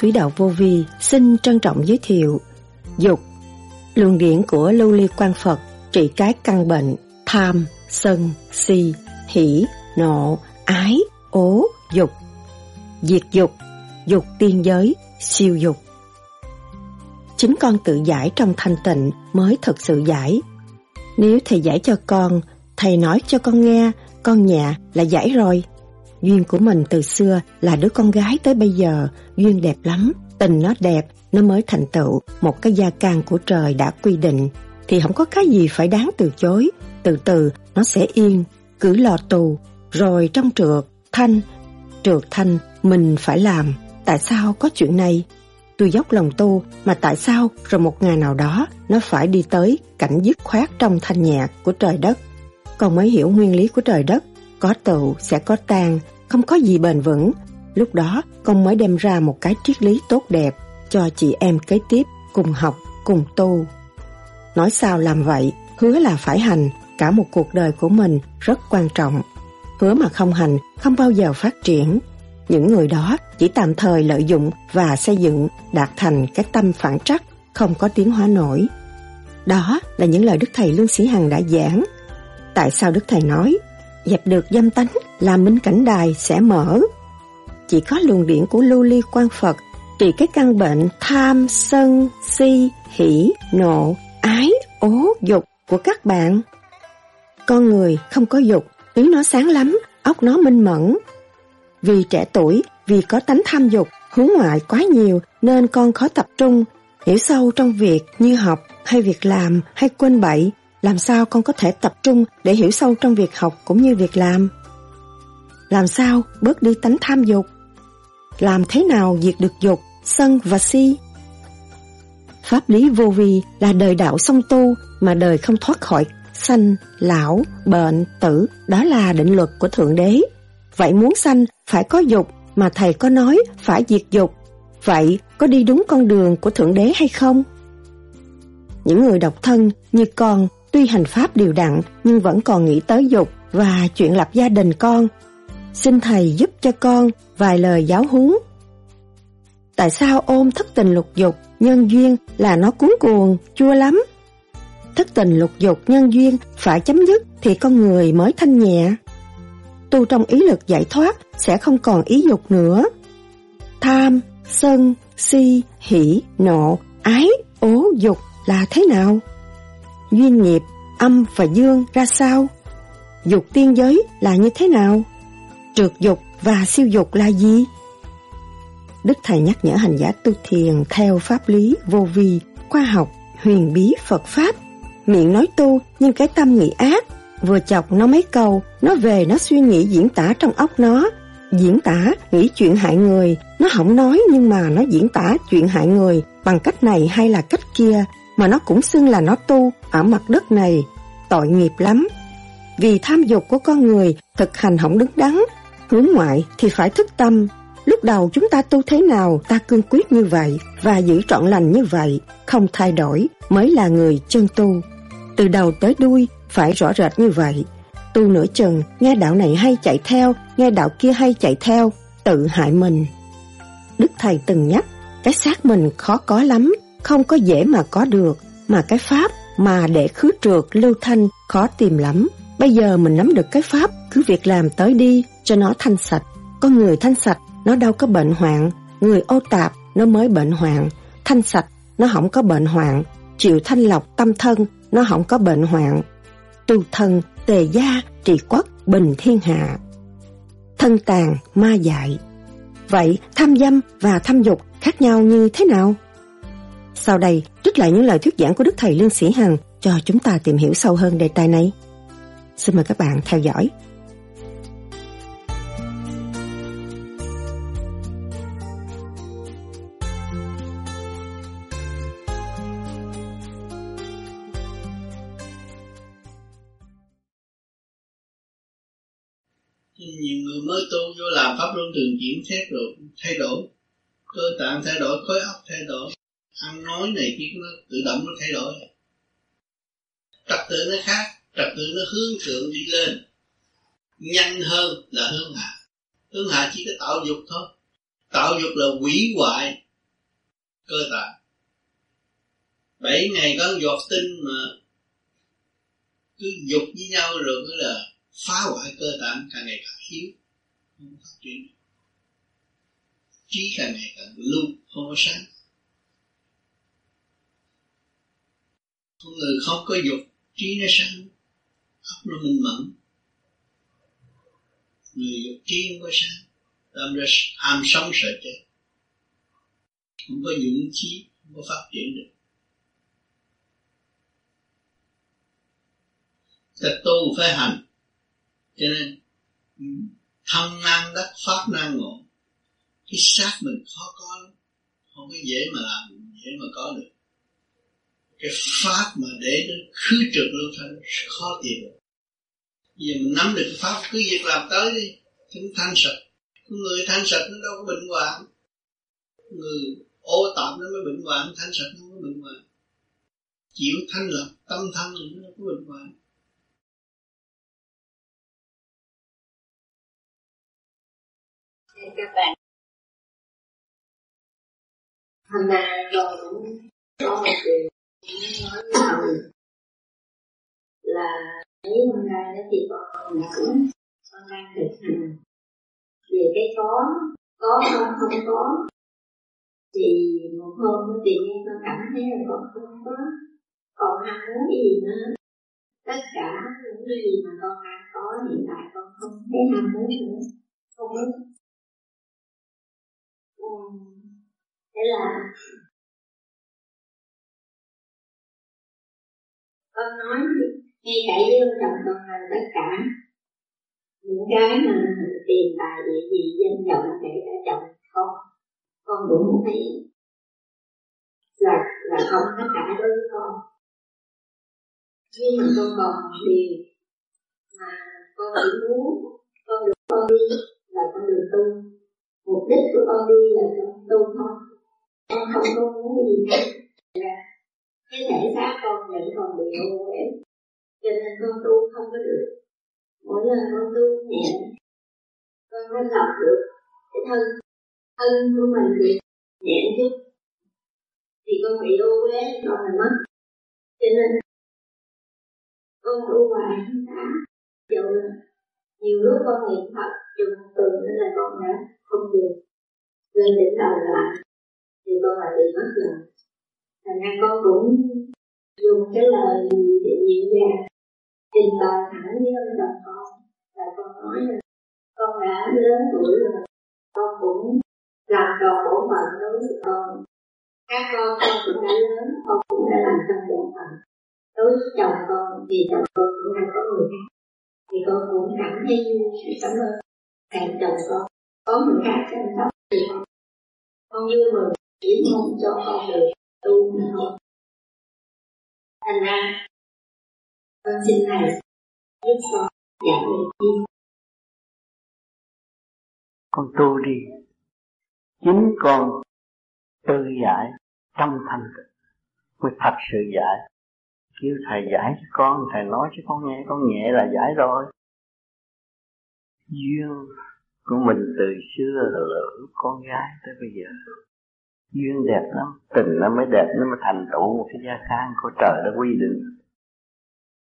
Suý đạo vô vi xin trân trọng giới thiệu Dục Luồng điển của Lưu Ly Quan Phật trị cái căn bệnh tham, sân, si, hỉ, nộ, ái, ố, dục. Diệt dục, dục tiên giới, siêu dục. Chính con tự giải trong thanh tịnh mới thật sự giải. Nếu thầy giải cho con, thầy nói cho con nghe, con nhà là giải rồi. Duyên của mình từ xưa là đứa con gái tới bây giờ, duyên đẹp lắm, tình nó đẹp, nó mới thành tựu một cái gia can của trời đã quy định, thì không có cái gì phải đáng từ chối. Từ từ nó sẽ yên, cứ lò tù, rồi trong trượt, thanh, trượt thanh mình phải làm. Tại sao có chuyện này? Tôi dốc lòng tu, mà tại sao rồi một ngày nào đó nó phải đi tới cảnh dứt khoát trong thanh nhạc của trời đất? Con mới hiểu nguyên lý của trời đất có tụ sẽ có tan, không có gì bền vững. Lúc đó con mới đem ra một cái triết lý tốt đẹp cho chị em kế tiếp cùng học, cùng tu. Nói sao làm vậy, hứa là phải hành, cả một cuộc đời của mình rất quan trọng. Hứa mà không hành, không bao giờ phát triển. Những người đó chỉ tạm thời lợi dụng và xây dựng đạt thành cái tâm phản trắc, không có tiến hóa nổi. Đó là những lời Đức Thầy Lương Sĩ Hằng đã giảng. Tại sao Đức Thầy nói dẹp được dâm tánh là minh cảnh đài sẽ mở. Chỉ có luồng điện của lưu ly quan Phật trị cái căn bệnh tham, sân, si, hỉ, nộ, ái, ố, dục của các bạn. Con người không có dục, ý nó sáng lắm, óc nó minh mẫn. Vì trẻ tuổi, vì có tánh tham dục, hướng ngoại quá nhiều nên con khó tập trung, hiểu sâu trong việc như học hay việc làm hay quên bậy làm sao con có thể tập trung để hiểu sâu trong việc học cũng như việc làm? Làm sao bớt đi tánh tham dục? Làm thế nào diệt được dục, sân và si? Pháp lý vô vi là đời đạo song tu mà đời không thoát khỏi sanh, lão, bệnh, tử, đó là định luật của Thượng Đế. Vậy muốn sanh phải có dục mà Thầy có nói phải diệt dục. Vậy có đi đúng con đường của Thượng Đế hay không? Những người độc thân như con Tuy hành pháp điều đặn nhưng vẫn còn nghĩ tới dục và chuyện lập gia đình con. Xin Thầy giúp cho con vài lời giáo huấn. Tại sao ôm thất tình lục dục, nhân duyên là nó cuốn cuồng, chua lắm? Thất tình lục dục, nhân duyên phải chấm dứt thì con người mới thanh nhẹ. Tu trong ý lực giải thoát sẽ không còn ý dục nữa. Tham, sân, si, hỉ, nộ, ái, ố, dục là thế nào? Duyên nghiệp, âm và dương ra sao? Dục tiên giới là như thế nào? Trượt dục và siêu dục là gì? Đức Thầy nhắc nhở hành giả tu thiền theo pháp lý vô vi, khoa học, huyền bí Phật Pháp. Miệng nói tu nhưng cái tâm nghĩ ác, vừa chọc nó mấy câu, nó về nó suy nghĩ diễn tả trong óc nó. Diễn tả, nghĩ chuyện hại người, nó không nói nhưng mà nó diễn tả chuyện hại người bằng cách này hay là cách kia, mà nó cũng xưng là nó tu ở mặt đất này, tội nghiệp lắm. Vì tham dục của con người thực hành không đứng đắn, hướng ngoại thì phải thức tâm. Lúc đầu chúng ta tu thế nào ta cương quyết như vậy và giữ trọn lành như vậy, không thay đổi mới là người chân tu. Từ đầu tới đuôi phải rõ rệt như vậy. Tu nửa chừng, nghe đạo này hay chạy theo, nghe đạo kia hay chạy theo, tự hại mình. Đức Thầy từng nhắc, cái xác mình khó có lắm, không có dễ mà có được, mà cái pháp mà để khứ trượt lưu thanh khó tìm lắm. Bây giờ mình nắm được cái pháp, cứ việc làm tới đi cho nó thanh sạch. Con người thanh sạch, nó đâu có bệnh hoạn, người ô tạp nó mới bệnh hoạn, thanh sạch nó không có bệnh hoạn, chịu thanh lọc tâm thân nó không có bệnh hoạn. Tu thân, tề gia, trị quốc, bình thiên hạ. Thân tàn, ma dại. Vậy tham dâm và tham dục khác nhau như thế nào? Sau đây, trích lại những lời thuyết giảng của Đức Thầy Lương Sĩ Hằng cho chúng ta tìm hiểu sâu hơn đề tài này. Xin mời các bạn theo dõi. nhiều người mới tu vô làm pháp luân thường chuyển xét rồi thay đổi cơ tạng thay đổi khối óc thay đổi ăn nói này kia nó tự động nó thay đổi. Trật tự nó khác, trật tự nó hướng thượng đi lên. Nhanh hơn là hướng hạ. Hướng hạ chỉ có tạo dục thôi. Tạo dục là hủy hoại cơ tạng. Bảy ngày có giọt tinh mà cứ dục với nhau rồi cứ là phá hoại cơ tạng, càng ngày càng yếu, không phát triển. Trí càng ngày càng lưu không có sáng. Con người không có dục, trí nó sanh óc nó minh mẫn. Người dục trí không có sanh, làm ra ham sống sợ chết. Không có dũng chí không có phát triển được. Ta tu phải hành. Cho nên, thân năng, đắc pháp năng ngộ. Cái xác mình khó có lắm, không có dễ mà làm, dễ mà có được cái pháp mà để nó khứ trực lưu thanh khó tìm. Được giờ mình nắm được cái pháp, cứ việc làm tới đi, chúng thanh sạch. Người thanh sạch nó đâu có bệnh hoạn. Người ô tạp nó mới bệnh hoạn, thanh sạch nó không có bệnh hoạn. Chịu thanh lập tâm thanh thì nó có bệnh hoạn. Các bạn. Hôm nay con cũng có một điều là thấy hôm nay đó thì con cũng con đang thực hành. Về cái có có không không có, thì một hôm tự nhiên con cảm thấy là con không có còn ham muốn gì nữa. Tất cả những cái gì mà con đang có hiện tại con không thấy ham muốn nữa. Không muốn ừ. thế là con nói ngay cả với ông chồng con là tất cả những cái mà tiền tài địa gì danh vọng kể cả chồng con con cũng thấy là là không tất cả đối với con. Nhưng mà con còn một điều mà con chỉ muốn con được con đi là con được tu. Mục đích của con đi là con tu thôi. Con không có muốn gì hết cái thể xác con vẫn còn bị ô uế? Cho nên con tu không có được. Mỗi lần con tu nhẹ, con mới lọc được cái thân thân của mình bị nhẹ chút. Thì con bị ô uế rồi là mất. Cho nên con tu hoài không đã. Dẫu là nhiều lúc con niệm phật dùng từ nữa là con đã không được. Lên đỉnh đầu lại, thì con lại bị mất rồi thành ra con cũng dùng cái lời để dịu dàng trình bày thẳng với ông chồng con là con nói là con đã lớn tuổi rồi, con cũng làm tròn bổn phận đối với con. Các con con cũng đã lớn, con cũng đã làm tròn bổn phận đối với chồng con, vì chồng con cũng đang có người khác. Thì con cũng cảm thấy sự cảm ơn cạnh chồng con. Có người khác chăm sóc thì con con vui mừng, chỉ mong cho con được tu mà thành ra. Con xin thầy giúp con giải được chi con tu đi. Chính con tự giải trong thành tựu. Mới thật sự giải. Kêu thầy giải cho con, thầy nói cho con nghe, con nhẹ là giải rồi. Duyên của mình từ xưa là lỡ con gái tới bây giờ duyên đẹp lắm, tình nó mới đẹp, nó mới thành tựu một cái gia can của trời đã quy định.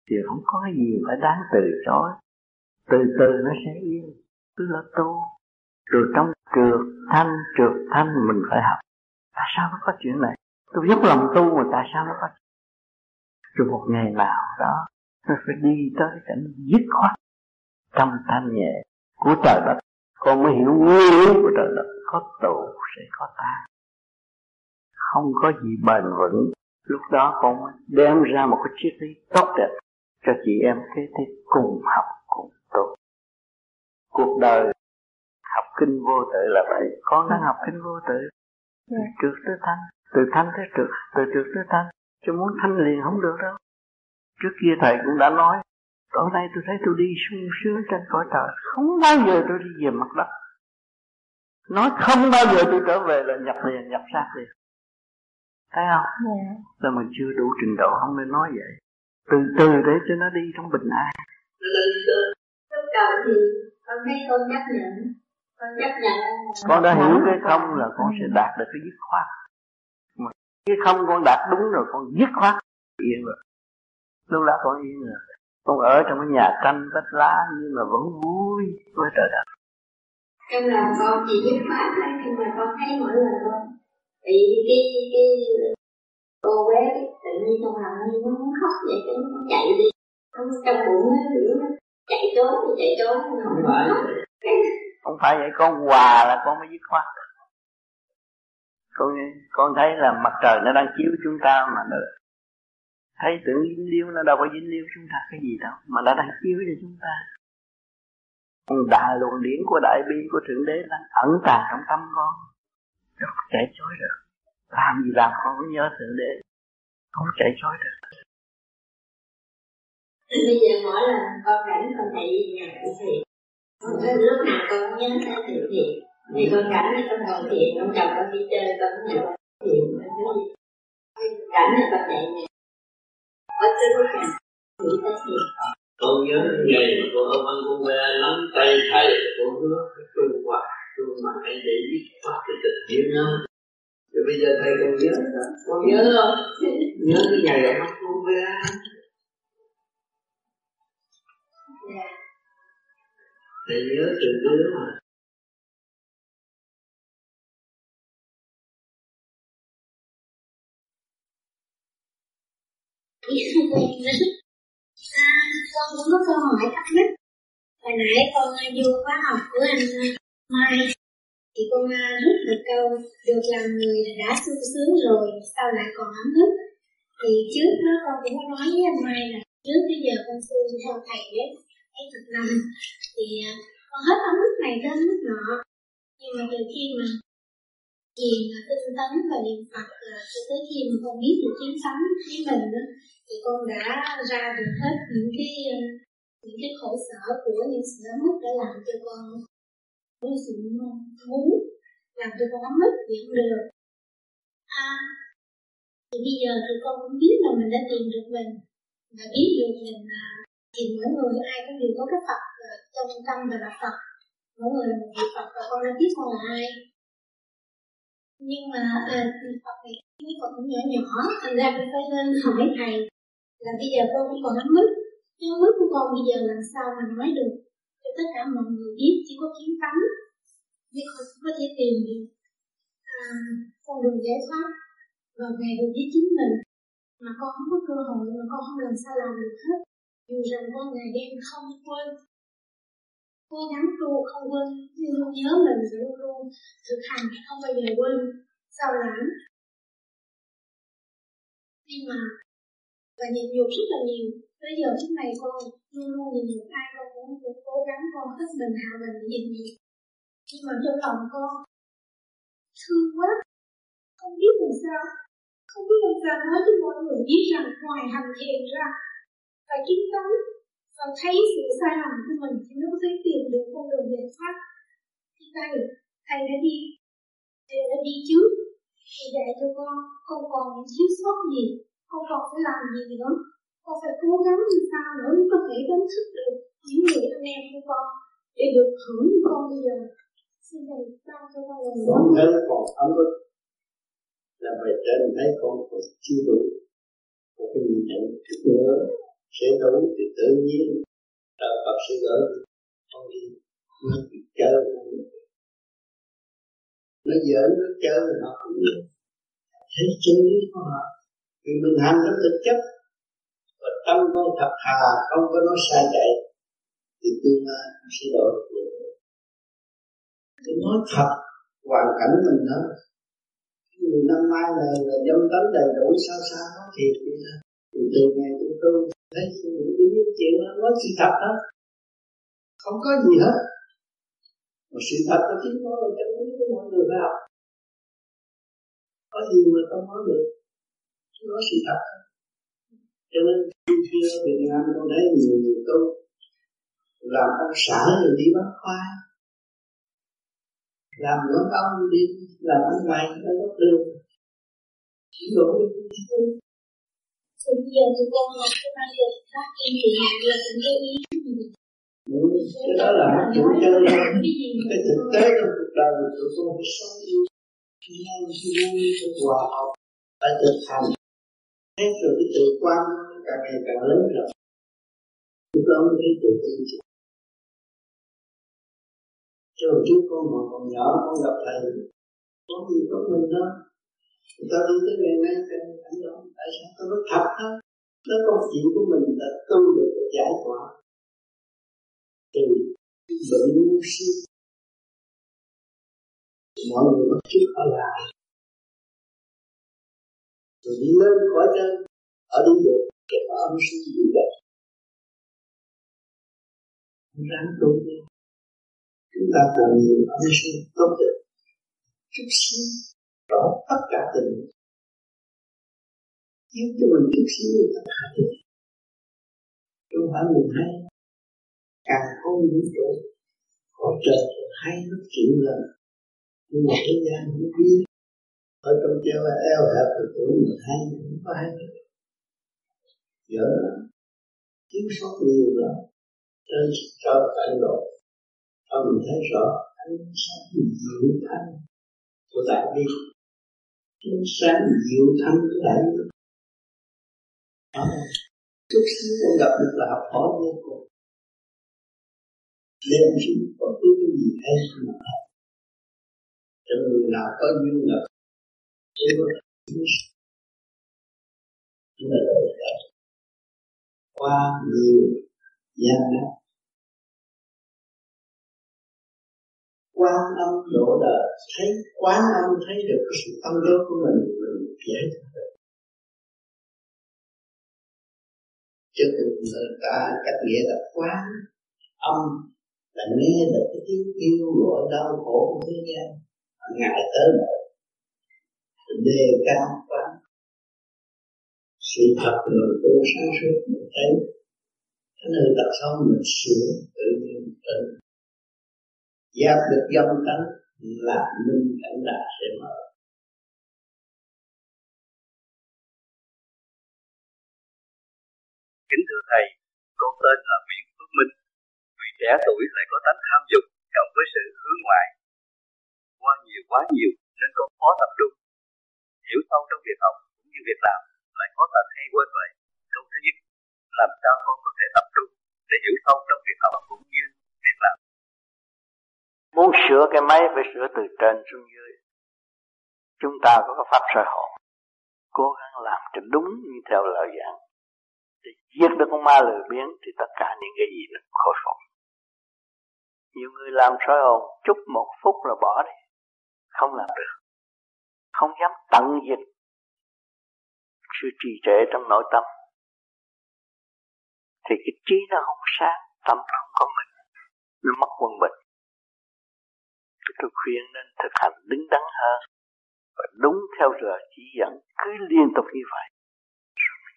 Thì không có gì phải đáng từ chối. Từ từ nó sẽ yên cứ là tu. Từ trong trượt thanh trượt thanh mình phải học. Tại sao nó có chuyện này? Tôi dốc lòng tu mà tại sao nó có rồi một ngày nào đó nó phải đi tới cảnh dứt khoát. Trong thanh nhẹ của trời đất, con mới hiểu nguyên lý của trời đất. Có tụ sẽ có tan không có gì bền vững. Lúc đó con đem ra một cái triết lý tốt đẹp cho chị em kế tiếp cùng học cùng tu. Cuộc đời học kinh vô tự là vậy. Con đang học kinh vô tự. Từ yeah. trượt tới thanh từ thanh tới trượt từ trượt tới thanh. Chứ muốn thanh liền không được đâu. Trước kia thầy cũng đã nói ở đây tôi thấy tôi đi sung sướng trên cõi trời. Không bao giờ tôi đi về mặt đất. Nói không bao giờ tôi trở về là nhập liền nhập sát liền thấy không? Yeah. là mình chưa đủ trình độ không nên nói vậy? Từ từ để cho nó đi trong bình an. Lúc đầu thì con thấy con chấp nhận con chấp nhận con đã hiểu cái không là con sẽ đạt được cái dứt khoát. Mà cái không con đạt đúng rồi con dứt khoát. Yên rồi. Lúc đó con yên rồi. Con ở trong cái nhà tranh vách lá nhưng mà vẫn vui với trời đất. Trong lòng con chỉ dứt khoát đấy nhưng mà con thấy mỗi lần con bị cái cái cô bé tự nhiên trong lòng nó muốn khóc vậy cái nó chạy đi. Trong trong bụng nó kiểu nó chạy trốn thì chạy trốn không phải. không phải vậy con hòa là con mới dứt khoát. Con con thấy là mặt trời nó đang chiếu chúng ta mà nó thấy tưởng dính liêu nó đâu có dính liêu chúng ta cái gì đâu mà nó đang chiếu cho chúng ta. Con đại luồng điển của đại bi của thượng đế đang ẩn tàng trong tâm con không chạy chối được. Làm gì làm con cũng nhớ thượng đế. Không chạy chối được. Bây giờ mỗi lần con rảnh con chạy đi nhà thì lúc nào con cũng nhớ tới thiện thiện vì con rảnh thì con ngồi thiện con chồng con đi chơi con cũng nhớ thiện con nhớ gì. Rảnh thì con chạy nhà bất cứ lúc nào nghĩ tới thiện con nhớ ngày con ở Vancouver nắm tay thầy con hứa trung hoạt mà anh để biết phát cái tình yêu nhau rồi bây giờ thầy còn nhớ con nhớ không? Nhớ cái ngày ở về. thầy nhớ từ đứa mà. À, con cũng có câu hỏi thắc mắc. Hồi nãy con vô khóa học của anh Mai thì con à, rút một câu được làm người là đã sung sướng rồi sau lại còn ấm ức thì trước đó con cũng có nói với anh Mai là trước bây giờ con tu theo thầy đấy mấy chục năm thì à, con hết ấm ức này đến ức nọ. Nhưng mà từ khi mà thiền à, tinh tấn và niệm phật cho tới khi mà con biết được chiến thắng với mình đó, thì con đã ra được hết những cái những cái khổ sở của những sự ấm ức đã làm cho con có sự muốn làm cho con ấm ức thì không được. À, thì bây giờ tụi con cũng biết là mình đã tìm được mình và biết được mình là thì mỗi người ai cũng đều có cái Phật à, trong tâm và là Phật. Mỗi người là một vị Phật và con đã biết con là ai. Nhưng mà à, Phật này cái Phật cũng nhỏ nhỏ thành ra con phải lên hỏi thầy là bây giờ con cũng còn ấm mít cái mít của con bây giờ làm sao mà nói được? Cho tất cả mọi người biết chỉ có kiến tánh mới có thể tìm được à, con đường giải thoát và về được với chính mình. Mà con không có cơ hội mà con không làm sao làm được hết. Dù rằng con ngày đêm không quên cố gắng tu không quên nhưng luôn nhớ mình và luôn luôn thực hành không bao giờ quên. Sao lãng? Nhưng mà và nhịn nhục rất là nhiều tới giờ phút này con luôn luôn nhìn nhục ai con cũng, cũng cố gắng con hết mình hạ mình để nhìn nhục nhưng mà trong lòng con thương quá. Không biết làm sao. Không biết làm sao nói cho mọi người biết rằng ngoài hành thiền ra phải kiến tấn và thấy sự sai lầm của mình. Thì nó có thể tìm được con đường giải thoát. Thì thầy thầy đã đi thầy đã đi trước. Thì dạy cho con không còn những thiếu sót gì? Không còn phải làm gì nữa? Con phải cố gắng như sao nữa mới có thể đánh thức được những người anh em của con để được hưởng như con bây giờ. Xin thầy ban cho con lời con thấy còn ấm ức là về trên thấy con còn chưa đủ một cái nhìn nhận chút nữa sẽ đủ thì tự nhiên đạo Phật sẽ gỡ con đi. Nó chỉ chơi nó giỡn nó chơi họ cũng thấy chân lý của họ. Vì mình hành nó thực chất và tâm con thật thà, không có nói sai chạy thì tương lai sẽ đổi thì nói thật, hoàn cảnh mình đó nhiều năm nay này là dâm tánh đầy đủ, sao sao nói thiệt vậy đó thì từ ngày chúng tôi thấy những cái chuyện đó nói sự thật đó. Không có gì hết. Mà sự thật của chính nó là chân lý của mọi người phải học. Có gì mà không nói được? Nói sự thật cho nên khi ở Việt Nam tôi thấy nhiều người tôi làm ông xã rồi đi bắt khoai làm nữa ông đi làm ăn mày ở góc đường chỉ đủ bây giờ thì con là cái năng lực phát triển thì là cũng lưu ý cái đó là mất chủ chơi cái thực tế trong cuộc đời của tụi con phải sống yêu nhau vui vui hòa hợp phải thực hành. Hết rồi cái tự quan. nó càng ngày càng lớn rồi lúc đó mới thấy tự tin chứ hồi trước con còn còn nhỏ, con gặp thầy có gì có mình đó. Người ta đi tới ngày nay cái cảnh đó, tại sao ta nói thật đó? Nó công chuyện của mình đã tu được để giải tỏa. Từ bệnh ngu si mọi người bắt chước họ làm rồi đi lên khỏi chân ở đi được cái âm sinh gì vậy ráng tu đi chúng ta cần nhiều âm sinh tốt đẹp chút xíu rõ tất cả tình giúp cho mình chút xíu tất cả tình không phải mình hay càng không vũ trụ có trời hay nó chịu lần nhưng mà thế gian không biết ở trong treo là eo hẹp thì tưởng mình hay không có hay giờ thiếu sót nhiều lắm. Trên cho cảnh độ cho mình thấy rõ ánh sáng diệu thanh của đại bi. Ánh sáng diệu thanh của đại bi. Chút xíu con gặp được là học hỏi vô cùng nên xuống có cứ cái gì hay mà học. Cho người nào có duyên gặp chứ là qua nhiều gian nan quan âm độ đời, thấy, quán âm thấy được cái sự tâm rốt của mình mình dễ được chứ người ta cách nghĩa là quán âm, là nghe được cái tiếng kêu gọi đau khổ của thế gian ngại tới nữa đề cao quán sự thật người tu sáng suốt mình thấy. Cái nơi tập xong mình sửa tự nhiên tự giác được dâm tánh, là minh cảnh đạt sẽ mở. Kính thưa thầy, con tên là Nguyễn Phước Minh. Vì trẻ tuổi lại có tánh tham dục, cộng với sự hướng ngoại. Qua nhiều quá nhiều, nên con khó tập trung. Hiểu sâu trong việc học cũng như việc làm có tật hay quên vậy. Câu thứ nhất, làm sao con có thể tập trung để giữ sâu trong việc học cũng như việc làm? Muốn sửa cái máy phải sửa từ trên xuống dưới. Chúng ta có pháp soi hồn. Cố gắng làm cho đúng như theo lời giảng. Để giết được con ma lười biến thì tất cả những cái gì nó khôi phục. Nhiều người làm soi hồn chút một phút là bỏ đi. Không làm được. Không dám tận diệt sự trì trệ trong nội tâm thì cái trí nó không sáng tâm nó không có mình nó mất quân bình. Tôi khuyên nên thực hành đứng đắn hơn và đúng theo giờ chỉ dẫn cứ liên tục như vậy.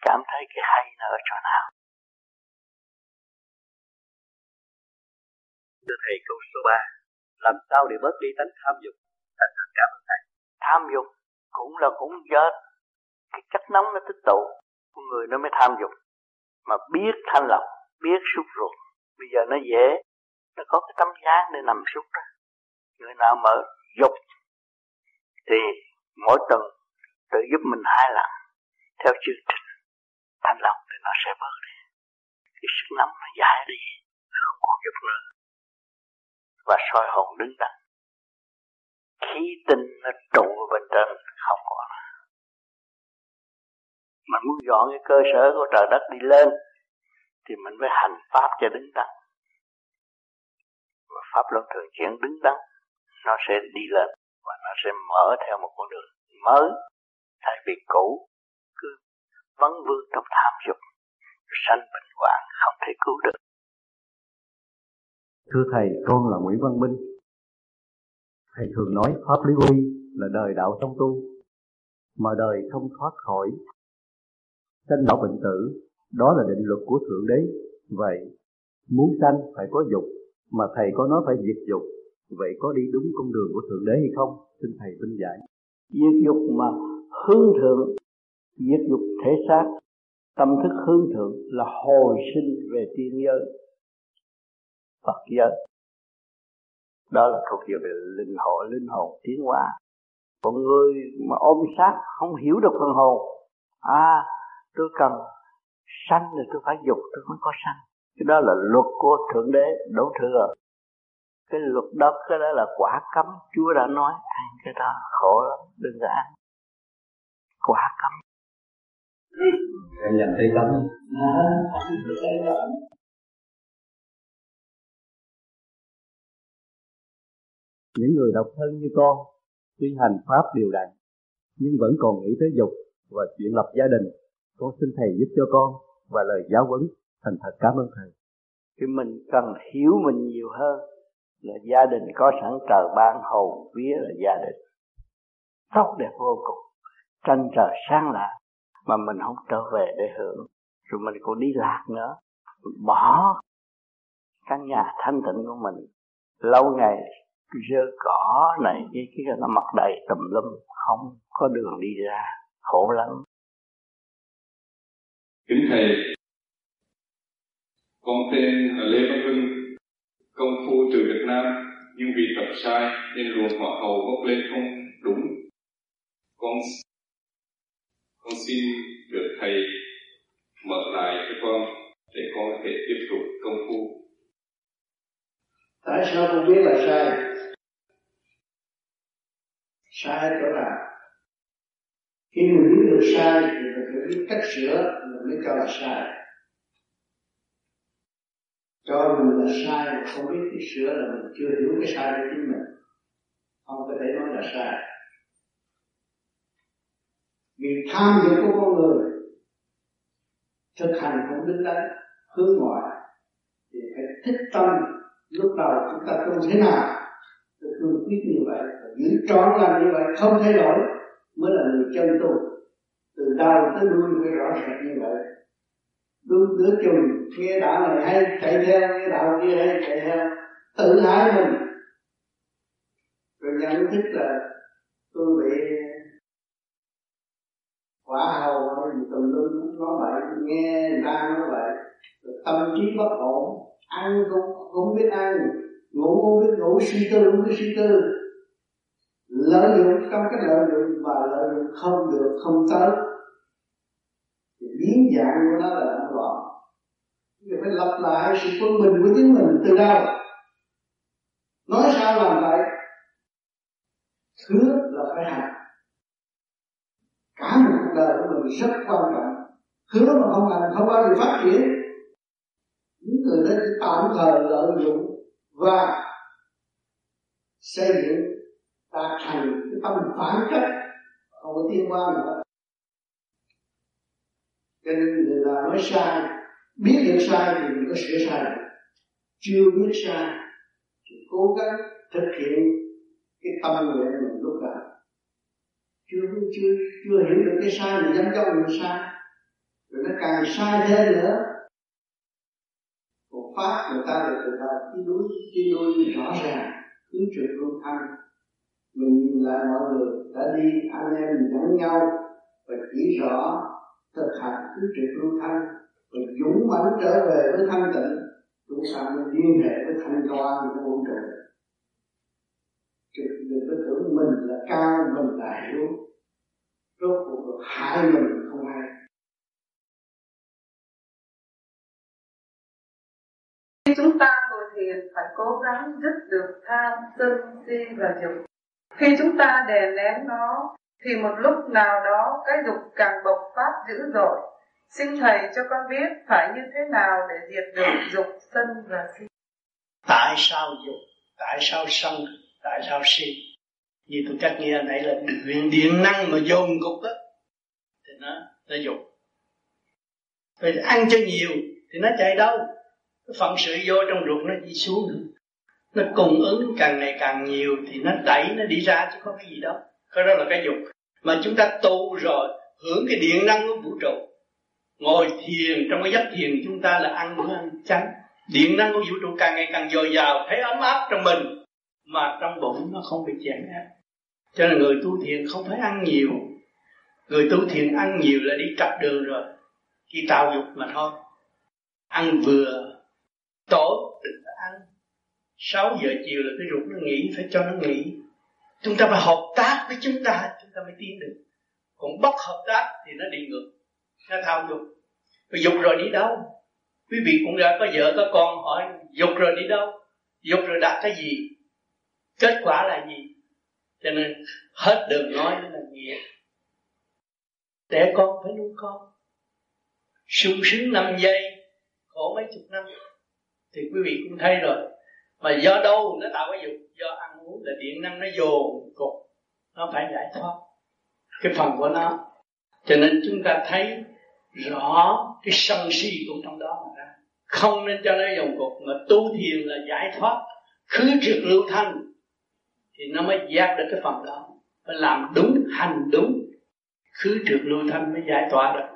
Cảm thấy cái hay nó ở chỗ nào? Thưa Thầy câu số 3 Làm sao để bớt đi tánh tham dục? Thành thật cảm ơn Thầy. Tham dục cũng là cũng do cái chất nóng nó tích tụ, con người nó mới tham dục. Mà biết thanh lọc, biết xúc ruột, bây giờ nó dễ. Nó có cái tấm giá để nằm xúc đó. Người nào mở dục thì mỗi tuần tự giúp mình hai lần, theo chương trình thanh lọc thì nó sẽ bớt đi. Cái sức nóng nó giải đi, nó không còn dục nữa. Và soi hồn đứng đắn. Khí tinh nó trụ ở bên trên, không còn mình muốn dọn cái cơ sở của trời đất đi lên, thì mình phải hành pháp cho đứng đắn. Và pháp luân thường chuyển đứng đắn, nó sẽ đi lên và nó sẽ mở theo một con đường mới. Thay vì cũ, cứ vấn vương trong tham dục sanh bệnh hoạn, không thể cứu được. Thưa thầy, con là Nguyễn Văn Minh. Thầy thường nói pháp lý uy là đời đạo trong tu, mà đời không thoát khỏi sanh lão bệnh tử, đó là định luật của thượng đế. Vậy, muốn sanh phải có dục, mà thầy có nói phải diệt dục. Vậy có đi đúng con đường của thượng đế hay không? Xin thầy minh giải. Diệt dục mà hướng thượng, diệt dục thể xác. Tâm thức hướng thượng là hồi sinh về tiên giới, Phật giới. Đó là thuộc về linh hồn linh hồn tiến hóa. Còn người mà ôm xác không hiểu được phần hồn à tôi cần sanh thì tôi phải dục tôi mới có sanh. Cái đó là luật của thượng đế đổ thừa. Cái luật đó cái đó là quả cấm. Chúa đã nói ăn cái đó khổ lắm đừng có ăn. Quả cấm. Nhận thấy cấm. Những người độc thân như con Tuy hành Pháp điều đặn Nhưng vẫn còn nghĩ tới dục Và chuyện lập gia đình con xin Thầy giúp cho con Và lời giáo huấn Thành thật cảm ơn Thầy. Thì mình cần hiểu mình nhiều hơn Là gia đình có sẵn trời ban hồn vía là gia đình. Tốt đẹp vô cùng. Tranh trời sáng lạ Mà mình không trở về để hưởng. Rồi mình còn đi lạc nữa. Bỏ căn nhà thanh tịnh của mình. Lâu ngày rơ cỏ này cái cái nó mặt đầy tùm lum, không có đường đi ra. Khổ lắm kính thầy, con tên là lê văn hưng, công phu từ việt nam, nhưng vì tập sai nên luồng hỏa hầu bốc lên không đúng. Con con xin được thầy mở lại cho con để con có thể tiếp tục công phu. Tại sao con biết là sai? Sai chỗ nào khi mình biết được sai thì mình phải biết cách sửa, mình mới cho là sai. Cho mình là sai mà không biết cái sửa là mình chưa hiểu cái sai của chính mình. Không có thể nói là sai. Vì tham dục của con người, thực hành không đứng đắn, hướng ngoại, thì phải thích tâm. Lúc đầu chúng ta không thế nào tôi cương quyết như vậy giữ trọn làm như vậy không thay đổi mới là người chân tu. Từ đầu tới đuôi phải rõ ràng như vậy. Đứa đứa chừng, nghe đạo này hay, chạy theo, nghe đạo kia hay, chạy theo. Tự hại mình. Rồi nhận thức là tôi bị quả hầu hay gì tùm lum nói vậy, nghe người ta nói vậy. Rồi tâm trí bất ổn, ăn cũng không biết ăn, ngủ không biết ngủ, suy tư không biết suy tư lợi dụng trong cái lợi dụng và lợi dụng không được, không tới. Thì biến dạng của nó là động loạn thì phải lập lại sự quân bình của chính mình từ đâu? Nói sao làm vậy? Hứa là phải hành cả một cuộc đời của mình rất quan trọng. Hứa mà không hành không bao giờ phát triển. Những người đó chỉ tạm thời lợi dụng và xây dựng ta thành cái tâm phản cách không có tiên qua nữa. Cho nên người ta nói sai. Biết được sai thì mình có sửa sai. Chưa biết sai thì cố gắng thực hiện cái tâm nguyện mình lúc nào chưa chưa chưa hiểu được cái sai thì dám cho mình sai. Rồi nó càng sai thêm nữa. Một pháp người ta được người ta chi đuôi chi đuôi rõ ràng, hướng trực luôn thanh mình nhìn lại mọi người đã đi, anh em dẫn nhau và chỉ rõ thực hành cứ trực lưu thanh và dũng mãnh trở về với thanh tịnh. Chúng ta mới liên hệ với thanh quan của vũ trụ. Trực đừng có tưởng mình là cao, mình là hiểu rốt cuộc hại mình không hay khi chúng ta ngồi thiền, phải cố gắng dứt được tham sân si và dục khi chúng ta đè nén nó, thì một lúc nào đó cái dục càng bộc phát dữ dội. Xin thầy cho con biết phải như thế nào để diệt được dục sân và si. Tại sao dục, tại sao sân, tại sao si? Như tôi cách nghe nãy là điện điện năng mà dồn cục đó, thì nó nó dục. Rồi ăn cho nhiều thì nó chạy đâu? Cái phận sự vô trong ruột nó đi xuống được nó cung ứng càng ngày càng nhiều thì nó đẩy nó đi ra chứ có cái gì đâu. Cái đó là cái dục. Mà chúng ta tu rồi, hưởng cái điện năng của vũ trụ. Ngồi thiền, trong cái giấc thiền chúng ta là ăn bữa ăn chánh. Điện năng của vũ trụ càng ngày càng dồi dào, thấy ấm áp trong mình. Mà trong bụng nó không bị chèn ép. Cho nên người tu thiền không phải ăn nhiều. Người tu thiền ăn nhiều là đi trật đường rồi. Đi tạo dục mà thôi. Ăn vừa tối đừng có ăn 6 giờ chiều là cái ruột nó nghỉ, phải cho nó nghỉ. Chúng ta phải hợp tác với chúng ta chúng ta mới tiến được. Còn bất hợp tác thì nó đi ngược, nó thao dục. Rồi dục rồi đi đâu? Quý vị cũng đã có vợ có con hỏi, dục rồi đi đâu? Dục rồi đạt cái gì? Kết quả là gì? Cho nên hết đường nói là nghĩa. Để con phải nuôi con. Sung sướng năm giây, khổ mấy chục năm. Thì quý vị cũng thấy rồi mà do đâu nó tạo cái dục? Do ăn uống là điện năng nó dồn cục nó phải giải thoát cái phần của nó. Cho nên chúng ta thấy rõ cái sân si cũng trong đó mà ra. Không nên cho nó dồn cục mà tu thiền là giải thoát. Khứ trực lưu thanh thì nó mới giác được cái phần đó. Phải làm đúng hành đúng. Khứ trực lưu thanh mới giải tỏa được.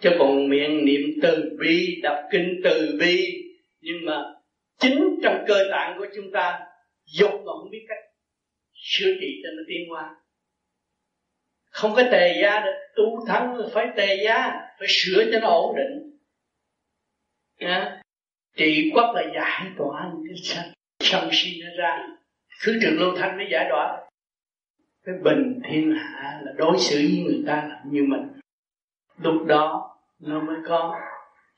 Chứ còn miệng niệm từ bi, đọc kinh từ bi, nhưng mà chính trong cơ tạng của chúng ta dục mà không biết cách sửa trị cho nó tiến qua không có tề giá được tu thắng phải tề giá phải sửa cho nó ổn định. À, trị quốc là giải tỏa cái sân sân si nó ra. Thứ trường lưu thanh mới giải tỏa. Cái bình thiên hạ là đối xử với người ta là như mình. Lúc đó nó mới có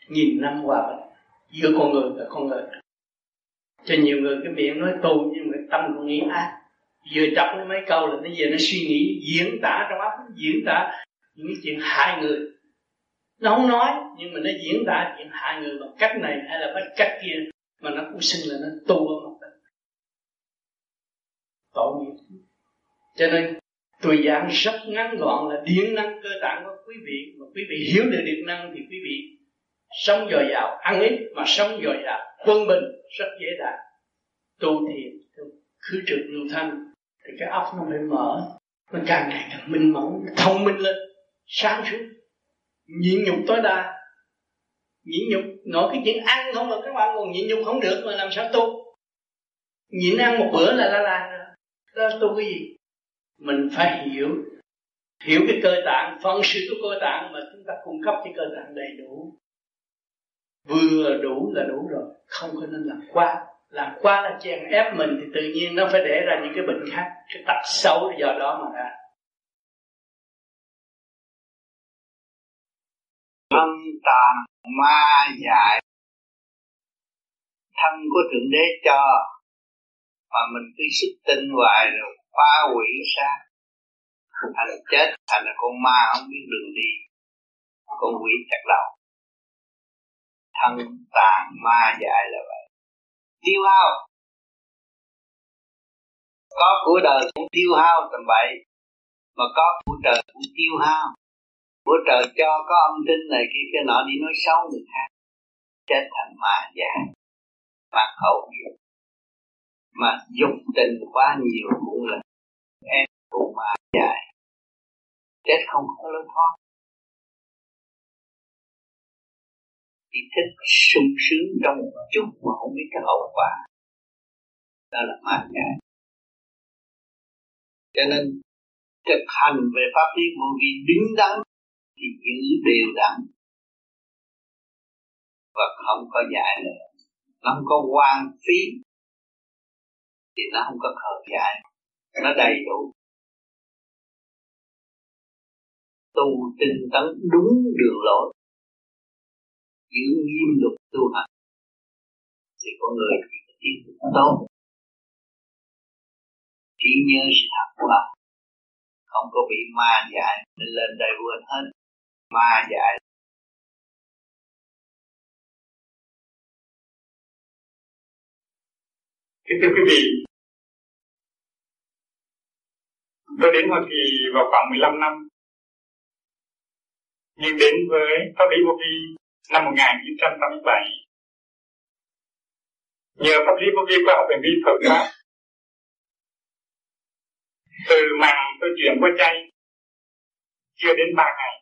nghìn năm hòa bình. Giữa con người và con người cho nhiều người cái miệng nói tu nhưng mà tâm còn nghĩ ác vừa đọc mấy câu là nó về nó suy nghĩ, diễn tả trong óc diễn tả những cái chuyện hại người. Nó không nói, nhưng mà nó diễn tả chuyện hại người bằng cách này hay là bằng cách kia, mà nó cũng xưng là nó tu ở mặt đất. Tội nghiệp. Cho nên tôi giảng rất ngắn gọn là điện năng cơ tạng của quý vị. Mà quý vị hiểu được điện năng thì quý vị sống dồi dào ăn ít mà sống dồi dào quân bình, rất dễ đạt tu thiền khứ trực lưu thanh. Thì cái óc nó mới mở, nó càng ngày càng minh mẫn, thông minh lên, sáng suốt. Nhịn nhục tối đa. Nhịn nhục, nói cái chuyện ăn không mà các bạn còn nhịn nhục không được mà làm sao tu? Nhịn ăn một bữa là la la rồi đó, tu cái gì? Mình phải hiểu. Hiểu cái cơ tạng, phân sự của cơ tạng mà chúng ta cung cấp cho cơ tạng đầy đủ vừa đủ là đủ rồi, không có nên làm quá. Làm quá là chèn ép mình thì tự nhiên nó phải để ra những cái bệnh khác, cái tật xấu do đó mà ra. Thân tàn ma dại thân của thượng đế cho, mà mình cứ sức tinh hoài rồi phá hủy xa thành chết thành là con ma không biết đường đi, con quỷ chặt đầu thân tàn ma dại là vậy. Tiêu hao. Có của đời cũng tiêu hao tầm bậy, mà có của trời cũng tiêu hao. Của trời cho có âm tinh này kia, cái nọ đi nói xấu người khác, chết thành ma dại. Mà hậu nghiệp mà dục tình quá nhiều cũng là em cũng mà dại. Chết không có lối thoát. Chỉ thích sung sướng trong một chút mà không biết cái hậu quả. Đó là ma nhãn cho nên, thực hành về pháp lý vô vi đứng đắn thì giữ đều đặn và không có giải nữa. Nó không có quan phí. Thì nó không có khờ giải nó đầy đủ. Tu tinh tấn đúng đường lối giữ nghiêm luật tu hành. Thì con người tiến tốt trí nhớ sự thật quá không có bị ma dại lên đây quên hết. Ma dại. Kính thưa quý vị, tôi đến Hoa Kỳ vào khoảng 15 năm, nhưng đến với pháp lý vô vi năm 1987 nhờ pháp lý vô vi khoa học về vi Phật pháp từ màng tôi chuyển qua chay, chưa đến 3 ngày.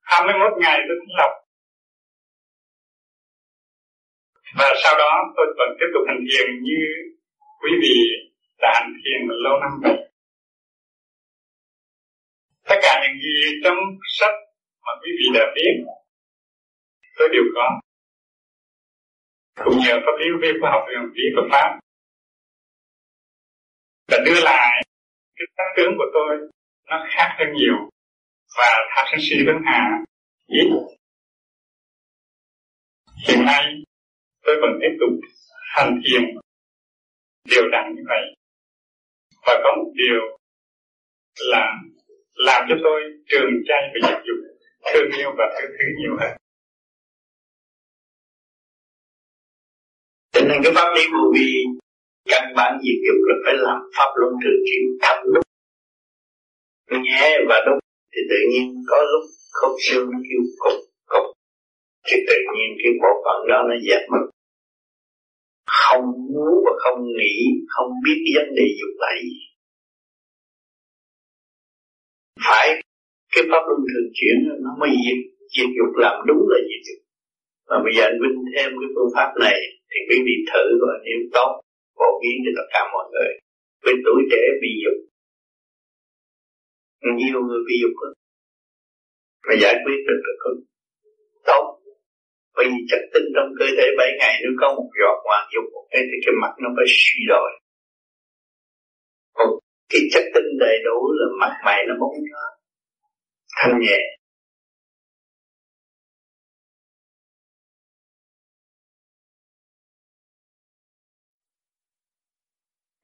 21 ngày tôi cũng lọc. Và sau đó tôi vẫn tiếp tục hành thiền như quý vị đã hành thiền lâu năm vậy tất cả những gì trong sách mà quý vị đã biết tôi đều có cũng nhờ pháp lý vi khoa học lý Phật pháp. Và đưa lại cái tác tướng của tôi, nó khác hơn nhiều. Và tham sân si hướng hạ ít hiện nay, tôi vẫn tiếp tục hành thiền điều đặn như vậy. Và có một điều là làm cho tôi trường chay và dục dục, thương yêu và thương thứ nhiều hơn. Cho nên cái pháp lý vô vi căn bản diệt dục là phải làm pháp luân thường chuyển thật đúng nhẹ và đúng thì tự nhiên có lúc không xương nó kêu cục cục. Thì tự nhiên cái bộ phận đó nó dẹp mất. Không muốn và không nghĩ, không biết vấn đề dục là gì. Phải, cái pháp luân thường chuyển nó mới diệt diệt dục làm đúng là diệt dục. Mà bây giờ anh Vinh thêm cái phương pháp này thì quý vị thử và nếu tốt, phổ biến cho tất cả mọi người. Với tuổi trẻ bị dục. Nhiều người bị dục mà giải quyết được được không tốt. Bởi vì chất tinh trong cơ thể 7 ngày nếu có một giọt hoàng dục một cái thì cái mặt nó phải suy đồi. Còn cái chất tinh đầy đủ là mặt mày nó bóng nó thanh nhẹ.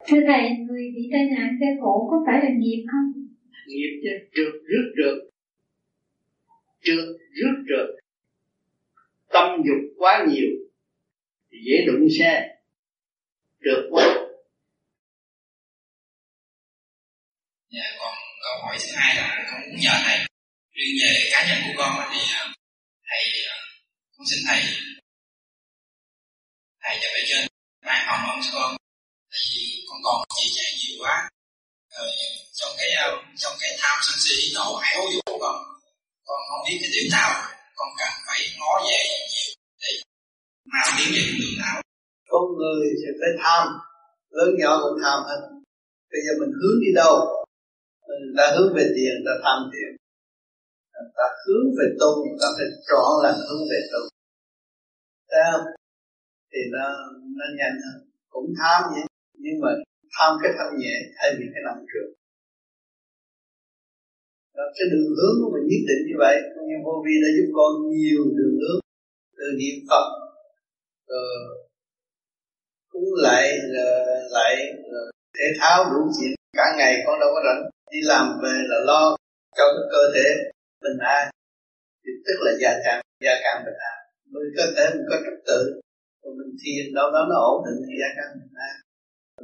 Thưa Thầy, người bị tai nạn xe cộ có phải là nghiệp không? Nghiệp chứ, trượt rước trượt. Trượt rước trượt. Tâm dục quá nhiều thì dễ đụng xe. Trượt quá. Dạ, còn câu hỏi thứ hai là con muốn nhờ thầy riêng về cá nhân của con thì à, thầy à, con xin thầy thầy cho về trên ban hồng ân cho con không còn chia sẻ nhiều quá. Rồi, trong cái ờ, trong cái tham sân si nộ ái hối dục con con không biết cái điểm nào con cần phải ngó về nhiều để mà tiến về con đường nào. Con người sẽ phải tham, lớn nhỏ cũng tham hết. Bây giờ mình hướng đi đâu? Mình đã hướng về tiền ta tham tiền ta hướng về tu ta phải trọn là hướng về tu thấy không? Thì nó nó nhanh hơn. Cũng tham vậy nhưng mà tham cái thân nhẹ thay vì cái nặng trường đó, cái đường hướng của mình nhất định như vậy. Nhưng vô vi đã giúp con nhiều đường hướng. Từ niệm phật rồi cũng lại lại thể thao đủ chuyện. Cả ngày con đâu có rảnh. Đi làm về là lo cho cái cơ thể bình an. Thì tức là gia càng gia càng bình an. Mới cơ thể mình có trật tự rồi mình thiền đâu đó nó ổn định thì gia càng bình an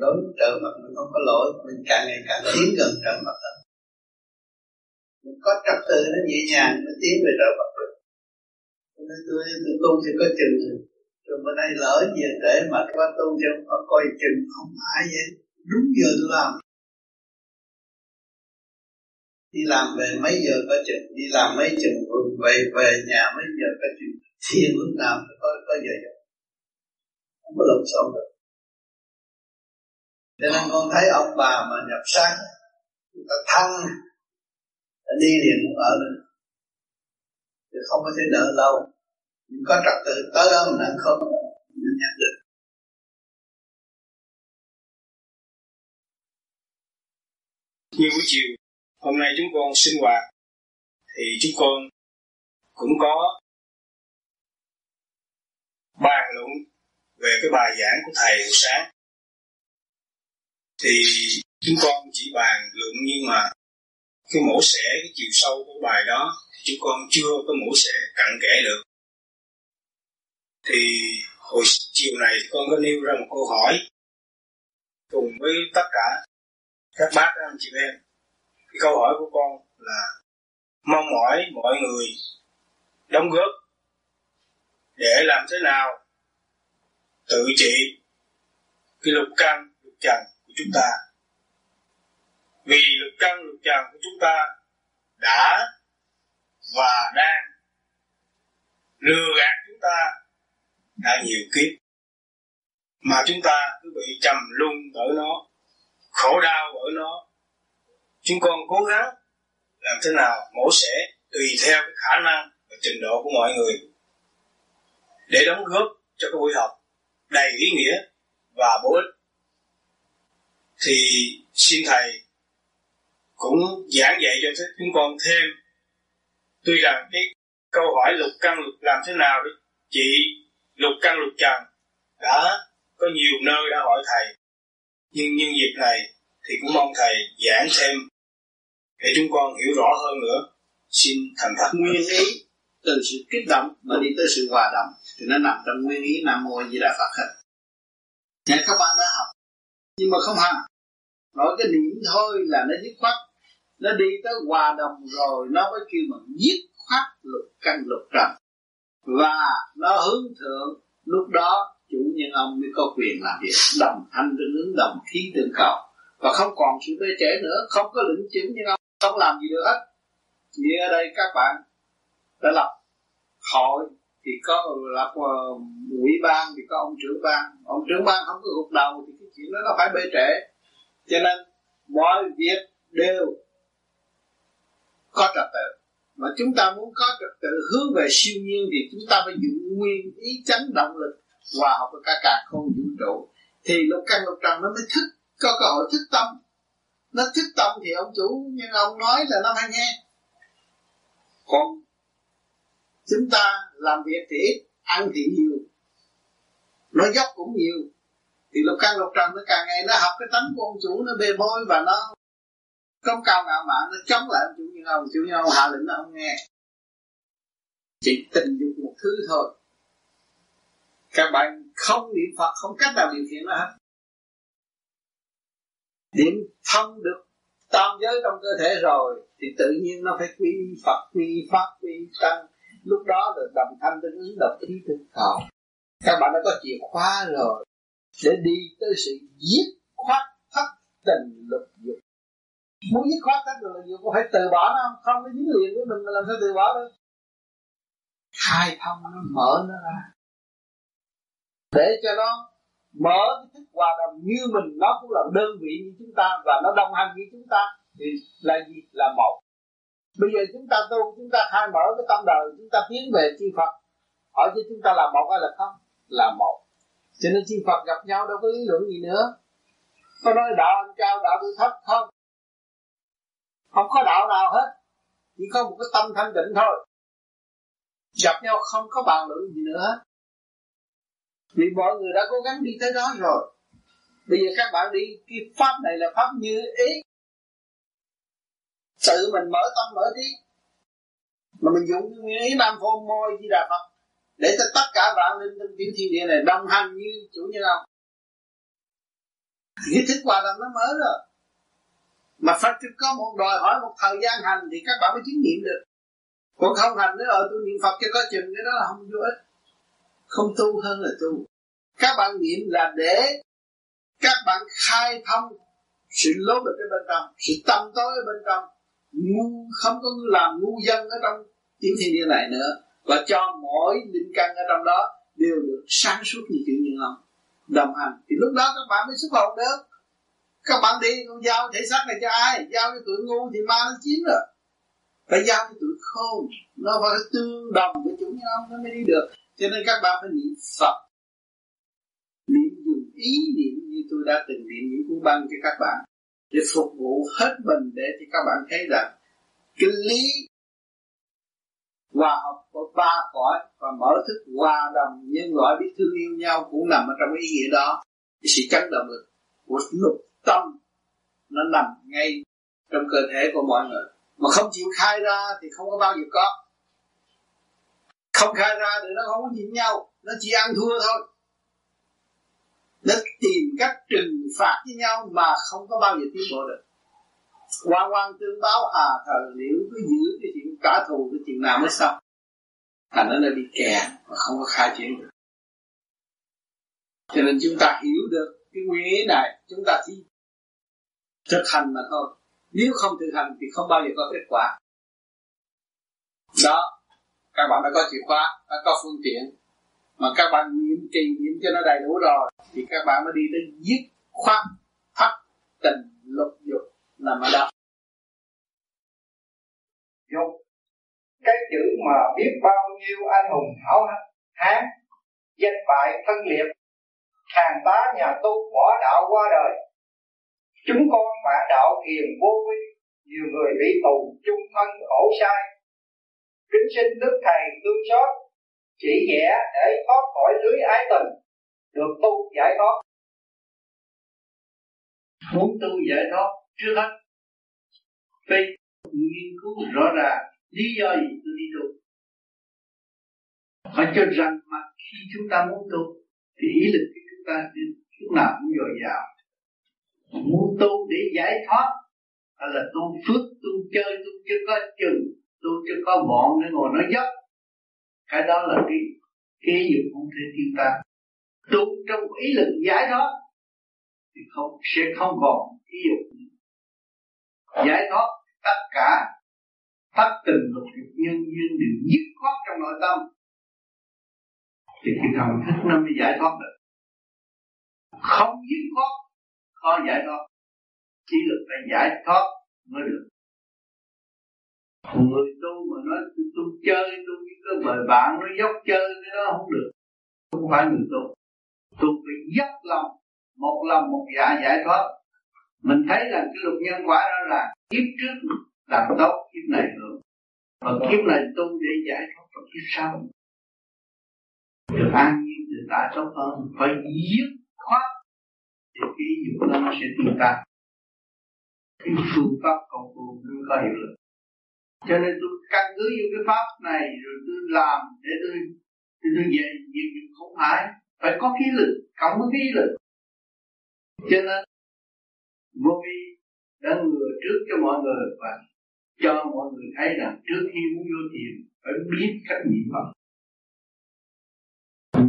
đối với trợ mặt mình không có lỗi, mình càng ngày càng tiến gần trợ mặt hơn mình có trật tự nó nhẹ nhàng, nó tiến về trợ mặt được nên tôi tôi tu thì có chừng. Rồi bữa nay lỡ gì để mà qua tu cho mà coi chừng, không phải vậy. Đúng giờ tôi làm. Đi làm về mấy giờ có chừng, đi làm mấy chừng về về nhà mấy giờ có chừng. Thiền lúc nào có có giờ giờ không có lộn xộn được cho nên con thấy ông bà mà nhập sáng người ta thăng đi liền ở được thì không có thể đợi lâu. Nhưng có trật tự tới đó mình ăn không mình nhận được. Như buổi chiều hôm nay chúng con sinh hoạt thì chúng con cũng có bàn luận về cái bài giảng của thầy buổi sáng thì chúng con chỉ bàn luận nhưng mà cái mổ xẻ, cái chiều sâu của bài đó chúng con chưa có mổ xẻ cặn kẽ được. Thì hồi chiều này con có nêu ra một câu hỏi cùng với tất cả các bác anh chị em. Cái câu hỏi của con là mong mỏi mọi người đóng góp để làm thế nào tự trị cái lục căn, lục trần chúng ta. Vì lực căn lực trần của chúng ta đã và đang lừa gạt chúng ta đã nhiều kiếp, mà chúng ta cứ bị trầm luân bởi nó, khổ đau bởi nó. Chúng con cố gắng làm thế nào mổ xẻ tùy theo cái khả năng và trình độ của mọi người để đóng góp cho cái buổi học đầy ý nghĩa và bổ ích thì xin thầy cũng giảng dạy cho chúng con thêm. Tuy rằng cái câu hỏi lục căn lục làm thế nào để chị lục căn lục trần đã có nhiều nơi đã hỏi thầy. Nhưng nhân dịp này thì cũng mong thầy giảng thêm để chúng con hiểu rõ hơn nữa. Xin thành thật. Nguyên ý từ sự kích động mà đi tới sự hòa đồng thì nó nằm trong nguyên ý nam mô di đà phật hết. Nhà các bạn đã học, nhưng mà không hành nói cái niệm thôi là nó dứt khoát. Nó đi tới hòa đồng rồi, nó mới kêu mình dứt khoát lục căn lục trần. Và nó hướng thượng, lúc đó chủ nhân ông mới có quyền làm việc. Đồng thanh tương ứng đồng, khí tương cầu. Và không còn sự bê trễ nữa, không có lĩnh chứng nhưng ông không làm gì được hết. Như ở đây các bạn đã lập hội, thì có lập ờ, ủy ban, thì có ông trưởng ban. Ông trưởng ban không có gục đầu, thì cái chuyện đó nó phải bê trễ cho nên, mọi việc đều có trật tự. Mà chúng ta muốn có trật tự, hướng về siêu nhiên thì chúng ta phải dùng nguyên ý chánh động lực, hòa hợp với cả cả không vũ trụ. Thì lục căn lục trần nó mới thức, có cơ hội thức tâm. Nó thức tâm thì ông chủ, nhưng ông nói là nó phải nghe. Còn chúng ta làm việc thì ít, ăn thì nhiều. Nói dốc cũng nhiều thì lục căn lục trần nó càng ngày nó học cái tánh của ông chủ, nó bề bôi và nó công cao ngạo mạn, nó chống lại ông chủ như ông, chủ như ông hạ lệnh nó không nghe. Chỉ tình dục một thứ thôi. Các bạn không niệm phật, không cách nào điều khiển nó hết. Điểm thông được tam giới trong cơ thể rồi, thì tự nhiên nó phải quy phật, quy pháp, quy tăng. Lúc đó là đồng thanh tương ứng độc khí tương cầu các bạn đã có chìa khóa rồi để đi tới sự giết khoát thất tình lục dục. Muốn giết khoát thất tình lục dục có phải từ bỏ nó không? Không, nó dính liền với mình mà làm sao từ bỏ được? Khai thông nó mở nó ra. Để cho nó mở cái thức hòa đồng như mình, nó cũng là đơn vị như chúng ta và nó đồng hành như chúng ta, thì là gì? Là một. Bây giờ chúng ta tu, chúng ta khai mở cái tâm đời, chúng ta tiến về chư Phật, hỏi cho chúng ta là một hay là không? Là một cho nên chư Phật gặp nhau đâu có lý luận gì nữa. Có nói đạo anh cao đạo tôi thấp không? Không có đạo nào hết. Chỉ có một cái tâm thanh tịnh thôi. Gặp nhau không có bàn luận gì nữa. Vì mọi người đã cố gắng đi tới đó rồi. Bây giờ các bạn đi, cái pháp này là pháp như ý. Tự mình mở tâm mở trí. Mà mình dùng nguyên ý nam phô môi di đà phật để cho tất cả vạn linh trong tiểu thiên địa này đồng hành như chủ nhân ông. Cái thức hòa đồng nó mới rồi. Mà Phật có một đòi hỏi một thời gian hành thì các bạn mới chứng nghiệm được. Còn không hành nữa, ở tôi niệm Phật cho có chừng, cái đó là không vô ích. Không tu hơn là tu. Các bạn niệm là để các bạn khai thông sự lố bịch ở bên trong, sự tâm tối ở bên trong. Ngu, không có làm ngu dân ở trong tiểu thiên địa này nữa và cho mỗi linh căn ở trong đó đều được sáng suốt như chuyện như ông đồng hành. Thì lúc đó các bạn mới xuất hồn được. Các bạn đi, con giao thể xác này cho ai? Giao cho tụi ngu thì ma nó chiếm rồi. Phải giao cho tụi khôn. Nó phải tương đồng với chúng như ông nó mới đi được. Cho nên các bạn phải niệm phật. Niệm dùng ý niệm như tôi đã từng niệm những cuốn băng cho các bạn. Để phục vụ hết mình để cho các bạn thấy rằng cái lý hòa hợp của ba cõi và mở thức hòa đồng. Nhân loại biết thương yêu nhau cũng nằm ở trong ý nghĩa đó. Cái sự chấn động lực của lục tâm, nó nằm ngay trong cơ thể của mọi người. Mà không chịu khai ra thì không có bao giờ có. Không khai ra thì nó không có nhìn nhau, nó chỉ ăn thua thôi. Nó tìm cách trừng phạt với nhau mà không có bao giờ tiến bộ được quan quan tương báo à thờ liệu cứ giữ cái chuyện trả thù cái chuyện nào mới xong, thành nó bị kẹt mà không có khai triển được. Cho nên chúng ta hiểu được cái nguyên lý này, chúng ta chỉ thực hành mà thôi. Nếu không thực hành thì không bao giờ có kết quả. Đó, các bạn đã có chìa khóa, đã có phương tiện. Mà các bạn niệm trì niệm cho nó đầy đủ rồi, thì các bạn mới đi đến giết khoát, thắt tình lục dục nằm ở đó dục, cái chữ mà biết bao nhiêu anh hùng hảo hán danh bại thân liệt hàng tá nhà tu bỏ đạo qua đời. Chúng con phản đạo thiền vô vi, nhiều người bị tù chung thân khổ sai. Kính xin đức thầy tương xót chỉ vẽ để thoát khỏi lưới ái tình, được tu giải thoát. Muốn tu giải thoát trước hết phải nghiên cứu rõ ràng, lý do gì tôi đi tu. Phải cho rằng mà khi chúng ta muốn tu, thì ý lực của chúng ta lúc nào cũng dồi dào. Muốn tu để giải thoát hay là tu phước, tu chơi, tu chưa có chừng, tu chưa có bọn để ngồi nói dốc. Cái đó là cái cái dục không thể tiêu tan tu trong ý lực giải thoát, thì không, sẽ không còn ý dục giải thoát tất cả tất tình lục dục nhân duyên đều dứt khoát trong nội tâm. Thì cái thần thức nó mới giải thoát được? Không dứt khoát, khó giải thoát. Chỉ được phải giải thoát mới được. Người tu mà nói tu chơi tu với cái bời bạn nó dốc chơi cái đó không được. Không phải người tu. Tu phải dốc lòng, một lòng, một dạ giải thoát mình thấy là cái luật nhân quả đó là kiếp trước làm tốt, kiếp này hưởng. Và kiếp này tu để giải thoát và kiếp sau. Được an nhiên được tại tốt hơn. Phải dứt khoát thì cái dục nó sẽ tiêu tan. Cái phương pháp công phu nó có hiệu lực. Cho nên tôi căn cứ vô cái pháp này rồi tôi làm để tôi thì tôi về việc không phải phải có khí lực cộng với khí lực. Cho nên vô vi đã ngừa trước cho mọi người và cho mọi người thấy rằng trước khi muốn vô thiền phải biết cách niệm phật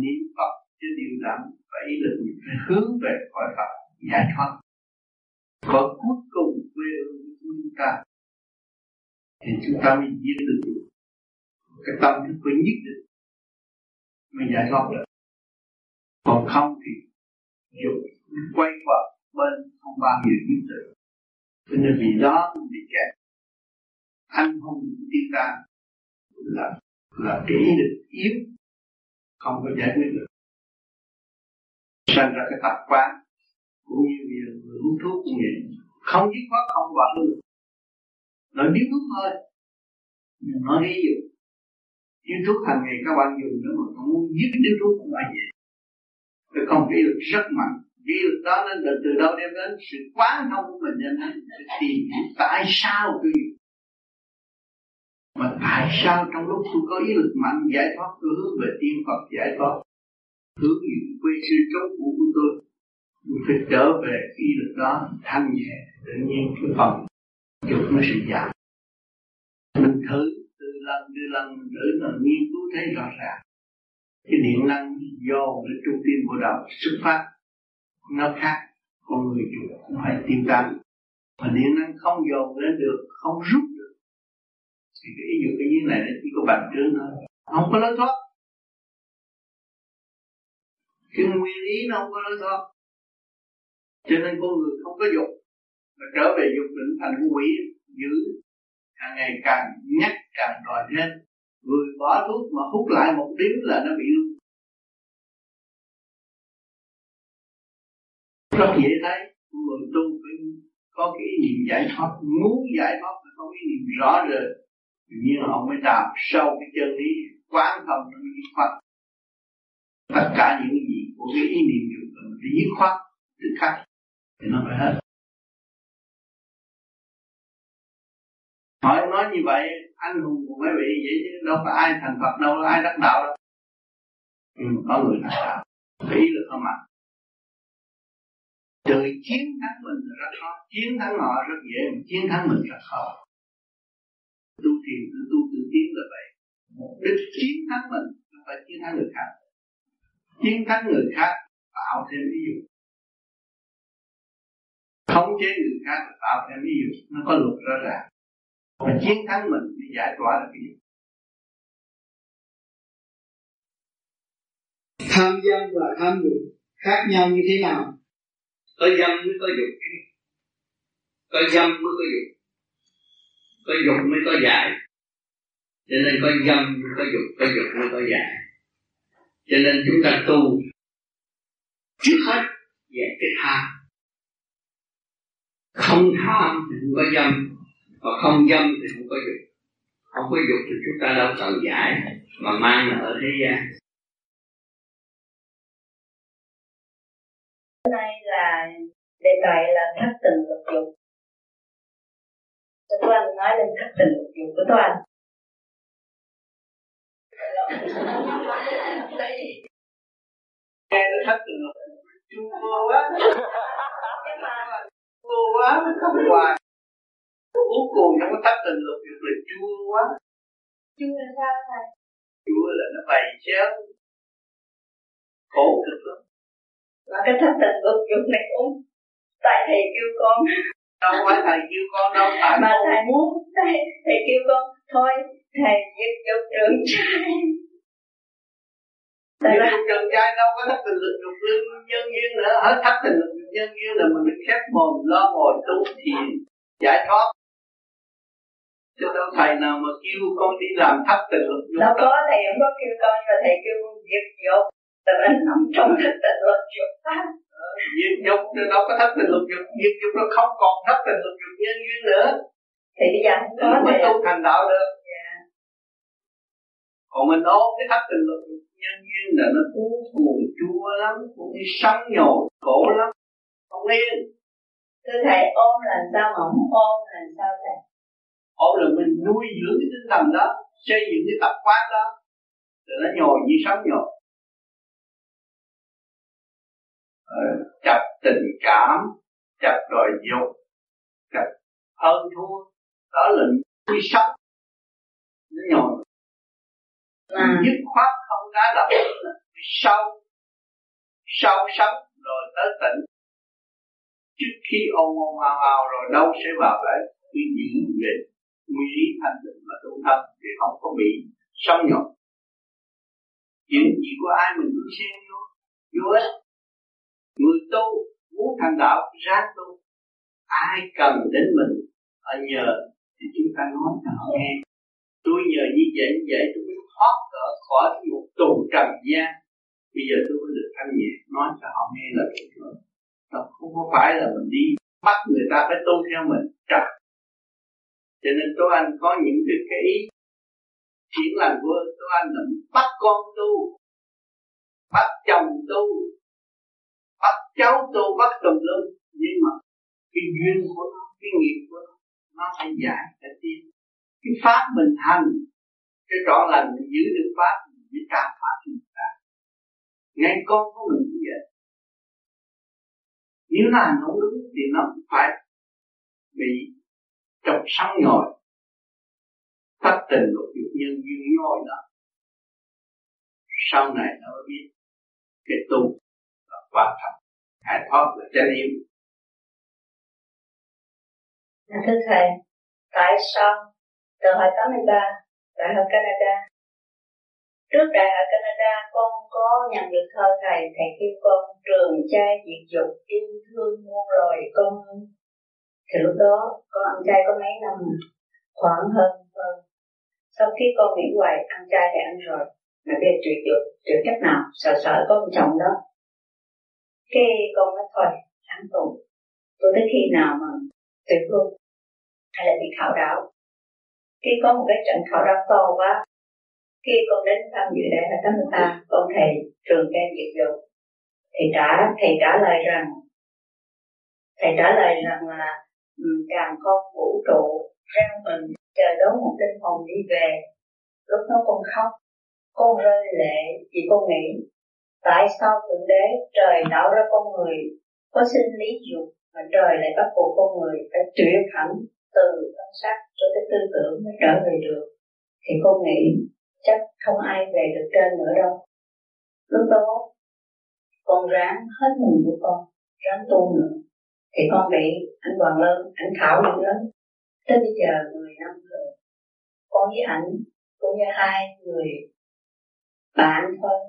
niệm phật cho điều đẳng và ý lực mình phải hướng về khỏi phật, giải thoát và cuối cùng quê hương của chúng ta, thì chúng ta mới diễn được cái tâm thức của nhất định mình giải thoát được còn không thì dục, quay vào bên không bao giờ biết được cho nên vì đó bị kẹt. Anh hùng đi ra là là kỹ được yếu. Không có giải quyết được. Sinh ra cái tập quán cũng như việc người uống thuốc cũng vậy. Không dứt khoát không bỏ luôn nó biết thuốc thôi nhưng nó ví dụ điếu thuốc hàng ngày các bạn dùng nữa mà không muốn giết điếu thuốc cũng phải vậy. Cái không cái lực rất mạnh cái lực đó nên từ, từ đâu đem đến sự quán thông của mình nên phải tìm hiểu tại sao tôi mà tại sao trong lúc tôi có ý lực mạnh giải thoát tôi hướng về tiên Phật giải thoát hướng về quê sư chống của tôi tôi phải trở về cái ý lực đó thanh nhẹ tự nhiên cái phần dục nó sẽ giảm. Mình thử từ lần từ lần mình thử là nghiên cứu thấy rõ ràng cái điện năng do để trung tim bộ đạo xuất phát nó khác. Con người chủ cũng phải tiêu tan mà điện năng không dồn lên được, không rút được. Thì cái ý dục cái dưới này nó chỉ có bằng trướng thôi. Không có lối thoát. Cái nguyên ý nó không có lối thoát. Cho nên con người không có dục. Mà trở về dục định thành quỷ giữ càng ngày càng nhắc càng đòi thêm người bỏ thuốc mà hút lại một điếu là nó bị rất dễ thấy người tu phải có cái ý niệm giải thoát, muốn giải thoát phải có ý niệm rõ rệt. Tự nhiên họ mới đạp sâu cái chân lý, quán thông nó mới dứt khoát. Tất cả những gì của cái ý niệm dục cần phải dứt khoát tức khắc thì nó phải hết. Hỏi nói như vậy, anh hùng của mấy vị vậy chứ đâu có ai thành phật đâu, ai đắc đạo đâu. Nhưng mà có người đắc đạo, ý lực không mạnh tự chiến thắng mình là rất khó. Chiến thắng họ rất dễ, mà chiến thắng mình rất khó. Tu thiền tự tu tự tiến là vậy. Mục đích chiến thắng mình không phải chiến thắng người khác. Chiến thắng người khác tạo thêm ví dụ. Khống chế người khác tạo thêm ví dụ. Nó có luật rõ ràng. Và chiến thắng mình thì giải tỏa được cái gì? Tham dâm và tham dục khác nhau như thế nào? Có dâm mới có dục có dâm mới có dục có dục mới có giải cho nên có dâm mới có dục có dục mới có giải cho nên chúng ta tu trước hết dạy cái tham. Không tham thì không có dâm và không dâm thì không có dục không có dục thì chúng ta đâu cần giải, mà mang ở thế gian. Đề tài là thất tình lục dục. Tôi anh nói lên thất tình lục dục của tôi anh nghe nó thất tình lục chua quá. Chua quá không hoài. Cuối cùng nó có thất tình lục dục là chua quá. Chua là sao thầy? Chua là nó bày chéo khổ cực lắm mà cái thất tình lục dục này cũng tại thầy kêu con. Đâu phải thầy kêu con đâu tại mà thầy muốn thầy, thầy kêu con thôi thầy giật dục trường trai. Tại là trường trai đâu có thất tình lực dục lương nhân duyên nữa. Hết thất tình lực dục nhân duyên là mình phải khép mồm lo ngồi tu thiền giải thoát. Chứ đâu thầy nào mà kêu con đi làm thất tình lực dục đâu có thầy không có kêu con mà thầy kêu giật dục là anh nằm trong thất tình lực dục pháp diệt dục thì đâu có thất tình lục dục diệt dục nó không còn thất tình lục dục nhân duyên nữa. Thì bây giờ không có mới tu thành đạo được. Yeah. còn mình ôm cái thất tình lục dục nhân duyên là nó cuốn buồn chua lắm cũng như sóng nhồi khổ lắm. Không yên thưa thầy ôm là sao mà không ôm là sao thầy? Ôm là mình nuôi dưỡng cái tinh thần đó xây dựng cái tập quán đó. Rồi nó nhồi như sóng nhồi Ờ, chập tình cảm chập đòi dục chập hơn thua. Đó là nuôi sống nó nhồi. À. dứt khoát không đá đập sâu sâu sống rồi tới tỉnh. Trước khi ôm ôm ao ao rồi đâu sẽ vào lại cái giữ về nguyên lý thanh tịnh và tu thân thì không có bị sâu nhọn chuyện gì của ai mình cũng xen vô vô ích người tu muốn thành đạo ráng tu. Ai cần đến mình ở nhờ. Thì chúng ta nói cho họ nghe. Tôi nhờ như vậy như vậy tôi mới thoát cỡ khỏi một tù trần gian. Bây giờ tôi mới được thanh nhẹ nói cho họ nghe là được rồi. Đó không có phải là mình đi bắt người ta phải tu theo mình trời cho nên tôi anh có những cái, cái ý triển lành của tôi anh là bắt con tu bắt chồng tu bắt cháu tu bắt tùm lum nhưng mà cái duyên của nó, cái nghiệp của nó nó phải giải phải tiến cái pháp mình hành, cái rõ lành mình giữ được pháp, mình mới trả pháp cho người ta ngay con của mình cũng vậy. Nếu nó hành không đúng thì nó cũng phải bị trồng sóng nhồi. Tất tình lục dục nhân duyên nhồi đó. Sau này nó mới biết cái tu và thật trọng giải thoát là chân yêu. Dạ, thưa thầy, tại sao từ hồi 83 đại học Canada? Trước đại học Canada, con có nhận được thơ thầy thầy kêu con trường trai diệt dục yêu thương muôn loài con. Thì lúc đó, con ăn chay có mấy năm? Khoảng hơn hơn. Sau khi con nghỉ hoài, ăn chay thì ăn rồi. Mà bây giờ tuyệt dục, tuyệt cách nào? Sợ sợ có một chồng đó cái con nói thôi tháng tù. Tôi tới khi nào mà tuyệt luôn hay là bị khảo đạo khi có một cái trận khảo đạo to quá, khi con đến tham dự đại hội tám ta con thầy trường can diệt dục thì trả, thầy trả lời rằng, thầy trả lời rằng là ừ, càng con vũ trụ reo mình chờ đón một tinh hồn đi về. Lúc đó con khóc, con rơi lệ vì con nghĩ tại sao thượng đế trời tạo ra con người, có sinh lý dục mà trời lại bắt buộc con người phải chuyển hẳn từ thân xác cho tới tư tưởng mới trở về được? Thì con nghĩ chắc không ai về được trên nữa đâu. Lúc đó, con ráng hết mình của con, ráng tu nữa. Thì con bị anh Hoàng Lân, anh Thảo dữ lắm tới bây giờ 10 năm rồi, con với ảnh cũng như hai người bạn thôi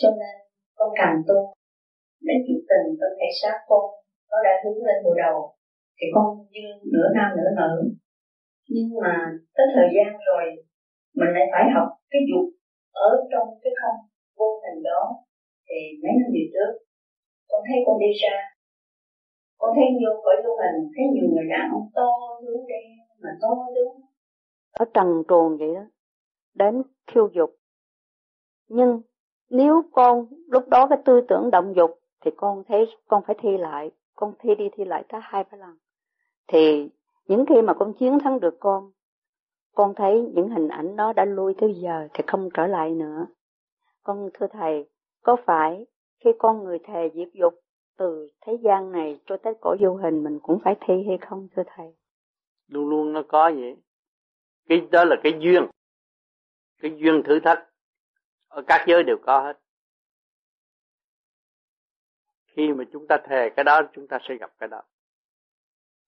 cho nên con càng tu, đến chuyện tình con thể xác con, nó đã hướng lên bộ đầu. Thì con như nửa nam nửa nữ. Nhưng mà tới thời gian rồi, mình lại phải học cái dục ở trong cái không vô hình đó. Thì mấy năm về trước, con thấy con đi ra con thấy vô khỏi vô hình, thấy nhiều người đàn ông to hướng đen mà to đúng ở trần truồng vậy đó, đến khiêu dục. Nhưng nếu con lúc đó cái tư tưởng động dục thì con thấy, con phải thi lại, con thi đi thi lại tới hai ba lần. Thì những khi mà con chiến thắng được con con thấy những hình ảnh đó đã lui tới giờ thì không trở lại nữa. Con thưa thầy, có phải khi con người thề diệt dục từ thế gian này cho tới cõi vô hình mình cũng phải thi hay không, thưa thầy? Luôn luôn nó có vậy. Cái, đó là cái duyên. Cái duyên thử thách ở các giới đều có hết. Khi mà chúng ta thề cái đó, chúng ta sẽ gặp cái đó.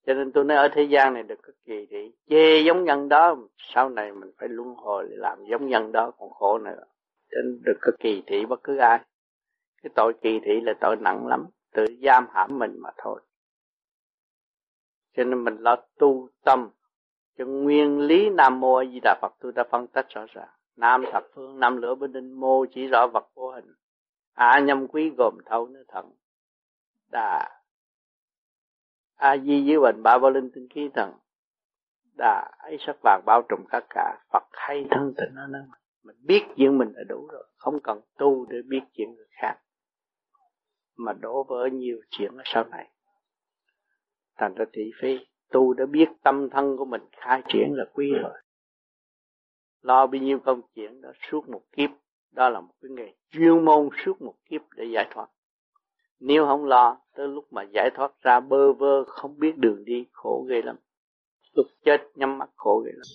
Cho nên tôi nói ở thế gian này được có kỳ thị. Chê giống nhân đó, sau này mình phải luân hồi làm giống nhân đó, còn khổ nữa. Cho nên được có kỳ thị bất cứ ai. Cái tội kỳ thị là tội nặng lắm, tự giam hãm mình mà thôi. Cho nên mình lo tu tâm. Cho nguyên lý nam mô a di đà phật, tôi đã phân tích rõ ràng nam thập phương, năm lửa bên đinh, mô chỉ rõ vật vô hình. A nhâm quý gồm thâu nữ thần. Đà. A di dưới bệnh, ba ba linh tinh khí thần. Đà. Ấy sắc vàng bao trùm tất cả. Phật hay thân tịnh nó nữa mình biết chuyện mình là đủ rồi. Không cần tu để biết chuyện người khác. Mà đổ vỡ nhiều chuyện ở sau này. Thành ra thị phi, tu đã biết tâm thân của mình khai triển là quý rồi lo bao nhiêu công chuyện đó suốt một kiếp. Đó là một cái nghề chuyên môn suốt một kiếp để giải thoát. Nếu không lo tới lúc mà giải thoát ra bơ vơ không biết đường đi khổ ghê lắm. Lúc chết nhắm mắt khổ ghê lắm.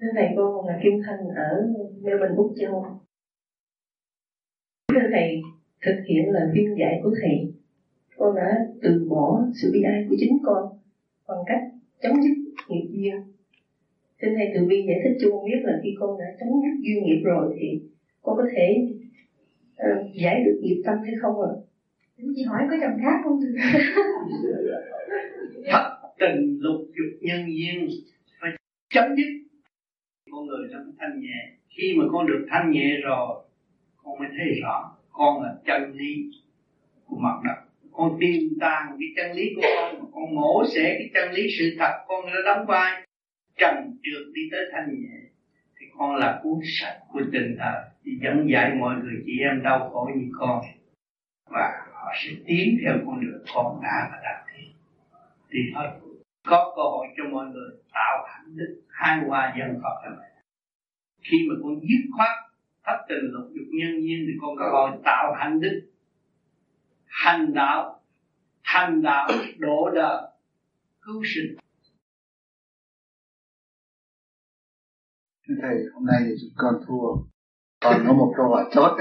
Thưa thầy cô là Kim Thanh ở Melbourne, Úc Châu. Thưa thầy, thực hiện lời khuyên dạy của thầy, con đã từ bỏ sự bi ai của chính con bằng cách chấm dứt nghiệp duyên. Xin thầy từ bi giải thích cho con biết là khi con đã chấm dứt duyên nghiệp rồi thì con có thể uh, giải được nghiệp tâm hay không ạ? À? Chị hỏi có chồng khác không? Thất tình lục dục nhân duyên phải chấm dứt con người nó thanh nhẹ khi mà con được thanh nhẹ rồi con mới thấy rõ con là chân lý của mặt đất con tìm tàng cái chân lý của con con mổ xẻ cái chân lý sự thật, con đã đóng vai trần trượt đi tới thanh nhẹ. Thì con là cuốn sách của tình thật thì dẫn dạy mọi người chị em đau khổ như con. Và họ sẽ tiến theo con đường con đã và đạt thì thì thôi, có cơ hội cho mọi người tạo hạnh đức, hai hòa dân Phật là vậy. Khi mà con dứt khoát thất tình lục dục nhân duyên thì con có hội tạo hạnh đức hành đạo thành đạo độ đời cứu sinh. Thầy hôm nay thì chúng con thua. Còn có một câu hỏi chót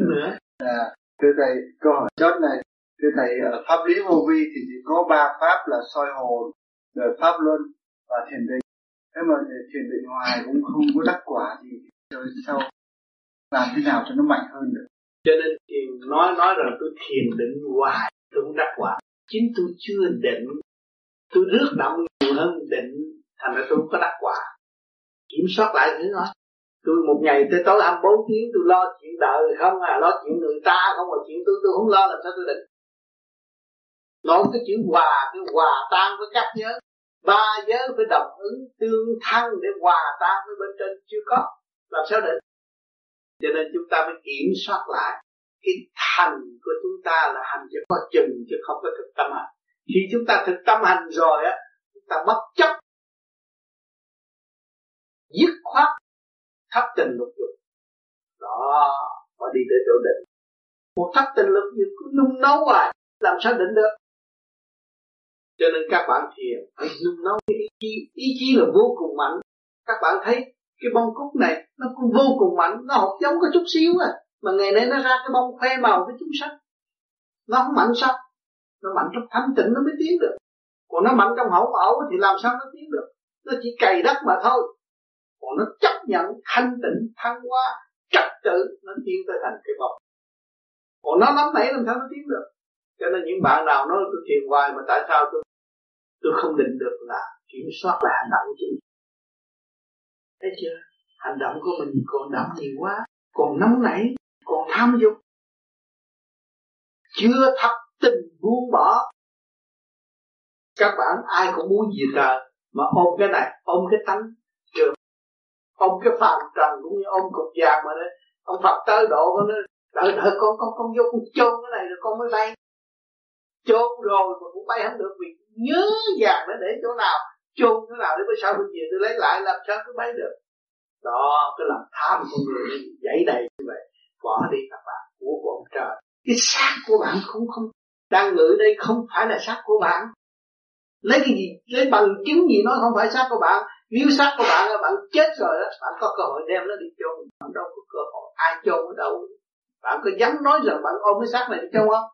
nữa. À, thưa thầy câu hỏi chót này. Thưa thầy ở pháp lý vô vi thì chỉ có ba pháp là soi hồn đời pháp luân và thiền định. Thế mà thiền định hoài cũng không có đắc quả thì rồi sau làm thế nào cho nó mạnh hơn được cho nên thiền nói nói rằng tôi thiền định hoài, tôi cũng đắc quả. Chính tôi chưa định, tôi rước động nhiều hơn định, thành ra tôi không có đắc quả. Kiểm soát lại thứ nói tôi một ngày tới tối 24 tiếng, tôi lo chuyện đời không à lo chuyện người ta không mà chuyện tôi tôi không lo làm sao tôi định. Nói cái chữ hòa, cái hòa tan với các nhớ. Ba giới phải đồng ứng tương thân để hòa tan với bên trên. Chưa có. Làm sao định? Cho nên chúng ta phải kiểm soát lại cái hành của chúng ta là hành cho có chừng chứ không có thực tâm hành. Khi chúng ta thực tâm hành rồi á, chúng ta bất chấp dứt khoát thất tình lục dục. Đó mà đi tới chỗ định. Một thất tình lục dục cứ nung nấu hoài, làm sao định được? Cho nên các bạn thiền phải nung nấu. Cái ý chí ý chí là vô cùng mạnh. Các bạn thấy cái bông cúc này, nó cũng vô cùng mạnh, nó học giống có chút xíu à. Mà ngày nay nó ra cái bông khoe màu với chúng sanh nó không mạnh sao? Nó mạnh trong thanh tịnh nó mới tiến được. Còn nó mạnh trong hậu ẩu thì làm sao nó tiến được? Nó chỉ cày đất mà thôi. Còn nó chấp nhận thanh tịnh, thăng hoa, trật tự, nó tiến tới thành cái bông. Còn nó nắm nảy làm sao nó tiến được? Cho nên những bạn nào nói tôi thiền hoài mà tại sao tôi tôi không định được là kiểm soát lại hành động của chính thấy chưa? Hành động của mình còn đậm nhiều quá, còn nóng nảy, còn tham dục. Chưa thật tình buông bỏ. Các bạn ai cũng muốn gì trời mà ôm cái này, ôm cái tánh. Trường ôm cái phàm trần cũng như ôm cục vàng mà đấy ông Phật tới độ con nó đợi đợi con con con vô con chôn cái này rồi con mới bay. Chôn rồi mà cũng bay không được vì nhớ vàng nó để chỗ nào chôn thế nào để mới sao tôi về tôi lấy lại làm sao tôi bay được. Đó, cái lòng tham của người dậy đầy như vậy, bỏ đi các bạn của của ông trời. Cái xác của bạn không không, đang ngự đây không phải là xác của bạn. Lấy cái gì, lấy bằng chứng gì nó không phải xác của bạn. Nếu xác của bạn là bạn chết rồi đó, bạn có cơ hội đem nó đi chôn. Bạn đâu có cơ hội, ai chôn ở đâu? Bạn có dám nói rằng bạn ôm cái xác này đi chôn không?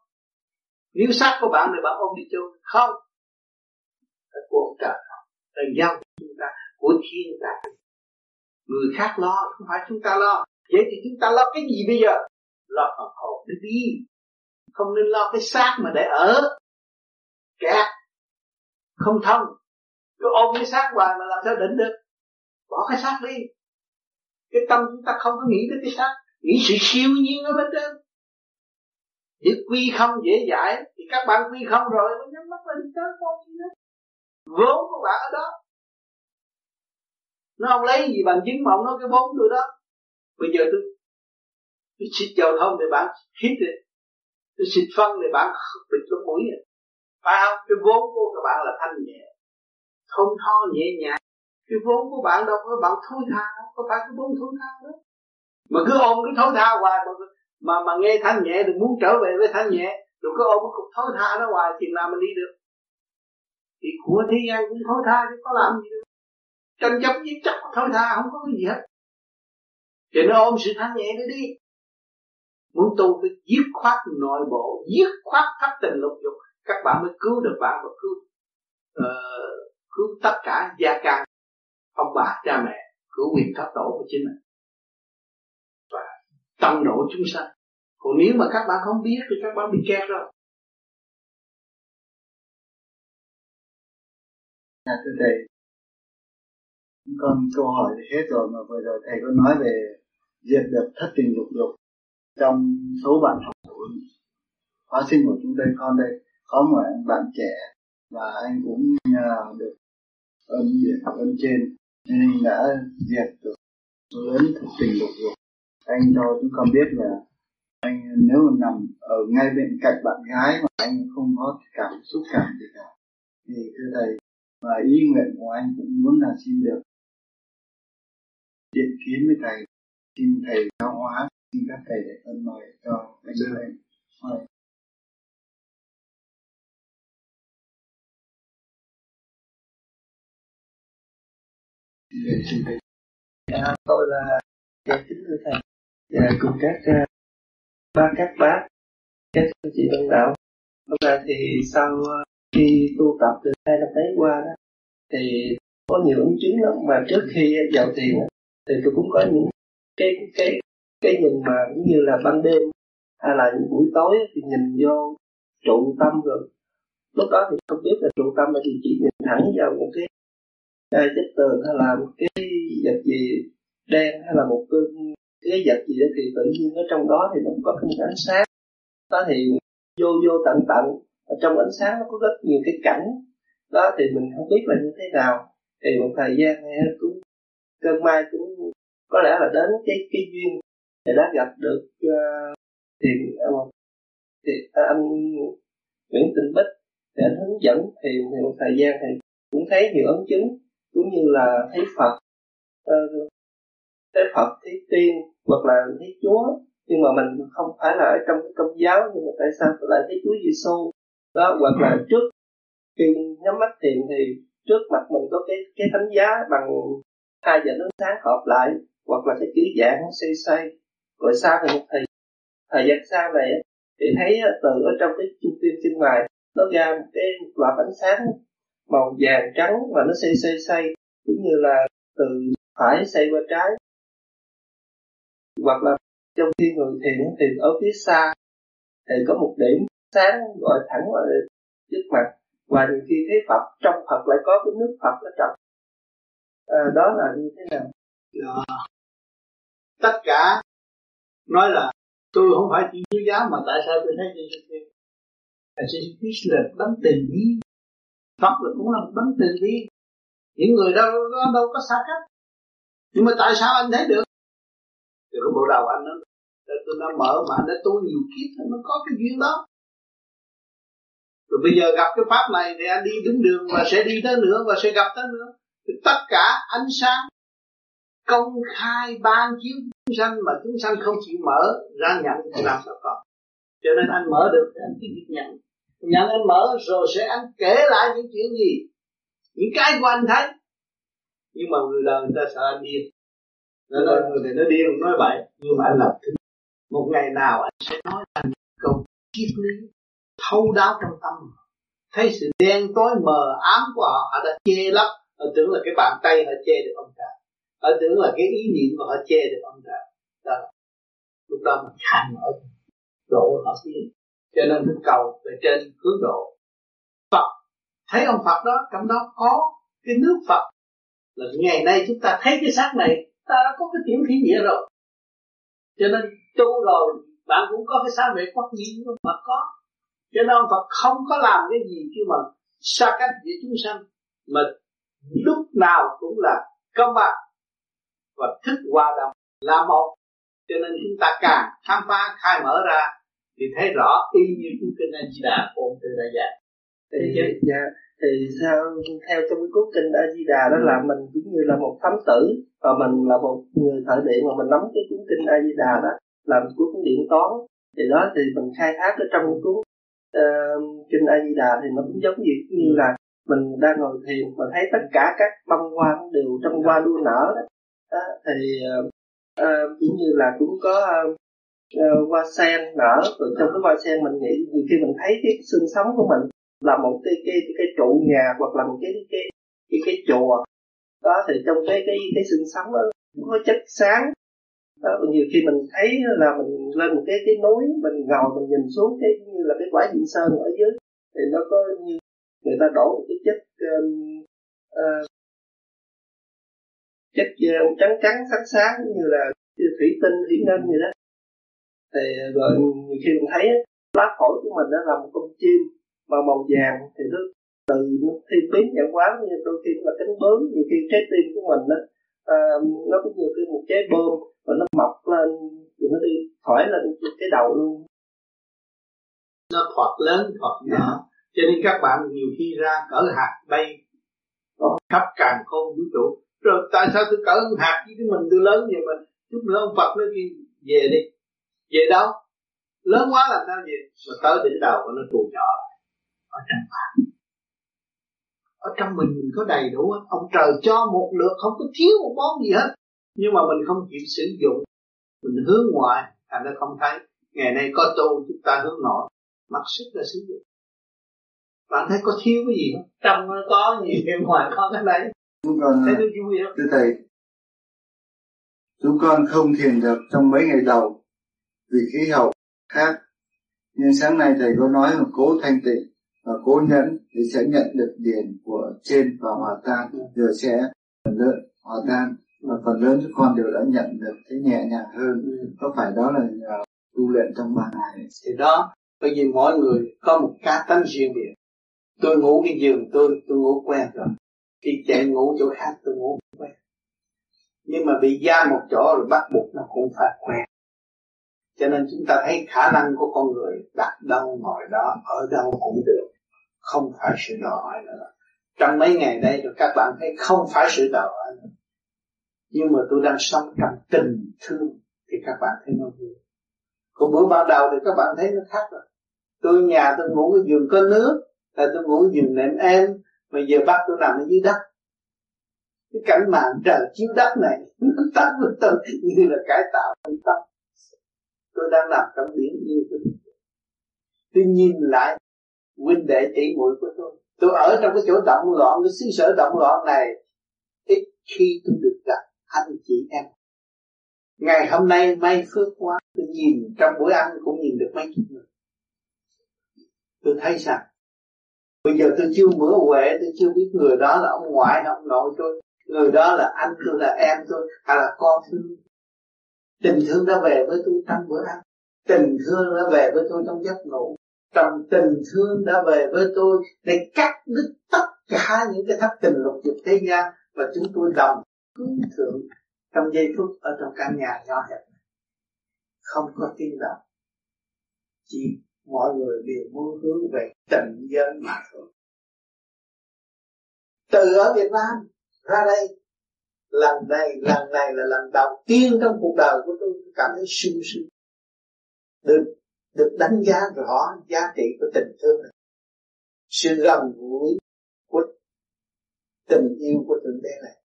Nếu xác của bạn thì bạn ôm đi chôn. Không. Là của ông trời là giao của chúng ta, của thiên tài người khác lo, không phải chúng ta lo. Vậy thì chúng ta lo cái gì bây giờ? Lo phần hồn để đi. Không nên lo cái xác mà để ở. Kẹt. Không thông. Cứ ôm cái xác hoài mà làm sao định được? Bỏ cái xác đi. Cái tâm chúng ta không có nghĩ tới cái xác. Nghĩ sự siêu nhiên ở bên trên. Chữ quy không dễ dãi, thì các bạn quy không rồi mới nhắm mắt lên tới con gì đó vốn của bạn ở đó. Nó không lấy gì bằng chứng mà ông nói cái vốn tôi đó. Bây giờ tôi tôi xịt giao thông thì bạn hít đi tôi xịt phân thì bạn bịt lỗ mũi rồi. Phải không? Cái vốn của các bạn là thanh nhẹ thông tho nhẹ nhàng. Cái vốn của bạn đâu có bạn thối tha có phải cái vốn thối tha đó. Mà cứ ôm cái thối tha hoài mà mà, mà nghe thanh nhẹ thì muốn trở về với thanh nhẹ. Rồi cứ ôm cái cục thối tha nó hoài thì làm mình đi được thì của thế gian cũng thối tha chứ có làm gì đâu tranh chấp giết chấp thối tha không có cái gì hết. Cho nên ôm sự thanh nhẹ để đi. Muốn tu phải giết khoát nội bộ giết khoát thất tình lục dục. Các bạn mới cứu được bạn và cứu uh, cứu tất cả gia can ông bà cha mẹ cứu quyền thất tổ của chính mình. Và tăng độ chúng sanh. Còn nếu mà các bạn không biết thì các bạn bị kẹt rồi. Dạ thưa thầy, con câu hỏi thì hết rồi mà vừa rồi thầy có nói về diệt được thất tình lục dục trong số bạn học của khóa sinh của chúng đây con đây có một anh bạn trẻ và anh cũng à, được ơn diệt ơn trên. Nên đã diệt được số lớn thất tình lục dục. Anh cho chúng con biết là anh nếu mà nằm ở ngay bên cạnh bạn gái mà anh không có cảm xúc cảm gì cả thì thưa thầy và ý nguyện của anh cũng muốn là xin được điện kiến với thầy. Xin thầy giáo hóa xin các thầy để ơn mời cho anh đưa lên. Mời. Dạ, tôi là dạ, kính thưa thầy. Và dạ, cùng các ờ, uh, ba các bác các chị đồng đạo. Hôm nay thì sau uh, khi tu tập từ hai năm đấy qua đó thì có nhiều ứng chứng lắm. Mà trước khi vào thiền thì tôi cũng có những cái cái cái nhìn mà cũng như là ban đêm hay là những buổi tối thì nhìn vô trụ tâm rồi. Lúc đó thì không biết là trụ tâm là gì chỉ nhìn thẳng vào một cái cái chất tường hay là một cái vật gì đen hay là một cái, cái vật gì đó thì tự nhiên ở trong đó thì nó có cái ánh sáng. Đó thì vô vô tận tận ở trong ánh sáng nó có rất nhiều cái cảnh. Đó thì mình không biết là như thế nào. Thì một thời gian này cũng cơn mai cũng có lẽ là đến cái cái duyên thì đã gặp được uh, thì uh, thì uh, anh Nguyễn Tinh Bích để anh hướng dẫn. Thì, thì một thời gian thì cũng thấy nhiều ấn chứng cũng như là thấy Phật uh, thấy Phật thấy tiên hoặc là thấy Chúa. Nhưng mà mình không phải là ở trong cái công giáo nhưng mà tại sao lại thấy Chúa Giêsu đó, hoặc là trước khi nhắm mắt thiền thì trước mặt mình có cái cái thánh giá bằng hai giờ ánh sáng hợp lại, hoặc là cái ký dạng nó xây rồi sau thì một thời thời gian sau này thì thấy từ ở trong cái trung tim bên ngoài, nó ra một cái loạt ánh sáng màu vàng trắng và nó xây xây xây cũng như là từ phải xây qua trái. Hoặc là trong thiên người thiền thì ở phía xa thì có một điểm sáng gọi thẳng vào trước mặt và nhiều khi thấy Phật trong Phật lại có cái nước Phật ở trong. À, đó là như thế nào? Yeah. tất cả nói là tôi không phải chỉ giáo mà tại sao tôi thấy Giêsu Christ là sự Christ là đấng tình lý Phật là cũng là một tình lý những người đâu đâu, đâu có xa cách. Nhưng mà tại sao anh thấy được? Thì cái bộ đầu anh nó tôi nó mở mà anh đã tu nhiều kiếp nó có cái duyên đó rồi bây giờ gặp cái pháp này thì anh đi đúng đường và sẽ đi tới nữa và sẽ gặp tới nữa. Thì tất cả ánh sáng công khai ban chiếu chúng sanh mà chúng sanh không chịu mở ra nhận thì làm sao có. Cho nên anh mở được thì anh cứ việc nhận. Nhận anh mở rồi sẽ anh kể lại những chuyện gì, những cái của anh thấy. Nhưng mà người đời người ta sợ anh điên. Nó nói người này nó điên, nói vậy nhưng mà anh làm thứ một ngày nào anh sẽ nói thành câu triết lý thấu đáo trong tâm. Thấy sự đen tối mờ ám của họ họ đã che lấp. Họ tưởng là cái bàn tay họ che được ông trời. Họ tưởng là cái ý niệm của họ che được ông trời. Đó lúc đó mình khai mở độ họ tiến. Cho nên mình cầu về trên hướng độ. Phật. Thấy ông Phật đó, trong đó có cái nước Phật. Là ngày nay chúng ta thấy cái xác này, ta đã có cái tiểu thí nghĩa rồi. Cho nên tu rồi bạn cũng có cái xác về quốc nhiên mà có cho nên ông Phật không có làm cái gì khi mà xa cách giữa chúng sanh mà lúc nào cũng là công bằng và thức hòa đồng là một. Cho nên chúng ta càng khám phá khai mở ra thì thấy rõ y như cuốn kinh A Di Đà của ông Từ Đại Dạ. Thì, dạ, thì sao theo trong cái cuốn kinh A Di Đà đó là mình cũng như là một thám tử và mình là một người thợ điện mà mình nắm cái cuốn kinh A Di Đà đó làm cuốn điện toán. Thì đó thì mình khai thác ở trong cuốn uh, kinh A Di Đà thì nó cũng giống như như là mình đang ngồi thiền mà thấy tất cả các băng hoa đều trong hoa đua nở đó, đó thì uh, cũng như là cũng có uh, uh, hoa sen nở. Rồi trong cái hoa sen mình nghĩ nhiều khi mình thấy cái xương sống của mình là một cái cái cái, trụ nhà hoặc là một cái cái cái cái, chùa. Đó thì trong cái cái cái xương sống đó có chất sáng đó, nhiều khi mình thấy là mình lên một cái cái núi mình ngồi mình nhìn xuống cái như là cái quả diện sơn ở dưới thì nó có như người ta đổ cái chất um, uh, chất uh, trắng trắng sáng sáng như là thủy tinh thủy ngân gì đó. Thì rồi nhiều khi mình thấy lá phổi của mình đó là một con chim mà màu vàng thì nó từ nó thiên biến dạng quá như đôi khi là cánh bướm nhiều khi trái tim của mình đó uh, nó cũng như cái một trái bơm và nó mọc lên rồi nó đi thổi lên cái đầu luôn. Nó thoạt lớn thoạt nhỏ. Cho nên các bạn nhiều khi ra cỡ hạt bay khắp càng không vũ trụ. Rồi tại sao tôi cỡ hạt với cái mình tôi lớn vậy mà chút nữa ông Phật nói kia về đi. Về đâu? Lớn quá làm sao về mà tới đỉnh đầu của nó tù nhỏ ở trong bạn. Ở trong mình mình có đầy đủ hết. Ông trời cho một lượt không có thiếu một món gì hết nhưng mà mình không chịu sử dụng. Mình hướng ngoại thành ra không thấy. Ngày nay có tu chúng ta hướng nội. Mặc sức là sử dụng. Bạn thấy có thiếu cái gì không? Trong nó có gì bên ngoài có cái đấy. Còn thấy nó vui không? thưa thầy chúng con không thiền được trong mấy ngày đầu vì khí hậu khác. Nhưng sáng nay thầy có nói là cố thanh tịnh và cố nhẫn thì sẽ nhận được điển của trên và hòa tan. Rồi sẽ phần lớn hòa tan và phần lớn các con đều đã nhận được thấy nhẹ nhàng hơn. Có phải đó là nhờ tu luyện trong ba ngày? Thì đó bởi vì mỗi người có một cá tánh riêng biệt. Tôi ngủ cái giường tôi tôi ngủ quen rồi. Khi chạy ngủ chỗ khác tôi ngủ quen. Nhưng mà bị giam một chỗ rồi bắt buộc nó cũng phải quen. Cho nên chúng ta thấy khả năng của con người đặt đâu ngồi đó ở đâu cũng được. Không phải sự đòi hỏi nữa. Trong mấy ngày đây rồi các bạn thấy không phải sự đòi nhưng mà tôi đang sống trong tình thương, thì các bạn thấy nó vui. Còn bữa ban đầu thì các bạn thấy nó khác rồi. Tôi nhà tôi ngủ cái giường có nước, là tôi ngủ giường nệm em mà giờ bắt tôi nằm ở dưới đất. Cái cảnh mạng trời chiếu đất này, nó tác với tôi như là cải tạo tâm tâm tôi đang nằm trong biển như tôi tôi nhìn lại huynh đệ tỷ muội của tôi. Tôi ở trong cái chỗ động loạn, cái xứ sở động loạn này, ít khi tôi được gặp anh chị em. Ngày hôm nay may phước quá, tôi nhìn trong bữa ăn cũng nhìn được mấy chục người. Tôi thấy rằng bây giờ tôi chưa mở huệ tôi chưa biết người đó là ông ngoại hay ông nội tôi. Người đó là anh tôi, là em tôi, hay là con tôi tình thương đã về với tôi trong bữa ăn. Tình thương đã về với tôi trong giấc ngủ. Trong tình thương đã về với tôi để cắt đứt tất cả những cái thất tình lục dục thế gian và chúng tôi đồng hướng thượng trong giây phút ở trong căn nhà nhỏ hẹp không có tiếng động. Chỉ mọi người đều muốn hướng về tình giới mà thôi. Từ ở Việt Nam ra đây, lần này lần này là lần đầu tiên trong cuộc đời của tôi cảm thấy sung sướng. Được được đánh giá rõ giá trị của tình thương này. Sự gần gũi của tình yêu của thượng đế này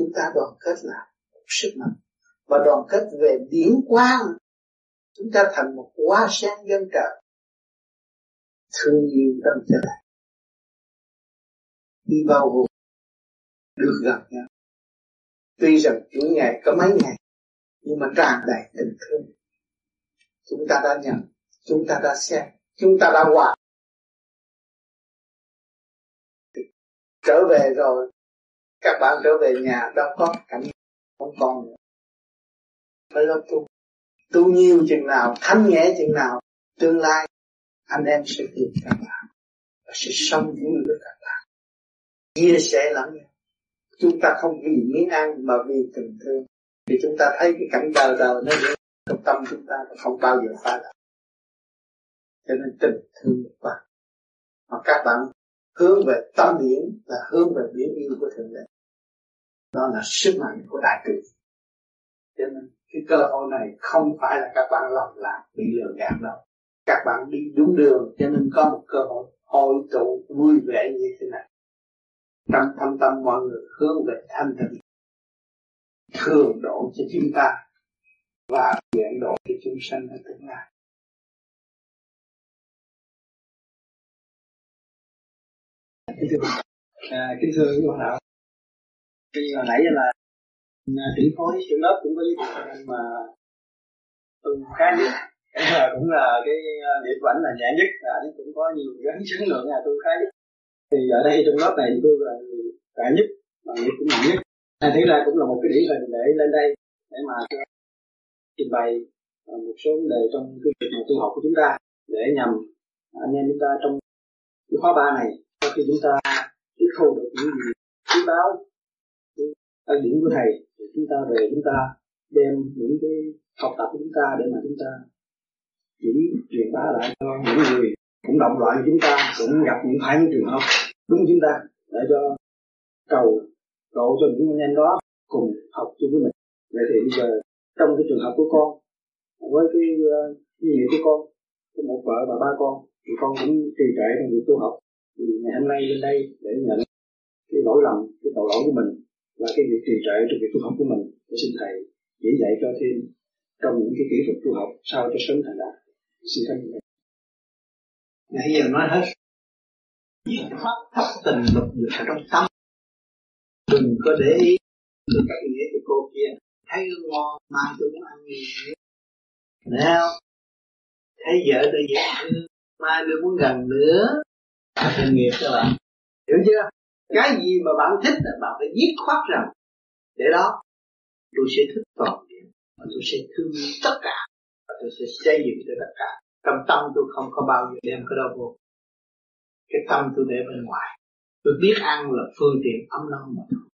chúng ta đoàn kết lại sức mạnh. Và đoàn kết về điển quang, chúng ta thành một hoa sen dân trời thương yêu tâm trời đi bao gồm được gặp nhau. Tuy rằng chủ ngày có mấy ngày, nhưng mà tràn đầy tình thương. Chúng ta đã nhận, chúng ta đã xem, chúng ta đã hòa. Trở về rồi các bạn trở về nhà, đâu có cảnh không còn nữa. Phải lo tu. Tu nhiều chừng nào, thanh nhẹ chừng nào, tương lai anh em sẽ tìm các bạn và sẽ sống vui với các bạn. Chia sẻ lẫn nhau chúng ta không vì miếng ăn mà vì tình thương. Thì chúng ta thấy cái cảnh đời đời nó trong tâm chúng ta không bao giờ phá được. Cho nên tình thương các bạn. Mà các bạn hướng về tâm biển là hướng về biển yêu của thượng đế đó là sức mạnh của đại từ cho nên cái cơ hội này không phải là các bạn lầm lạc bị lừa gạt đâu. Các bạn đi đúng đường cho nên có một cơ hội hội tụ vui vẻ như thế này. Trong thâm tâm mọi người hướng về thanh tịnh thường độ cho chúng ta và nguyện độ cho chúng sanh ở tương lai. Kính thưa à, kính thưa quý đạo thì hồi nãy là à, trưởng phối trưởng lớp cũng có giới thiệu mà tôi khá nhất cái là cũng là cái à, điểm của ảnh là nhẹ nhất là ảnh cũng có nhiều gắn chứng lượng là tôi khá nhất thì ở đây trong lớp này tôi là khá nhất mà người cũng mạnh nhất. Anh thấy là cũng là một cái điển hình để lên đây để mà trình bày à, một số vấn đề trong cái việc tu học của chúng ta, để nhằm anh em chúng ta trong cái khóa ba này, sau khi chúng ta tiếp thu được những gì quý báo ở điển của thầy thì chúng ta về chúng ta đem những cái học tập của chúng ta để mà chúng ta chỉ truyền bá lại cho những người cũng động loạn chúng ta cũng gặp những phải những trường hợp đúng chúng ta để cho cầu cầu cho những anh em đó cùng học chung với mình. Vậy thì bây giờ trong cái trường hợp của con với cái ờ, uh, nghiệp của con có một vợ và ba con thì con cũng trì trệ trong việc tu học. Thì ngày hôm nay lên đây để nhận cái lỗi lầm cái tội lỗi của mình và cái việc trì trệ trong việc tu học của mình, để xin thầy chỉ dạy cho thêm trong những cái kỹ thuật tu học sao cho sớm thành đạt. Xin cảm ơn nãy giờ nói hết. Pháp thất tình lục dục ở trong tâm. Đừng có để ý được cái nghĩa của cô kia. Thấy ngon mai tôi muốn ăn gì. Nữa nào thấy vợ tôi dễ thương, mai tôi muốn gần nữa. Thật nghiệp các bạn. Hiểu chưa? Cái gì mà bạn thích là bạn phải dứt khoát rằng, để đó tôi sẽ thích toàn diện và tôi sẽ thương tất cả và tôi sẽ xây dựng cho tất cả. Trong tâm tôi không có bao giờ đem cái đó vô. Cái tâm tôi để bên ngoài. Tôi biết ăn là phương tiện ấm no mà thôi.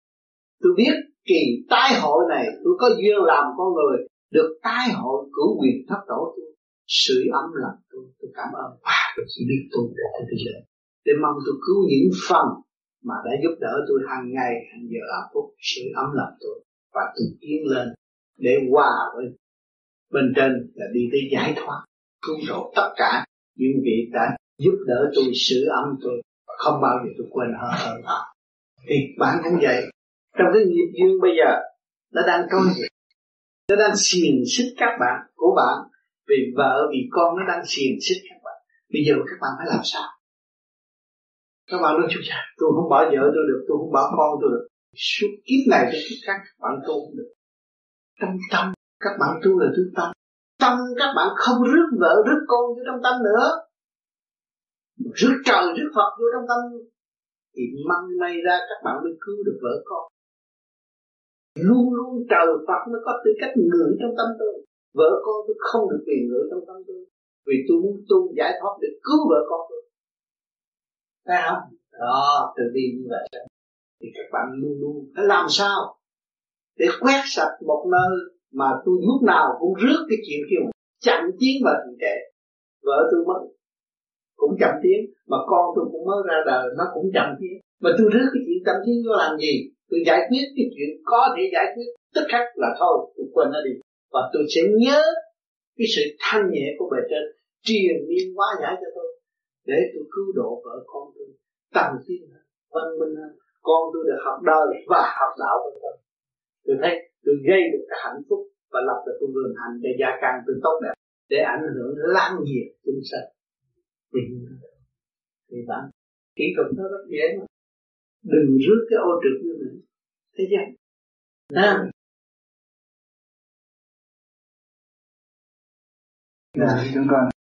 Tôi biết kỳ tái hội này, tôi có duyên làm con người, được tái hội cử quyền thất tổ tôi, sưởi ấm lòng tôi tôi cảm ơn. Và tôi chỉ biết tôi để tôi lên. Để mong tôi cứu những phần mà đã giúp đỡ tôi hàng ngày, hàng giờ ở phúc sự ấm lòng tôi và tôi tiến lên để hòa với bên trên là đi tới giải thoát, cứu độ tất cả những vị đã giúp đỡ tôi sửa ấm tôi không bao giờ tôi quên hơn hơn họ. Thì bản thân vậy. Trong cái nghiệp dương bây giờ, nó đang trôi về nó đang xiềng xích các bạn, của bạn. Vì vợ, vì con, nó đang xiềng xích các bạn. Bây giờ các bạn phải làm sao? Các bạn nói chú cha tôi không bỏ vợ tôi được, tôi không bỏ con tôi được. Suốt kiếp này cho kiếp khác, các bạn tu không được. Trong tâm, các bạn tu là tu tâm. Tâm các bạn không rước vợ, rước con vô trong tâm nữa. Rước trời, rước Phật vô trong tâm thì măng may ra, các bạn mới cứu được vợ con. Luôn luôn trời Phật mới có tư cách ngự trong tâm tôi. Vợ con tôi không được quyền ngửi trong tâm tôi. Vì tôi muốn tu giải thoát để cứu vợ con tôi phải không đó từ đi như vậy. Thì các bạn luôn luôn phải làm sao để quét sạch một nơi mà tôi lúc nào cũng rước cái chuyện kia chậm tiến vào trì trệ. Vợ tôi mất, cũng chậm tiến, mà con tôi cũng mới ra đời, nó cũng chậm tiến. Mà tôi rước cái chuyện chậm tiến vô làm gì? Tôi giải quyết cái chuyện có thể giải quyết tức khắc là thôi, tôi quên nó đi. Và tôi sẽ nhớ cái sự thanh nhẹ của bề trên truyền liên hóa giải cho tôi để tôi cứu độ vợ con tôi. Tăng tiến hơn văn minh hơn. Con tôi được học đời và học đạo của tôi tôi thấy tôi gây được cái hạnh phúc và lập được con đường hành để gia càng tôi tốt đẹp để ảnh hưởng lan nhiệt chúng sanh. Thì thì bạn kỹ thuật nó rất dễ mà. Đừng rước cái ô trực như mình. Thế gian. À. Dạ, chúng con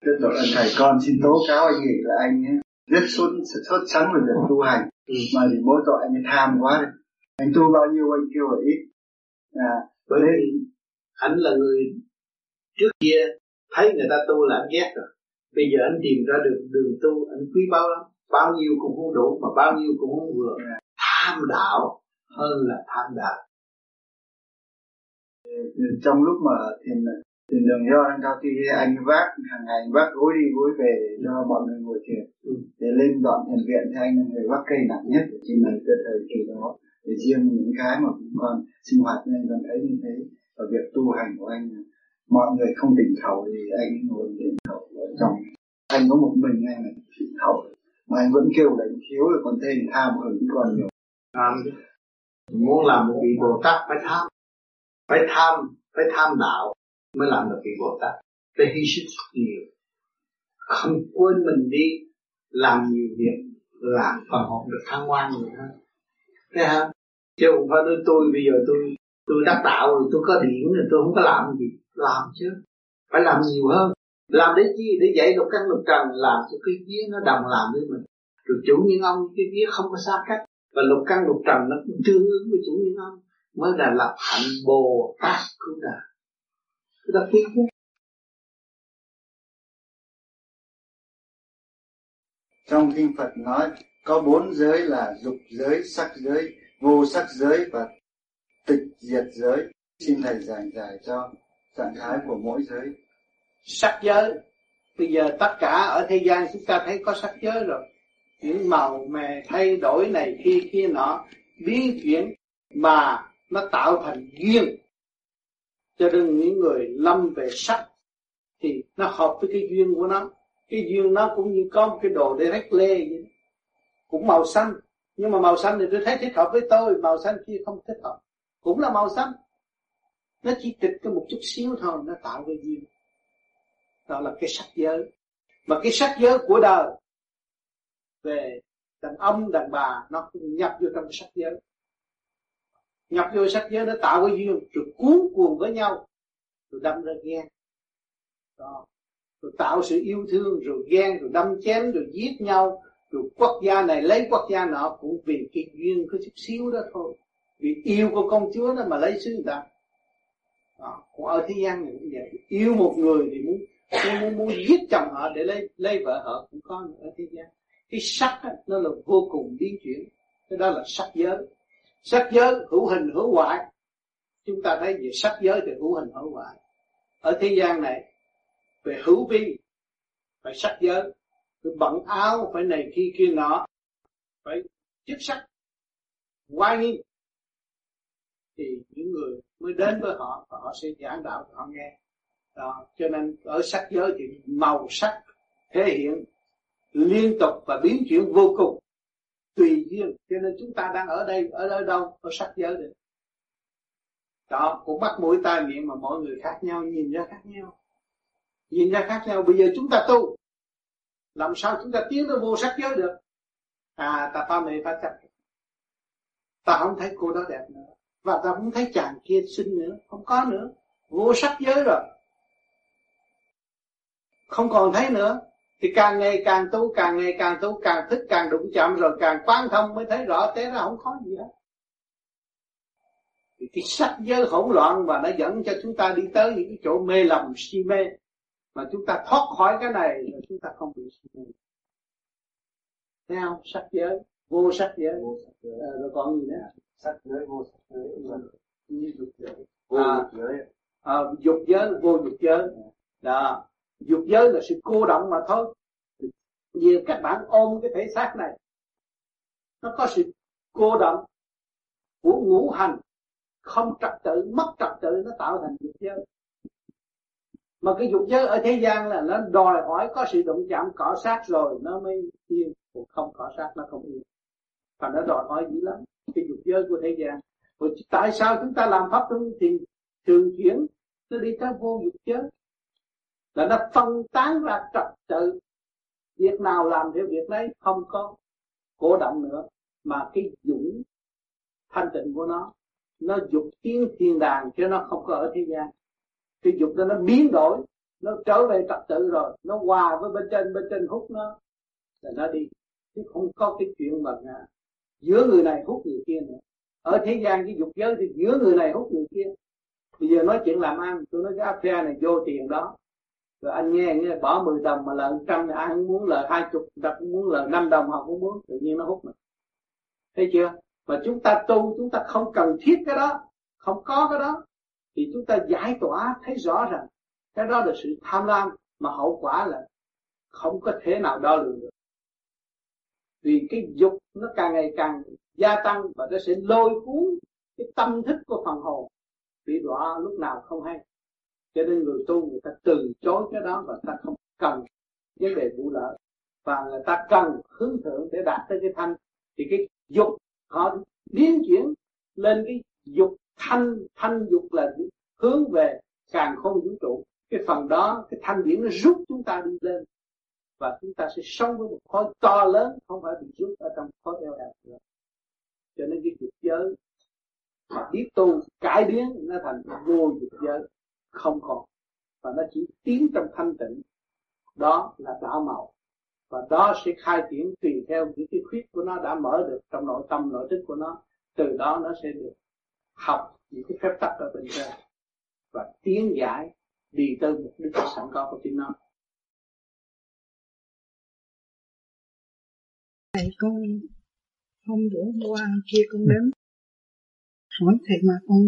rất độ thầy con xin tố cáo anh nghĩ là anh ấy rất xuất xuất sắc về việc tu hành. Ừ. mà thì mỗi tội anh ấy tham quá đấy. Anh tu bao nhiêu anh kêu là ít. À, bởi vì anh là người trước kia thấy người ta tu là anh ghét rồi. Bây giờ anh tìm ra được đường tu anh quý báu lắm. Bao nhiêu cũng không đủ mà bao nhiêu cũng không vừa. À. tham đạo hơn là tham đạo. Trong lúc mà thiền thiền đường do anh cao tuy anh vác hàng ngày anh vác gối đi gối về để cho mọi người ngồi thiền. Ừ. để lên dọn thiền viện thì anh là người vác cây nặng nhất ở trên này cái thời kỳ đó. Để riêng những cái mà cũng còn sinh hoạt nên vẫn thấy như thế. Và việc tu hành của anh mọi người không tỉnh khẩu thì anh ngồi tỉnh khẩu ở trong. Anh có một mình anh là tỉnh khẩu mà anh vẫn kêu đánh thiếu rồi còn thêm tham hơn còn nhiều. Tham. Muốn làm một vị bồ tát phải tham. Phải tham phải tham đạo mới làm được vị bồ tát. Phải hy sinh rất nhiều. Không quên mình đi, làm nhiều việc, làm phần hồn được thăng quan nhiều hơn. Thấy không chứ không phải nói tôi bây giờ tôi tôi đắc đạo rồi tôi có điển rồi tôi không có làm gì. Làm chứ. Phải làm nhiều hơn. Làm để chi? Để dạy lục căn lục trần, làm cho cái vía nó đồng làm với mình. Rồi chủ nhân ông cái vía không có xa cách. Và lục căn lục trần nó cũng tương ứng với chủ nhân ông. Mới là lập hạnh bồ tát cứu đời cái đó quý chứ trong kinh Phật nói có bốn giới là dục giới, sắc giới, vô sắc giới và tịch diệt giới. Xin thầy giảng giải cho trạng thái của mỗi giới. Sắc giới, bây giờ tất cả ở thế gian chúng ta thấy có sắc giới rồi. Những màu mè thay đổi này kia kia nọ biến chuyển mà nó tạo thành duyên cho nên những người lâm về sắc thì nó hợp với cái duyên của nó. Cái duyên nó cũng như có một cái đồ để rách lê vậy cũng màu xanh. Nhưng mà màu xanh thì tôi thấy thích hợp với tôi, màu xanh kia không thích hợp. Cũng là màu xanh. Nó chỉ trịch cái một chút xíu thôi, nó tạo cái duyên. Đó là cái sắc giới. Mà cái sắc giới của đời về đàn ông, đàn bà, nó cũng nhập vô trong cái sắc giới nhập vô sắc giới nó tạo cái duyên rồi cuốn cuồng với nhau. Rồi đâm ra ghen. Đó. rồi tạo sự yêu thương rồi ghen rồi đâm chém rồi giết nhau. Rồi quốc gia này lấy quốc gia nọ cũng vì cái duyên có chút xíu đó thôi. Vì yêu của công chúa đó mà lấy xứ người ta. Đó. còn ở thế gian này cũng vậy. Yêu một người thì muốn muốn, muốn, muốn giết chồng họ để lấy lấy vợ họ cũng có ở thế gian. Cái sắc đó, nó là vô cùng biến chuyển. Cái đó là sắc giới sắc giới hữu hình hữu hoại. Chúng ta thấy về sắc giới thì hữu hình hữu hoại. Ở thế gian này, về hữu vi, phải sắc giới. Phải bận áo, phải này kia kia nọ. Phải chức sắc quan nghi. Thì những người mới đến với họ và họ sẽ giảng đạo cho họ nghe. Đó. cho nên ở sắc giới thì màu sắc thể hiện liên tục và biến chuyển vô cùng tùy duyên. Cho nên chúng ta đang ở đây, ở nơi đâu, ở sắc giới được đó, cũng bắt mũi tai miệng mà mọi người khác nhau, nhìn ra khác nhau. Nhìn ra khác nhau. Bây giờ chúng ta tu. Làm sao chúng ta tiến tới vô sắc giới được? À ta pha này ta chặt ta không thấy cô đó đẹp nữa. Và ta không thấy chàng kia xinh nữa. Không có nữa. Vô sắc giới rồi. Không còn thấy nữa thì càng ngày càng tu càng ngày càng tu càng thức càng đụng chạm rồi càng quán thông mới thấy rõ thế là không có gì hết. Thì cái sắc giới hỗn loạn và nó dẫn cho chúng ta đi tới những cái chỗ mê lầm si mê mà chúng ta thoát khỏi cái này là chúng ta không bị si mê. Thấy không? Sắc giới vô sắc giới, vô sắc giới. À, rồi còn gì nữa? Sắc giới vô sắc giới như dục giới. Vô à, dục giới. à, dục giới vô dục giới. Đó dục giới là sự cô động mà thôi. Vì các bạn ôm cái thể xác này, nó có sự cô động của ngũ hành. Không trật tự, mất trật tự, nó tạo thành dục giới. Mà cái dục giới ở thế gian là nó đòi hỏi có sự động chạm cỏ sát rồi nó mới yên. Còn không cỏ sát, nó không yên. Và nó đòi hỏi dữ lắm. Cái dục giới của thế gian. Rồi tại sao chúng ta làm pháp luân thì thường chuyển, nó đi tới vô dục giới? Là nó phân tán ra trật tự. Việc nào làm theo việc đấy không có cố động nữa mà cái dũng thanh tịnh của nó nó dục tiến thiên đàng chứ nó không có ở thế gian. Cái dục đó nó biến đổi nó trở về trật tự rồi nó hòa với bên trên bên trên hút nó là nó đi. Chứ không có cái chuyện mà à, giữa người này hút người kia nữa. Ở thế gian cái dục giới thì giữa người này hút người kia. Bây giờ nói chuyện làm ăn tôi nói cái affair này vô tiền đó rồi anh nghe nghe, bỏ 10 đồng mà lời trăm thì ai cũng muốn lời hai chục ta cũng muốn lời năm đồng họ cũng muốn. Tự nhiên nó hút mình. Thấy chưa? Mà chúng ta tu, chúng ta không cần thiết cái đó, không có cái đó. Thì chúng ta giải tỏa, thấy rõ rằng cái đó là sự tham lam mà hậu quả là không có thể nào đo lường được. Vì cái dục nó càng ngày càng gia tăng và nó sẽ lôi cuốn cái tâm thức của phần hồn. Bị đọa lúc nào không hay cho nên người tu người ta từ chối cái đó và ta không cần vấn đề vụ lợi. Và người ta cần hướng thượng để đạt tới cái thanh. Thì cái dục họ biến chuyển lên cái dục thanh. Thanh dục là hướng về càng không vũ trụ. Cái phần đó, cái thanh điển nó rút chúng ta đi lên. Và chúng ta sẽ sống với một khối to lớn, không phải bị rút ở trong khối eo hẹp nữa. Cho nên cái dục giới mà biết tu, cải biến, nó thành vô dục giới không còn. Và nó chỉ tiến trong thanh tịnh. Đó là đạo màu. Và đó sẽ khai triển tùy theo những cái khuyết của nó đã mở được trong nội tâm, nội thức của nó. Từ đó nó sẽ được học những cái phép tắc ở bên trên. Và tiến giải đi tới mục đích sẵn có của chính nó. Thầy con hôm bữa hôm qua kia con đến. Hỏi thầy mà con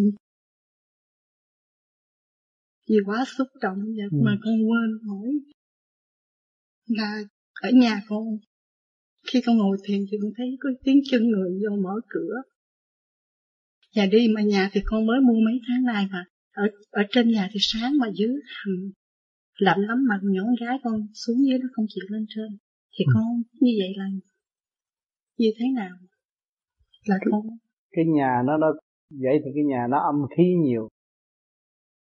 vì quá xúc động vậy ừ. mà con quên hỏi. Là ở nhà con khi con ngồi thiền thì con thấy có tiếng chân người vô mở cửa. Và đi mà nhà thì con mới mua mấy tháng nay mà. Ở ở trên nhà thì sáng mà dưới hầm lạnh lắm mà nhỏ gái con xuống dưới nó không chịu lên trên. Thì ừ. con như vậy là như thế nào? Là con cái nhà nó nó vậy thì cái nhà nó âm khí nhiều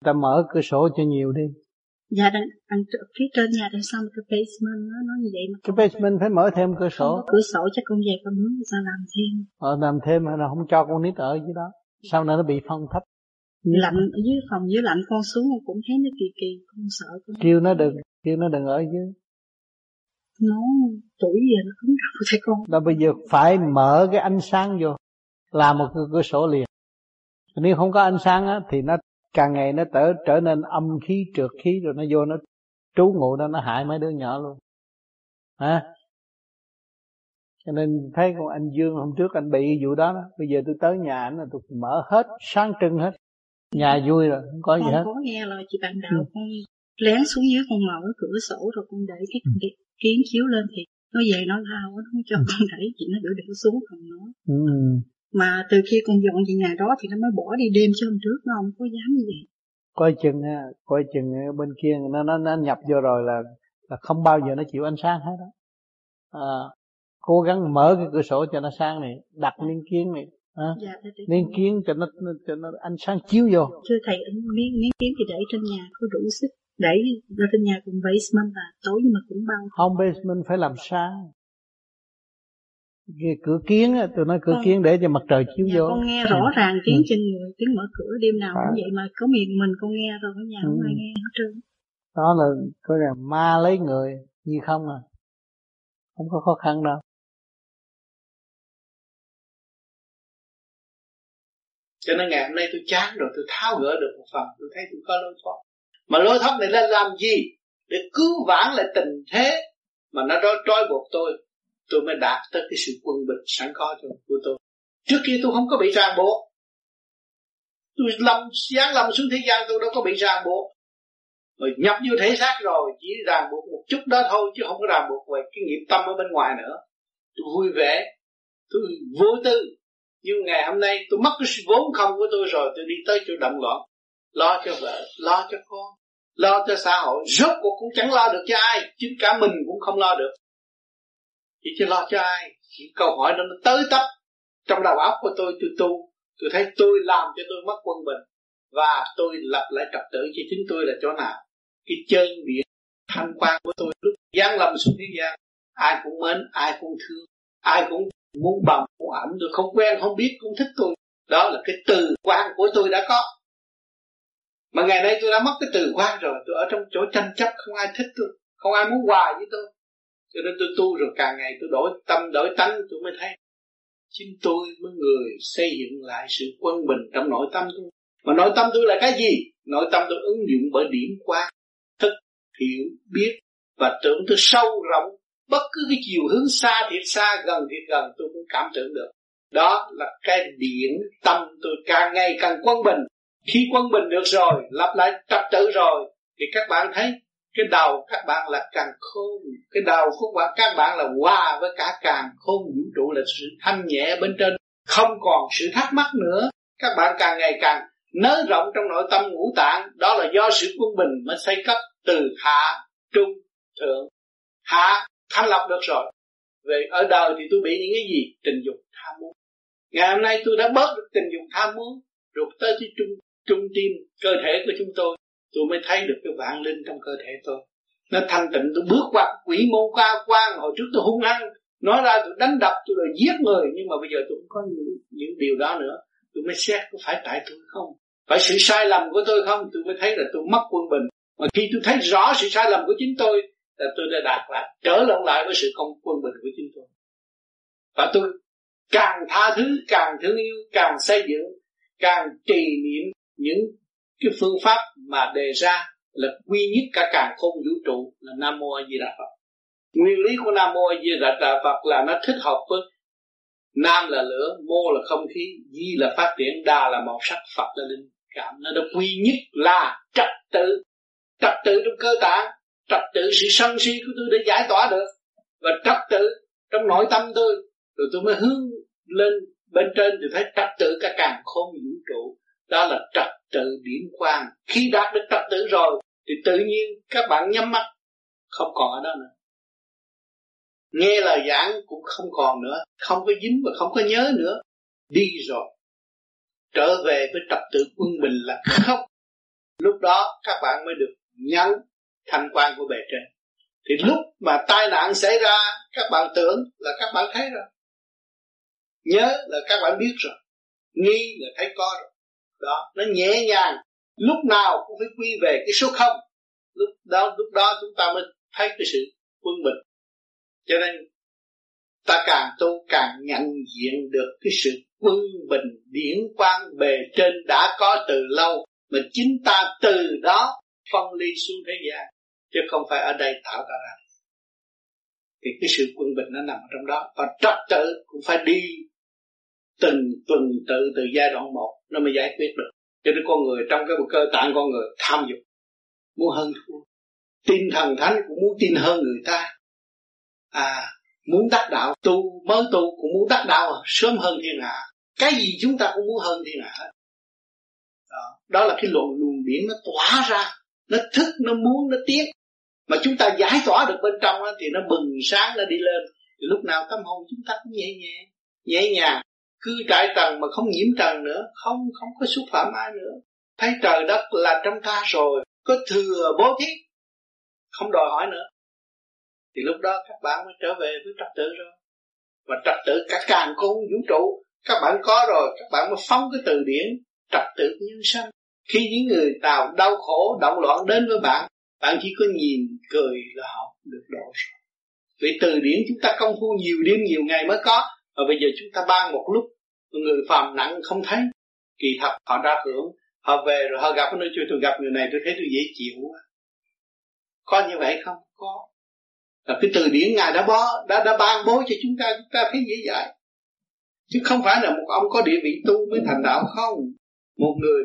ta mở cửa sổ cho nhiều đi. Dạ đang, đang phía trên nhà đằng sau cái basement nó nói như vậy mà cái basement phải mở thêm cửa sổ. Không cửa sổ cho con về con muốn sao làm thêm. Ờ làm thêm hay là không cho con nít ở dưới đó. Sau này nó bị phong thấp. Lạnh ở dưới phòng dưới lạnh con xuống con cũng thấy nó kỳ kỳ con sợ con kêu nó đừng kêu nó đừng ở dưới. Nó tuổi giờ nó cứng đầu cho con. Đó bây giờ phải mở cái ánh sáng vô. Làm một cái cửa sổ liền. Nếu không có ánh sáng á, thì nó càng ngày nó trở trở nên âm khí trượt khí rồi nó vô nó trú ngụ đó nó hại mấy đứa nhỏ luôn. Hả? Cho nên thấy con anh Dương hôm trước anh bị vụ đó, đó. bây giờ tôi tới nhà anh là tôi mở hết sáng trưng hết. Nhà vui rồi không có con gì hết. có nghe lời chị bạn đạo ừ. con lén xuống dưới con mở cửa sổ rồi con để cái, cái kiến chiếu lên thì nó về nó lao nó không cho ừ. con đẩy chị nó đỡ đỡ xuống phòng nó ừ mà từ khi con dọn về nhà đó thì nó mới bỏ đi đêm chứ hôm trước nó không có dám như vậy. Coi chừng ha coi chừng bên kia nó nó nó nhập vô rồi là là không bao giờ nó chịu ánh sáng hết đó à, cố gắng mở cái cửa sổ cho nó sáng này đặt miếng kiến này à, dạ, miếng kiến cho nó cho nó ánh sáng chiếu vô. Chưa thầy miếng miếng kiến thì để trên nhà có đủ sức. Để ra trên nhà cùng basement là tối nhưng mà cũng bao. Không basement phải làm sáng cái cửa kiến á tôi nói cửa con, kiến để cho mặt trời chiếu dạ, vô. con nghe rõ ràng tiếng ừ. trên người tiếng mở cửa đêm nào cũng vậy mà có miệng mình con nghe rồi ở nhà ừ. không ai nghe hết trơn. Đó là có là ma lấy người như không à. Không có khó khăn đâu. Cho nên ngày hôm nay tôi chán rồi tôi tháo gỡ được một phần tôi thấy tôi có lối thoát. Mà lối thoát này là làm gì? Để cứu vãn lại tình thế mà nó trói buộc tôi tôi mới đạt tới cái sự quân bình sẵn có của tôi. Trước kia tôi không có bị ràng buộc. Tôi lâm giáng lâm xuống thế gian tôi đâu có bị ràng buộc. Mà nhập vô thể xác rồi, chỉ ràng buộc một chút đó thôi, chứ không có ràng buộc về cái nghiệp tâm ở bên ngoài nữa. Tôi vui vẻ, tôi vô tư. Nhưng ngày hôm nay tôi mất cái vốn không của tôi rồi, tôi đi tới chỗ động loạn. Lo cho vợ, lo cho con, lo cho xã hội. Rốt cuộc cũng chẳng lo được cho ai, chính cả mình cũng không lo được chỉ cho lo cho ai? Những câu hỏi đó nó tới tấp trong đầu óc của tôi tôi tu. Tôi thấy tôi làm cho tôi mất quân bình và tôi lập lại trật tự cho chính tôi là chỗ nào? Cái chân điện thanh quan của tôi lúc giáng lâm xuống thế gian, ai cũng mến, ai cũng thương, ai cũng muốn bằng muốn ẩm. Tôi không quen, không biết cũng thích tôi. Đó là cái từ quan của tôi đã có. Mà ngày nay tôi đã mất cái từ quan rồi. Tôi ở trong chỗ tranh chấp, không ai thích tôi, không ai muốn hòa với tôi cho nên tôi tu rồi càng ngày tôi đổi tâm, đổi tánh, tôi mới thấy chính tôi mới người xây dựng lại sự quân bình trong nội tâm tôi. Mà nội tâm tôi là cái gì? Nội tâm tôi ứng dụng bởi điểm quan thức, hiểu, biết và tưởng tôi sâu rộng. Bất cứ cái chiều hướng xa thiệt xa, gần thiệt gần, tôi cũng cảm tưởng được. Đó là cái điển tâm tôi càng ngày càng quân bình. Khi quân bình được rồi lập lại trật tự rồi, thì các bạn thấy cái đầu các bạn là càng khôn. Cái đầu của bạn các bạn là hòa với cả càng khôn vũ trụ là sự thanh nhẹ bên trên. Không còn sự thắc mắc nữa. Các bạn càng ngày càng nới rộng trong nội tâm ngũ tạng. Đó là do sự quân bình mới xây cấp từ hạ, trung, thượng. Hạ, thanh lọc được rồi. Về ở đời thì tôi bị những cái gì? Tình dục, tham muốn. Ngày hôm nay tôi đã bớt được tình dục, tham muốn. Rồi tới cái trung trung tim, cơ thể của chúng tôi tôi mới thấy được cái vạn linh trong cơ thể tôi. Nó thanh tịnh tôi bước qua quỷ môn qua quan hồi trước tôi hung hăng. Nói ra tôi đánh đập tôi rồi giết người. Nhưng mà bây giờ tôi cũng có những, những điều đó nữa. Tôi mới xét có phải tại tôi không? Phải sự sai lầm của tôi không? Tôi mới thấy là tôi mất quân bình. Mà khi tôi thấy rõ sự sai lầm của chính tôi là tôi đã đạt lại trở lộn lại với sự công quân bình của chính tôi. Và tôi càng tha thứ càng thương yêu càng xây dựng càng trì niệm những cái phương pháp mà đề ra là quy nhất cả càng khôn vũ trụ là nam mô a di đà phật. Nguyên lý của nam mô a di đà phật là nó thích hợp với nam là lửa, mô là không khí, di là phát triển đà là màu sắc, phật là linh cảm. Nó được quy nhất là trật tự. Trật tự trong cơ tạng, trật tự sự sân si của tôi để giải tỏa được. Và trật tự trong nội tâm tôi, rồi tôi mới hướng lên bên trên thì thấy trật tự cả càng khôn vũ trụ đó là trật tự điển quang. Khi đạt được trật tự rồi, thì tự nhiên các bạn nhắm mắt, không còn ở đó nữa. Nghe lời giảng cũng không còn nữa, không có dính và không có nhớ nữa. Đi rồi. Trở về với trật tự quân bình là khóc. Lúc đó các bạn mới được nhắn thanh quan của bề trên. Thì lúc mà tai nạn xảy ra, các bạn tưởng là các bạn thấy rồi. Nhớ là các bạn biết rồi. Nghi là thấy có rồi đó, nó nhẹ nhàng. Lúc nào cũng phải quy về cái số không. Lúc đó lúc đó chúng ta mới thấy cái sự quân bình. Cho nên, ta càng tu càng nhận diện được cái sự quân bình điển quang bề trên đã có từ lâu, mà chính ta từ đó phân ly xuống thế gian, chứ không phải ở đây tạo ra ra. Thì cái sự quân bình nó nằm trong đó, và trật tự cũng phải đi từng tuần tự từ giai đoạn một nó mới giải quyết được. Cho nên con người trong cái cơ tạng con người tham dục muốn hơn thua. Tin thần thánh cũng muốn tin hơn người ta. À muốn đắc đạo tu mới tu cũng muốn đắc đạo sớm hơn thiên hạ. Cái gì chúng ta cũng muốn hơn thiên hạ đó, đó là cái luồng luồng điển nó tỏa ra nó thức nó muốn nó tiếc mà chúng ta giải tỏa được bên trong đó, thì nó bừng sáng nó đi lên. Thì lúc nào tâm hồn chúng ta cũng nhẹ nhẹ nhẹ nhàng cư trại trần mà không nhiễm trần nữa, không không có xúc phạm ai nữa. Thấy trời đất là trong ta rồi, có thừa bố thí. Không đòi hỏi nữa. Thì lúc đó các bạn mới trở về với trật tự rồi. Và trật tự cả càng không vũ trụ, các bạn có rồi, các bạn mới phóng cái từ điển trật tự nhân sinh khi những người nào đau khổ, động loạn đến với bạn bạn chỉ có nhìn, cười là họ được độ rồi. Vì từ điển chúng ta công phu nhiều đêm nhiều ngày mới có và bây giờ chúng ta ban một lúc, người phàm nặng không thấy. Kỳ thật, họ ra hưởng họ về rồi, họ gặp nó chưa tôi gặp người này, tôi thấy tôi dễ chịu quá. Có như vậy không? Có. Là cái từ điển ngài đã bó, đã đã ban bố cho chúng ta chúng ta thấy dễ dãi. Chứ không phải là một ông có địa vị tu mới thành đạo không? Một người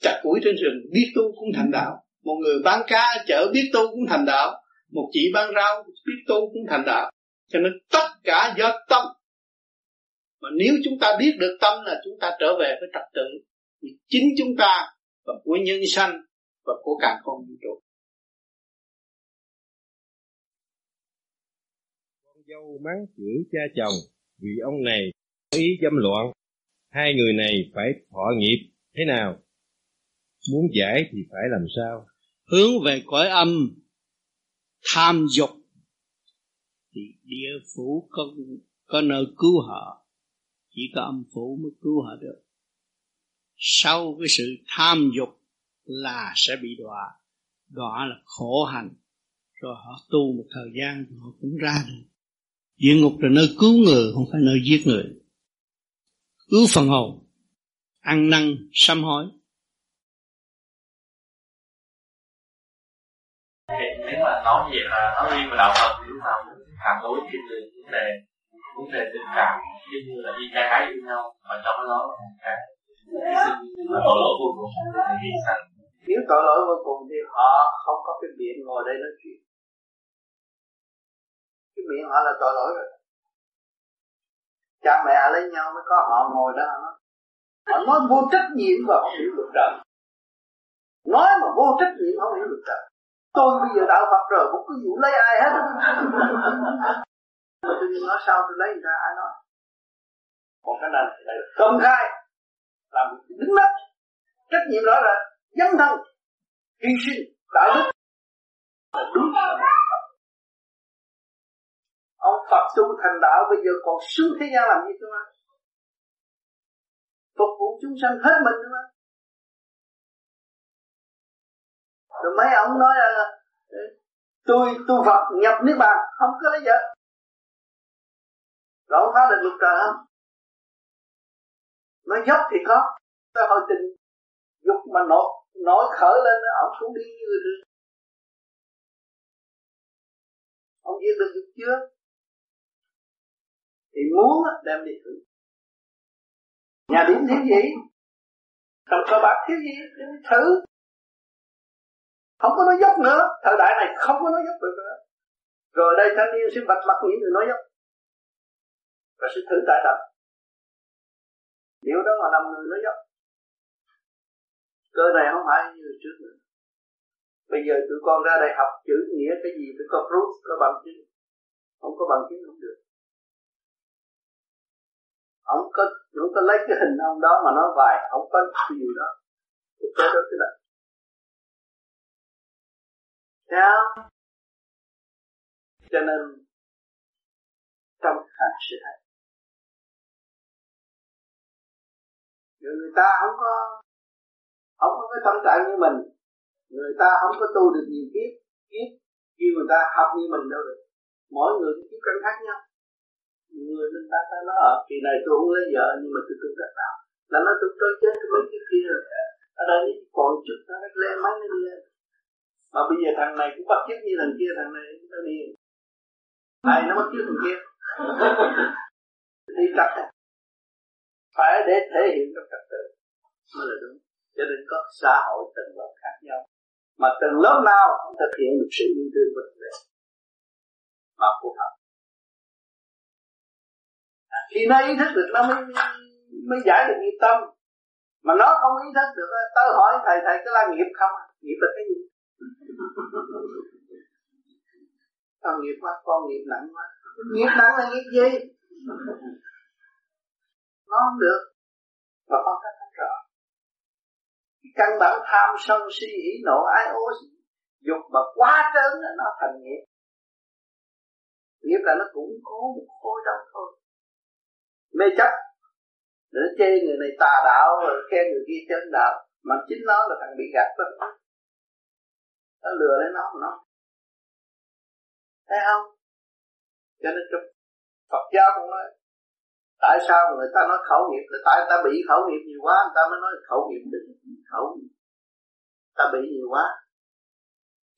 chặt củi trên rừng biết tu cũng thành đạo. Một người bán cá chợ biết tu cũng thành đạo. Một chị bán rau biết tu cũng thành đạo. Cho nên tất cả do tâm mà nếu chúng ta biết được tâm là chúng ta trở về với trật tự thì chính chúng ta và của nhân sanh và của cả con vũ trụ. Con dâu mắng chửi cha chồng vì ông này có ý dâm loạn. Hai người này phải thọ nghiệp thế nào? Muốn giải thì phải làm sao? Hướng về cõi âm tham dục. Thì địa phủ có có nơi cứu họ chỉ có âm phủ mới cứu họ được. Sau cái sự tham dục là sẽ bị đọa. Đọa là khổ hành rồi họ tu một thời gian rồi họ cũng ra được. Địa ngục là nơi cứu người, không phải nơi giết người. Cứu phần hồn. Ăn năn, sám hối. Nếu mà nói vậy là nói riêng về đạo Phật thì chúng ta cũng phản đối cái vấn đề vấn đề tình cảm như như là đi trai gái yêu nhau mà trong đó là cái là tội lỗi vô cùng. Thì sao nếu tội lỗi vô cùng thì họ không có cái biện ngồi đây nói chuyện. Cái miệng họ là tội lỗi rồi. Cha mẹ lấy nhau mới có họ ngồi đó họ nói họ nói vô trách nhiệm và không hiểu luật trời. Nói mà vô trách nhiệm không hiểu luật trời. Tôi bây giờ đạo Phật rồi cũng có vụ lấy ai hết. Mà tôi nói sao tôi lấy người ta ai nói còn cái này là công khai làm đứng mắt trách nhiệm đó là dân thân, hy sinh đạo đức. Là đúng là ông Phật tu thành đạo, bây giờ còn xuống thế gian làm gì cơ mà? Phục vụ chúng sanh hết mình cơ mà. Rồi mấy ông nói là ừ, tôi tu Phật nhập niết bàn, không có lấy vợ. Rồi phá được luật trời không? Nó dốc thì có. Cái hồi tình dục mà nổi nổi khởi lên ông xuống đi như được, ông giết được dục chưa? Thì muốn đem đi thử. Nhà điểm thiếu gì? Trong cơ bạc thiếu gì? Đem đi thử. Không có nói dốc nữa. Thời đại này không có nói dốc được nữa. Rồi đây thanh niên sẽ bạch mặt những người nói dốc. Và sẽ thử tại tập nếu đó mà năm người nói dốc cơ này không phải như trước nữa. Bây giờ tụi con ra đây học, chữ nghĩa cái gì phải có proof, có bằng chứng. Không có bằng chứng không được. Ông có ông có lấy cái hình ông đó mà nói vài ông có cái gì đó. Cái đó cái là sao? Cho nên, trong hành sự hành Người, người ta không có không có cái tâm trạng như mình. Người ta không có tu được nhiều kiếp kiếp khi người ta học như mình đâu. Được mỗi người cái kiếp căn khác nhau. Người nên ta ta nói ở kỳ này tôi không lấy vợ nhưng mà tôi tu đã tạo là nó tôi tôi chết tôi mấy kiếp kia rồi. Ở đây còn chút nó lên máy lên lên. Mà bây giờ thằng này cũng bắt chước như thằng kia thằng này chúng ta đi. Này nó bắt chước thằng kia. Đi tập phải để thể hiện trong trật tự. Mới là đúng. Cho nên có xã hội từng lớp khác nhau. Mà từng lớp nào cũng thực hiện được sự yêu thương và đẳng mà phù hợp. À, khi nó ý thức được, nó mới mới giải được nghiệp tâm. Mà nó không ý thức được, tớ hỏi thầy thầy có là nghiệp không? Nghiệp là cái gì? Con nghiệp quá, con nghiệp nặng quá. Nghiệp nặng là nghiệp gì? Nó không được. Và con thấy không rõ cái căn bản tham sân si hỉ nộ ái ố dục mà quá trớn là nó thành nghiệp. Nghiệp là nó cũng có một khối đó thôi. Mê chấp. Để chê người này tà đạo rồi khen người kia chân đạo, mà chính nó là thằng bị gạt đó. Nó lừa lấy nó nó. Thấy không? Cho nên trong Phật giáo cũng nói tại sao người ta nói khẩu nghiệp? Là tại người ta bị khẩu nghiệp nhiều quá, người ta mới nói khẩu nghiệp đừng khẩu nghiệp. Ta bị nhiều quá.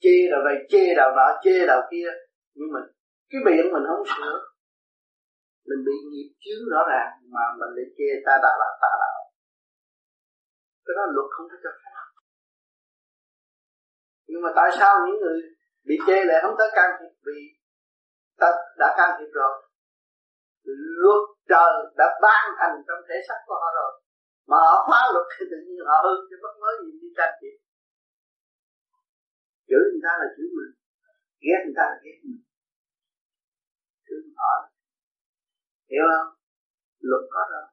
Chê đầu này chê đầu nọ, chê đầu kia. Nhưng mà cái miệng mình không sửa mình bị nghiệp chướng rõ ràng, mà mình lại chê ta đạo là ta đạo. Cái đó luật không có cho phép. Nhưng mà tại sao những người bị chê lại không tới can thiệp? Vì ta đã can thiệp rồi luật trời đã ban thành trong thể xác của họ rồi, mà họ phá luật thì tự nhiên họ hư, chứ bất mới gì đi tranh chuyện. Chửi người ta là chửi mình, ghét người ta là ghét mình. Thương họ hiểu không? Luật có rồi.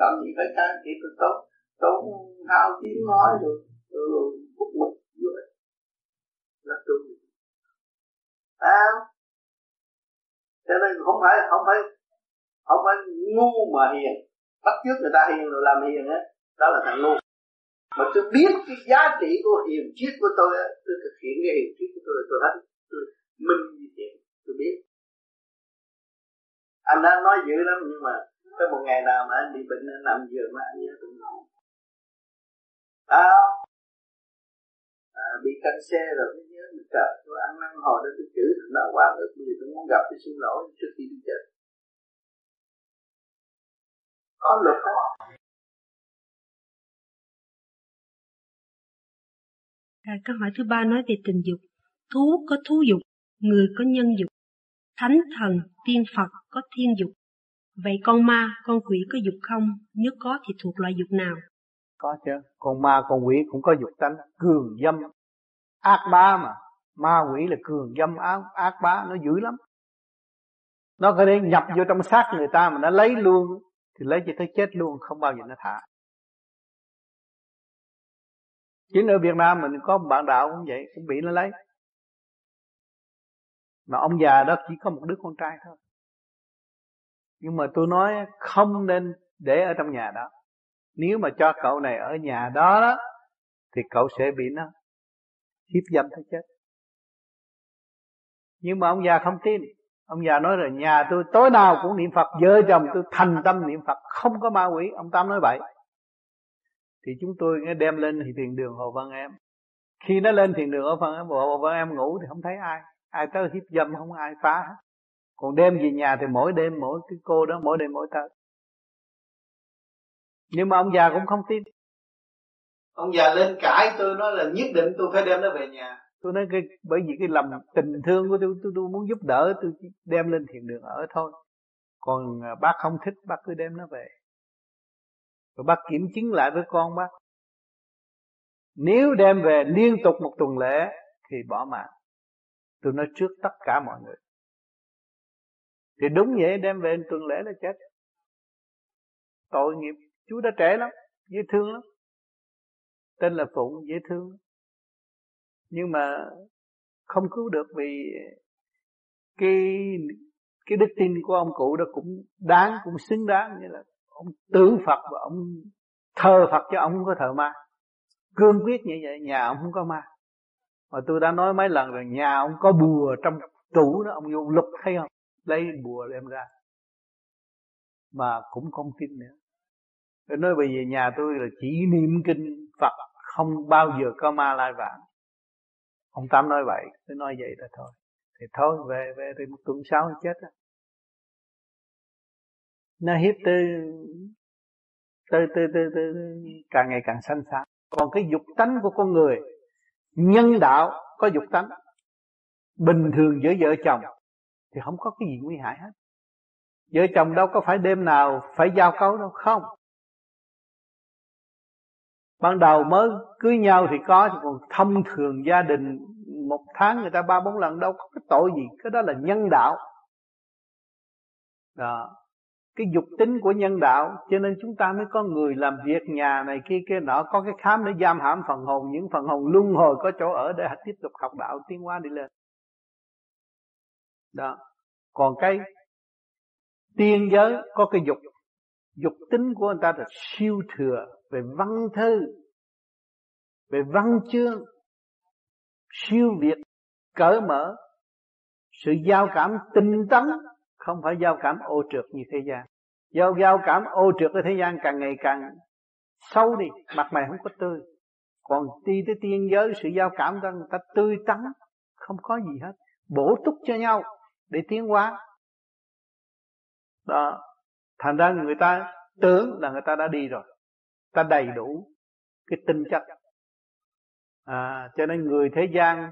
Làm gì phải tranh thiệp tôi tốt, tốn hao tiếng nói rồi rồi bút mực vô là tôi à cho nên không phải không phải không phải ngu mà hiền. Bắt trước người ta hiền rồi làm hiền á, đó là thằng ngu. Mà tôi biết cái giá trị của hiền triết của tôi á, tôi thực hiện cái hiền triết của tôi tôi hết. Tôi minh như thế, tôi biết. Anh đã nói dữ lắm, nhưng mà tới một ngày nào mà anh bị bệnh, anh nằm giường mà anh nhớ tôi ngủ đó bị căng xe rồi mới nhớ mình trời tôi ăn năn hồi đó tôi chửi thằng đó quá rồi bây giờ tôi muốn gặp tôi xin lỗi trước khi đi chết có luật đó À, câu hỏi thứ ba nói về tình dục. Thú có thú dục, người có nhân dục. Thánh thần, tiên Phật có thiên dục. Vậy con ma, con quỷ có dục không? Nếu có thì thuộc loại dục nào? Có chứ. Con ma, con quỷ cũng có dục tánh. Cường dâm, ác bá mà. Ma quỷ là cường dâm, ác, ác bá, nó dữ lắm. Nó có thể nhập vô trong xác người ta mà nó lấy luôn. Thì lấy cho tới chết luôn, không bao giờ nó thả. Chính ở Việt Nam mình có một bạn đạo cũng vậy, cũng bị nó lấy. Mà ông già đó chỉ có một đứa con trai thôi. Nhưng mà tôi nói không nên để ở trong nhà đó. Nếu mà cho cậu này ở nhà đó đó, thì cậu sẽ bị nó hiếp dâm tới chết. Nhưng mà ông già không tin. Ông già nói rồi nhà tôi tối nào cũng niệm Phật, vợ chồng tôi thành tâm niệm Phật, không có ma quỷ. Ông Tam nói vậy thì chúng tôi nghe đem lên thì thiền đường hồ văn em khi nó lên thiền đường ở phần hồ văn em ngủ thì không thấy ai ai tới hiếp dâm không ai phá hết còn đem về nhà thì mỗi đêm mỗi cái cô đó mỗi đêm mỗi tới nhưng mà ông già cũng không tin ông già lên cãi tôi nói là nhất định tôi phải đem nó về nhà. Tôi nói cái bởi vì cái lòng tình thương của tôi tôi, tôi muốn giúp đỡ tôi đem lên thiền đường ở thôi. Còn à, bác không thích bác cứ đem nó về. Rồi bác kiểm chứng lại với con bác. Nếu đem về liên tục một tuần lễ thì bỏ mạng. Tôi nói trước tất cả mọi người. Thì đúng vậy đem về tuần lễ là chết. Tội nghiệp chú đã trẻ lắm dễ thương lắm tên là phụng dễ thương. Nhưng mà không cứu được vì cái cái đức tin của ông cụ đó cũng đáng, cũng xứng đáng. Như là ông tưởng Phật và ông thờ Phật cho ông không có thờ ma. Cương quyết như vậy, nhà ông không có ma. Mà tôi đã nói mấy lần rồi, nhà ông có bùa trong tủ đó, ông vô lục thấy không? Lấy bùa đem ra. Mà cũng không tin nữa. Tôi nói bây giờ nhà tôi là chỉ niệm kinh Phật không bao giờ có ma lai vãng ông Tám nói vậy cứ nói vậy là thôi. Thì thôi về về thì một tuần sau chết á. Nó hiếp tới tới tới tới, tới càng ngày càng sanh sáng còn cái dục tánh của con người nhân đạo có dục tánh bình thường giữa vợ chồng thì không có cái gì nguy hại hết. Vợ chồng đâu có phải đêm nào phải giao cấu đâu không ban đầu mới cưới nhau thì có còn thông thường gia đình một tháng người ta ba bốn lần đâu có cái tội gì. Cái đó là nhân đạo. Đó. Cái dục tính của nhân đạo, cho nên chúng ta mới có người làm việc nhà này kia kia nọ. Có cái khám để giam hãm phần hồn, những phần hồn luân hồi có chỗ ở để tiếp tục học đạo, tiến hóa đi lên. Đó. Còn cái tiên giới có cái dục dục tính của người ta là siêu thừa về văn thư, về văn chương. Siêu việt, cởi mở. Sự giao cảm tinh tấn không phải giao cảm ô trượt như thế gian. Giao giao cảm ô trượt ở thế gian càng ngày càng sâu đi, mặt mày không có tươi. Còn đi tới tiên giới, sự giao cảm đó người ta tươi tắn, không có gì hết. Bổ túc cho nhau để tiến hóa. Đó thành ra người ta tưởng là người ta đã đi rồi. Ta đầy đủ cái tinh chất. À, cho nên người thế gian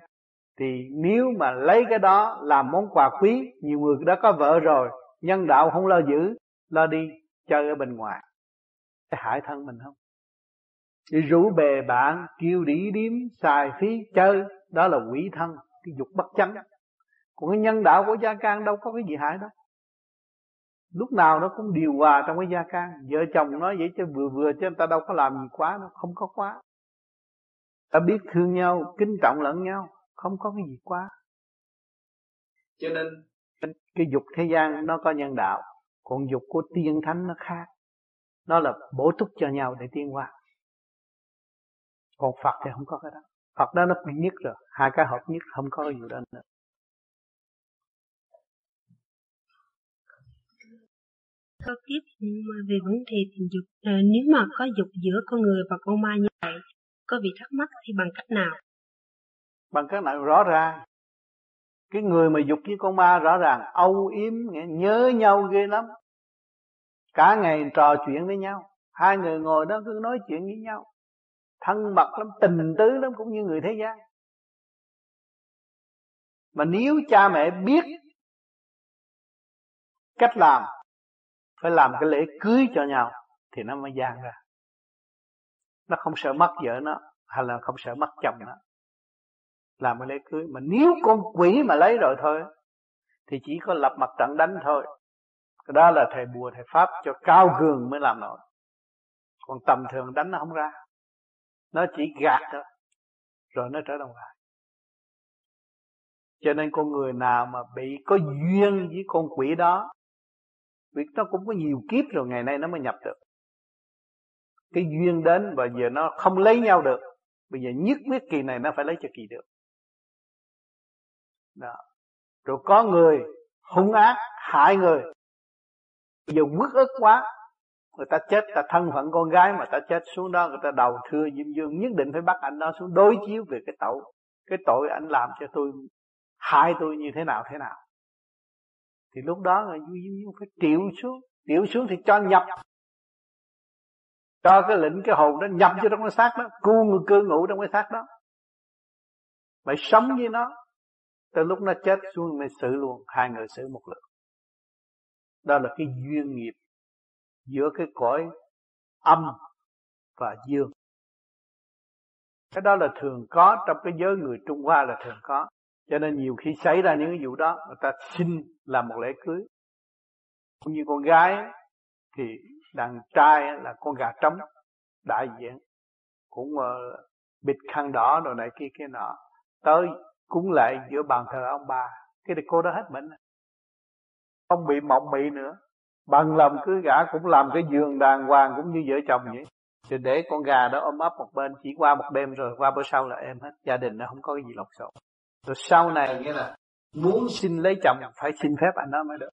thì nếu mà lấy cái đó làm món quà quý nhiều người đã có vợ rồi nhân đạo không lo giữ lo đi chơi ở bên ngoài. Để hại thân mình không? Đi rủ bè bạn kêu đĩ điếm xài phí chơi đó là quỷ thân cái dục bất chánh. Còn cái nhân đạo của gia can đâu có cái gì hại đâu lúc nào nó cũng điều hòa trong cái gia can. Vợ chồng nói vậy chứ vừa vừa chứ người ta đâu có làm gì quá đâu không có quá. Ta biết thương nhau kính trọng lẫn nhau không có cái gì quá. Cho nên cái dục thế gian nó có nhân đạo còn dục của tiên thánh nó khác. Nó là bổ túc cho nhau để tiến hóa. Còn Phật thì không có cái đó. Phật đó nó bị nhất rồi hai cái hợp nhất không có gì đó nữa Thôi tiếp về vấn đề tình dục à, nếu mà có dục giữa con người và con ma như vậy có bị thắc mắc thì bằng cách nào? Bằng cách nào? Rõ ràng. Cái người mà dục với con ma rõ ràng âu yếm nhớ nhau ghê lắm. Cả ngày trò chuyện với nhau hai người ngồi đó cứ nói chuyện với nhau. Thân mật lắm tình tứ lắm cũng như người thế gian. Mà nếu cha mẹ biết cách làm phải làm cái lễ cưới cho nhau thì nó mới gian ra. Nó không sợ mất vợ nó, hay là không sợ mất chồng nó. Làm cái lễ cưới mà nếu con quỷ mà lấy rồi thôi, thì chỉ có lập mặt trận đánh thôi. Cái đó là thầy bùa, thầy pháp cho cao cường mới làm nổi. Còn tầm thường đánh nó không ra. Nó chỉ gạt thôi, rồi nó trở đồng lại. Cho nên con người nào mà bị có duyên với con quỷ đó vì nó cũng có nhiều kiếp rồi, ngày nay nó mới nhập được. Cái duyên đến và giờ nó không lấy nhau được. Bây giờ nhất quyết kỳ này nó phải lấy cho kỳ được. Đó. rồi có người hung ác, hại người. Bây giờ quất ức quá, người ta chết ta thân phận con gái mà ta chết xuống đó, người ta đầu thưa diêm dương, nhất định phải bắt anh đó xuống đối chiếu về cái tội. Cái tội anh làm cho tôi, hại tôi như thế nào thế nào thì lúc đó là duy diêm phải triệu xuống. Triệu xuống thì cho nhập. Cho cái lệnh cái hồn đó nhập vô trong cái xác đó. Cu người, cư ngụ trong cái xác đó. Phải sống với nó. Tới lúc nó chết xuống mới xử luôn. Hai người xử một lượt đó là cái duyên nghiệp giữa cái cõi âm và dương. Cái đó là thường có trong cái giới người Trung Hoa là thường có cho nên nhiều khi xảy ra những cái vụ đó người ta xin làm một lễ cưới. Cũng như con gái thì đàn trai là con gà trống đại diện. Cũng uh, bịt khăn đỏ rồi này kia kia nọ. Tới cúng lại giữa bàn thờ ông bà. Cái này cô đó hết bệnh. Không bị mộng mị nữa. Bằng lòng cứ gã cũng làm cái giường đàng hoàng cũng như vợ chồng vậy. Thì để con gà đó ôm ấp một bên chỉ qua một đêm rồi qua bữa sau là em hết. Gia đình nó không có cái gì lộn xộn rồi sau này nghĩa là muốn xin lấy chồng phải xin phép anh đó mới được.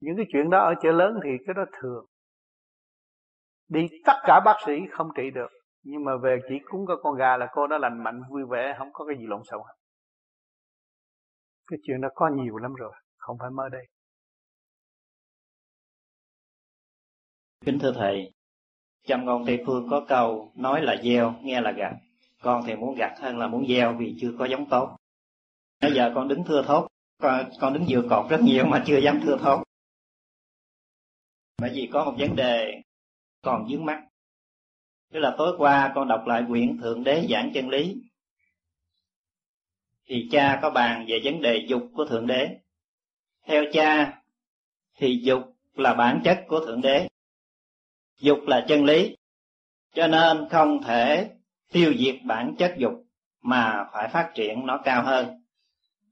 Những cái chuyện đó ở chợ lớn thì cái đó thường. Đi tất cả bác sĩ không trị được, nhưng mà về chỉ cúng có con gà là cô đó lành mạnh, vui vẻ, không có cái gì lộn xộn. Hết cái chuyện đó có nhiều lắm rồi, không phải mới đây. Kính thưa thầy trong ngôn tây phương có câu nói là gieo, nghe là gặt con thì muốn gặt hơn là muốn gieo vì chưa có giống tốt. Bây giờ con đứng thưa thốt con, con đứng dựa cột rất nhiều mà chưa dám thưa thốt. Bởi vì có một vấn đề còn dướng mắt tức là tối qua con đọc lại quyển thượng đế giảng chân lý. Thì cha có bàn về vấn đề dục của thượng đế. Theo cha thì dục là bản chất của thượng đế. Dục là chân lý. Cho nên không thể tiêu diệt bản chất dục mà phải phát triển nó cao hơn.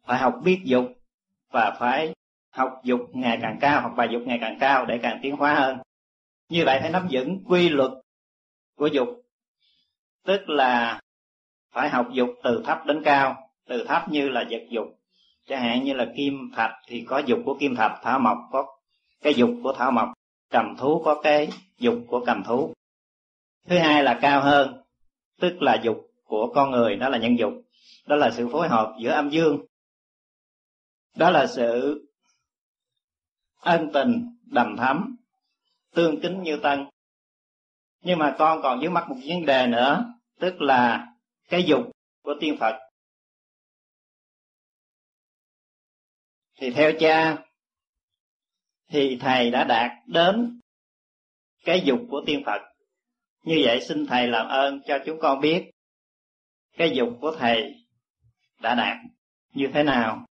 Phải học biết dục và phải học dục ngày càng cao, học bài dục ngày càng cao để càng tiến hóa hơn. Như vậy phải nắm vững quy luật của dục, tức là phải học dục từ thấp đến cao, từ thấp như là vật dục. Chẳng hạn như là kim thạch thì có dục của kim thạch, thảo mộc có cái dục của thảo mộc, cầm thú có cái dục của cầm thú. Thứ hai là cao hơn tức là dục của con người, đó là nhân dục. Đó là sự phối hợp giữa âm dương. Đó là sự ân tình, đầm thắm, tương kính như tân. Nhưng mà con còn dưới mắt một vấn đề nữa, tức là cái dục của tiên phật. Thì theo cha, thì thầy đã đạt đến cái dục của tiên phật như vậy xin thầy làm ơn cho chúng con biết cái dục của thầy đã đạt như thế nào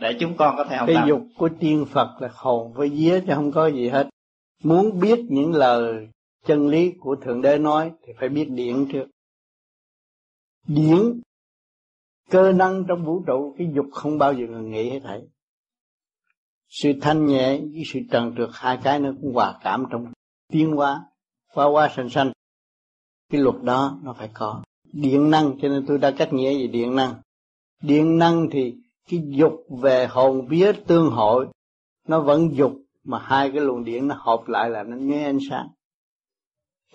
để chúng con có thể học cái tập. dục của tiên phật là hồn với vía chứ không có gì hết. Muốn biết những lời chân lý của thượng đế nói thì phải biết điển trước. Điển cơ năng trong vũ trụ cái dục không bao giờ ngừng nghỉ hết thảy. Sự thanh nhẹ với sự trần trượt hai cái nó cũng hòa cảm trong tiến hóa qua qua sanh sanh. Cái luật đó nó phải có. Điện năng, cho nên tôi đã cách nghĩa về điện năng. Điện năng thì cái dục về hồn vía tương hội, nó vẫn dục, mà hai cái luồng điện nó hợp lại là nó nghe ánh sáng.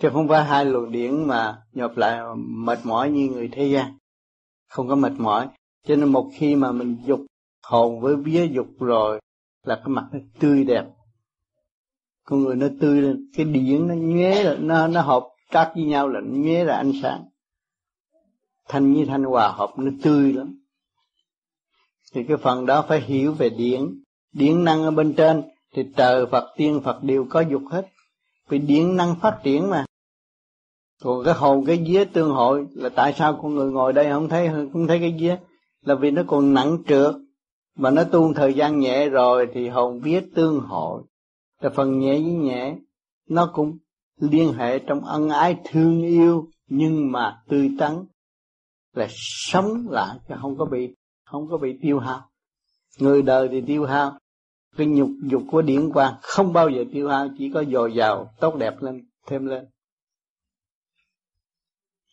Chứ không phải hai luồng điện mà nhập lại mệt mỏi như người thế gian. Không có mệt mỏi. Cho nên một khi mà mình dục hồn với vía dục rồi, là cái mặt nó tươi đẹp con người nó tươi lên, cái điện nó nhuế là nó nó hợp tác với nhau là nó nhuế là ánh sáng. Thanh với thanh hòa hợp, nó tươi lắm. Thì cái phần đó phải hiểu về điển. Điển năng ở bên trên, thì trời Phật, tiên Phật đều có dục hết. Vì điển năng phát triển mà. Còn cái hồn, cái vía tương hội, là tại sao con người ngồi đây không thấy không thấy cái vía? Là vì nó còn nặng trượt. Mà nó tu thời gian nhẹ rồi thì hồn vía tương hội là phần nhẹ với nhẹ. Nó cũng liên hệ trong ân ái thương yêu, nhưng mà tươi tắn. Là sống lại chứ không có bị, không có bị tiêu hao. Người đời thì tiêu hao. Cái nhục dục của điển quang không bao giờ tiêu hao, chỉ có dồi dào, tốt đẹp lên, thêm lên.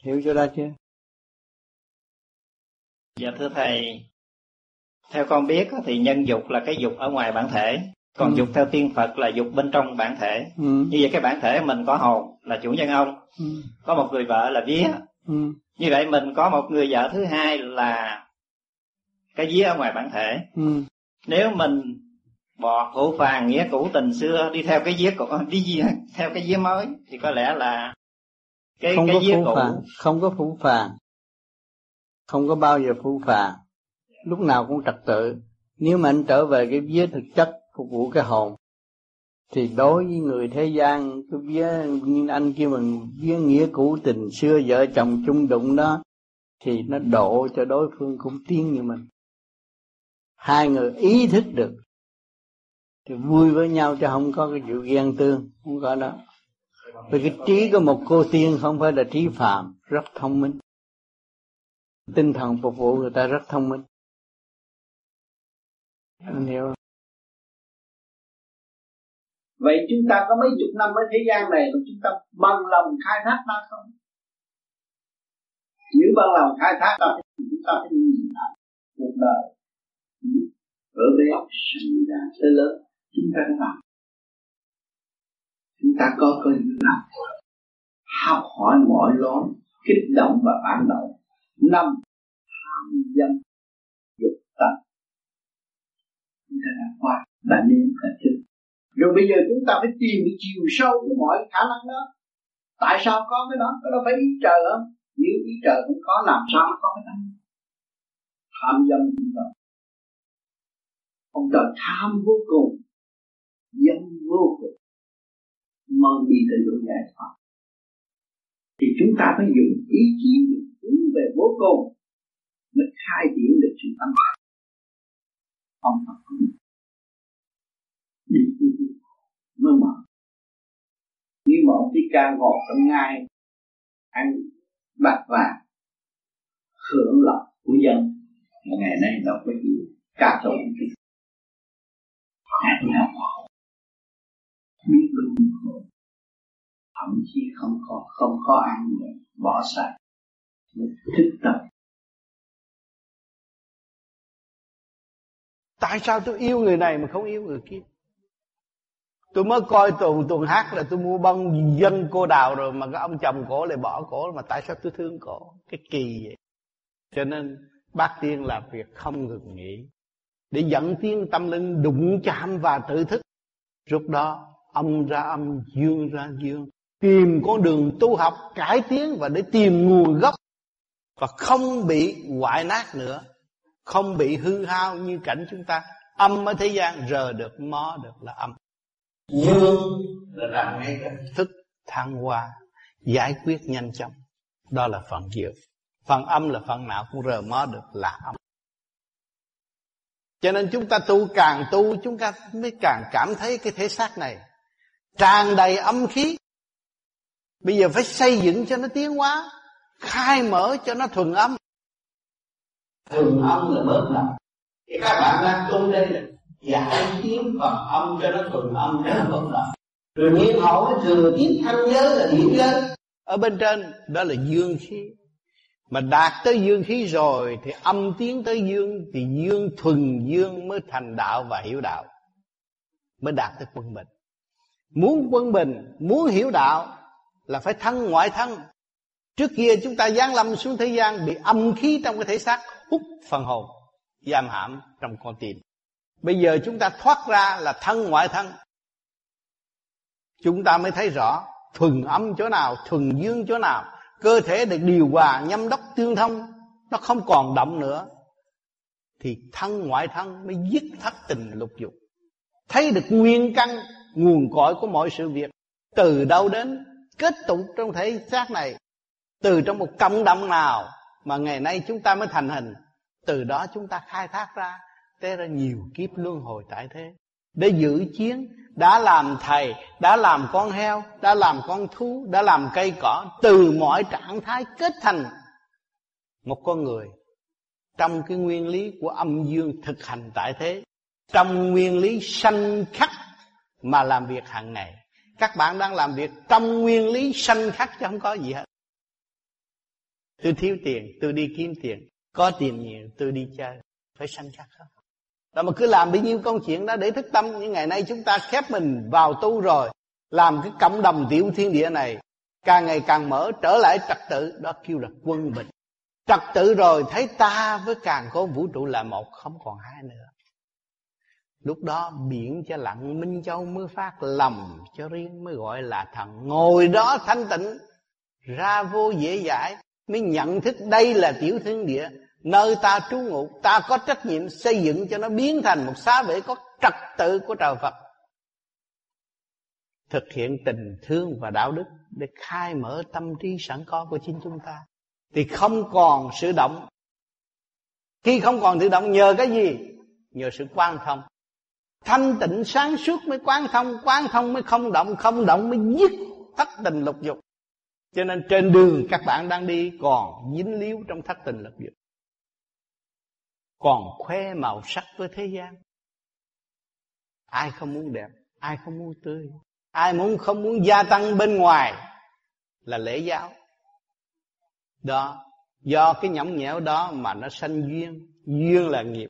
Hiểu cho ra chưa? Dạ thưa thầy. Theo con biết thì nhân dục là cái dục ở ngoài bản thể còn ừ. dục theo tiên phật là dục bên trong bản thể ừ. như vậy cái bản thể mình có hồn là chủ nhân ông ừ. có một người vợ là vía ừ. như vậy mình có một người vợ thứ hai là cái vía ở ngoài bản thể ừ. nếu mình bỏ hữu phàn nghĩa cũ tình xưa đi theo cái vía cũ đi theo cái vía mới thì có lẽ là cái không cái vía cũ phàng không có phũ phàng không có bao giờ phũ phàng lúc nào cũng trật tự nếu mà anh trở về cái vía thực chất phục vụ cái hồn. Thì đối với người thế gian, cái vía như anh kia mình vía nghĩa cũ tình xưa vợ chồng chung đụng đó, thì nó độ cho đối phương cũng tiến như mình. Hai người ý thức được, thì vui với nhau chứ không có cái vụ ghen tương, không có đó. Vì cái trí của một cô tiên không phải là trí phạm rất thông minh. Tinh thần phục vụ người ta rất thông minh. Anh hiểu không? Vậy chúng ta có mấy chục năm ở thế gian này mà chúng ta bằng lòng khai thác nó không? Nếu bằng lòng khai thác nó thì chúng ta phải nhìn lại cuộc đời. Ở bé sinh ra tới lớn, chúng ta có làm. Chúng ta có cơ làm. Học hỏi mọi lối, kích động và phản động. Năm, tham dâm, dục tật chúng ta đã qua. Đã nên đã chứng rồi bây giờ chúng ta phải tìm cái chiều sâu của mọi khả năng đó. Tại sao có cái đó? Cái đó phải ý trời không nếu ý trời cũng có, làm sao nó có cái đó? Tham dâm chúng ta. Ông trời tham vô cùng, dâm vô cùng. Mong đi tới chỗ giải thoát thì chúng ta phải dùng ý chí hướng về vô cùng, mới khai triển được sự tâm. Ông Phật cũng đi mới mở. Nếu mà ông Thích Ca ngồi trong ngai ăn bạc vàng, hưởng lợi của dân. Ngày nay đâu có gì ca tụng cái nào là biết bao khổ thậm chí không có không có ăn bỏ sạch thức tập tại sao tôi yêu người này mà không yêu người kia? Tôi mới coi tuần tuần hát là tôi mua bông dân cô đào rồi mà cái ông chồng cổ lại bỏ cổ mà tại sao tôi thương cổ? Cái kỳ vậy. Cho nên bác tiên làm việc không ngừng nghỉ để dẫn tiến tâm linh đụng chạm và tự thức. Lúc đó, âm ra âm, dương ra dương, tìm con đường tu học, cải tiến và để tìm nguồn gốc. Và không bị hoại nát nữa, không bị hư hao như cảnh chúng ta. Âm ở thế gian, rờ được, mó được là âm dương là làm ngay cái thức thăng hoa giải quyết nhanh chóng. Đó là phần dương phần âm là phần nào cũng rờ mó được là âm. Cho nên chúng ta tu càng tu chúng ta mới càng cảm thấy cái thể xác này tràn đầy âm khí. Bây giờ phải xây dựng cho nó tiến hóa khai mở cho nó thuần âm. Thuần âm là bớt lòng các bạn đang tu đây là giải tiếng phần âm cho nó thuần âm cho nó bớt lợi rồi nhiên hậu thừa tiếp thanh giới là điểm giới ở bên trên, đó là dương khí. Mà đạt tới dương khí rồi thì âm tiến tới dương, thì dương thuần dương mới thành đạo và hiểu đạo. Mới đạt tới quân bình. Muốn quân bình, muốn hiểu đạo là phải thân ngoại thân. Trước kia chúng ta giáng lâm xuống thế gian bị âm khí trong cái thể xác hút phần hồn, giam hãm trong con tim bây giờ chúng ta thoát ra là thân ngoại thân. Chúng ta mới thấy rõ thuần âm chỗ nào, thuần dương chỗ nào. Cơ thể được điều hòa, nhâm đốc tương thông, nó không còn động nữa. Thì thân ngoại thân mới dứt thất tình lục dục. Thấy được nguyên căn, nguồn cội của mọi sự việc. Từ đâu đến? Kết tụ trong thể xác này. Từ trong một cộng đồng nào mà ngày nay chúng ta mới thành hình. Từ đó chúng ta khai thác ra. Té ra nhiều kiếp luân hồi tại thế. Để giữ chiến, đã làm thầy, đã làm con heo, đã làm con thú, đã làm cây cỏ, từ mọi trạng thái kết thành một con người. Trong cái nguyên lý của âm dương thực hành tại thế, trong nguyên lý sanh khắc mà làm việc hàng ngày. Các bạn đang làm việc trong nguyên lý sanh khắc chứ không có gì hết. Tôi thiếu tiền, tôi đi kiếm tiền. Có tiền nhiều, tôi đi chơi. Phải sanh khắc không? Rồi mà cứ làm bấy nhiêu công chuyện đó để thức tâm, nhưng ngày nay chúng ta khép mình vào tu rồi, làm cái cộng đồng tiểu thiên địa này, càng ngày càng mở trở lại trật tự, đó kêu là quân bình. Trật tự rồi thấy ta với càng có vũ trụ là một, không còn hai nữa. Lúc đó biển cho lặng, minh châu mới phát lầm cho riêng, mới gọi là thần. Ngồi đó thanh tịnh, ra vô dễ dãi, mới nhận thức đây là tiểu thiên địa. Nơi ta trú ngụ, Ta có trách nhiệm xây dựng cho nó biến thành một xá vệ có trật tự của trời Phật. Thực hiện tình thương và đạo đức Để khai mở tâm trí sẵn có của chính chúng ta. Thì không còn sự động. Khi không còn tự động, nhờ cái gì? Nhờ sự quan thông. Thanh tịnh sáng suốt mới quán thông Quán thông mới không động Không động mới dứt thất tình lục dục. Cho nên trên đường các bạn đang đi Còn dính líu trong thất tình lục dục còn khoe màu sắc với thế gian. Ai không muốn đẹp, ai không muốn tươi, ai muốn không muốn gia tăng bên ngoài là lễ giáo. Đó, do cái nhõng nhẽo đó mà nó sanh duyên duyên là nghiệp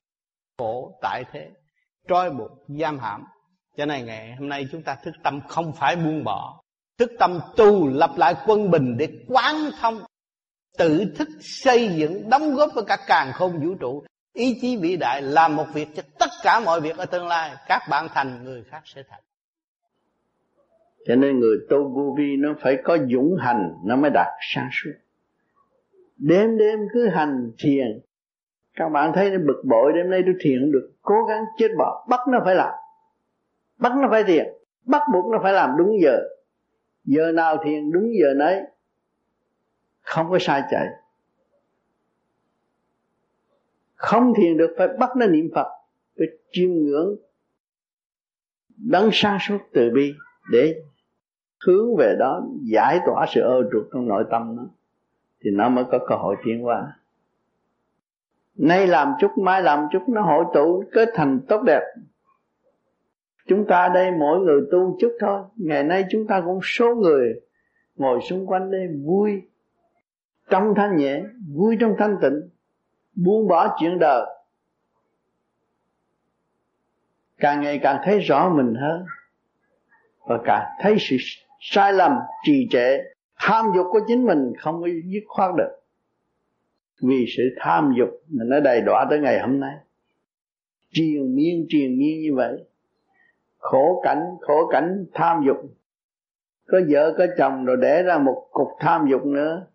khổ tại thế, trói buộc, giam hãm. Cho nên ngày hôm nay chúng ta thức tâm không phải buông bỏ, thức tâm tu lập lại quân bình để quán thông, tự thức xây dựng, đóng góp với cả càng không vũ trụ. Ý chí vĩ đại làm một việc cho tất cả mọi việc ở tương lai. Các bạn thành người khác sẽ thành. Cho nên người tu vô vi nó phải có dũng hành, Nó mới đạt sáng suốt. Đêm đêm cứ hành thiền. Các bạn thấy nó bực bội, Đêm nay tôi thiền được. Cố gắng chết bỏ. Bắt nó phải làm. Bắt nó phải thiền. Bắt buộc nó phải làm đúng giờ. Giờ nào thiền đúng giờ nấy. Không có sai chạy không thiền được phải bắt nó niệm phật. Phải chiêm ngưỡng, đấng sáng suốt từ bi để hướng về đó, giải tỏa sự ơ trục trong nội tâm nó thì nó mới có cơ hội tiến hóa. Nay làm chút, mai làm chút, nó hội tụ kết thành tốt đẹp. Chúng ta đây mỗi người tu chút thôi. Ngày nay chúng ta cũng số người ngồi xung quanh đây vui trong thanh nhẹ, vui trong thanh tịnh buông bỏ chuyện đời. Càng ngày càng thấy rõ mình hơn và càng thấy sự sai lầm, trì trệ, tham dục của chính mình không có dứt khoát được. Vì sự tham dục mà nó đầy đọa tới ngày hôm nay. Triền miên triền miên như vậy. Khổ cảnh khổ cảnh tham dục. Có vợ, có chồng rồi để ra một cục tham dục nữa.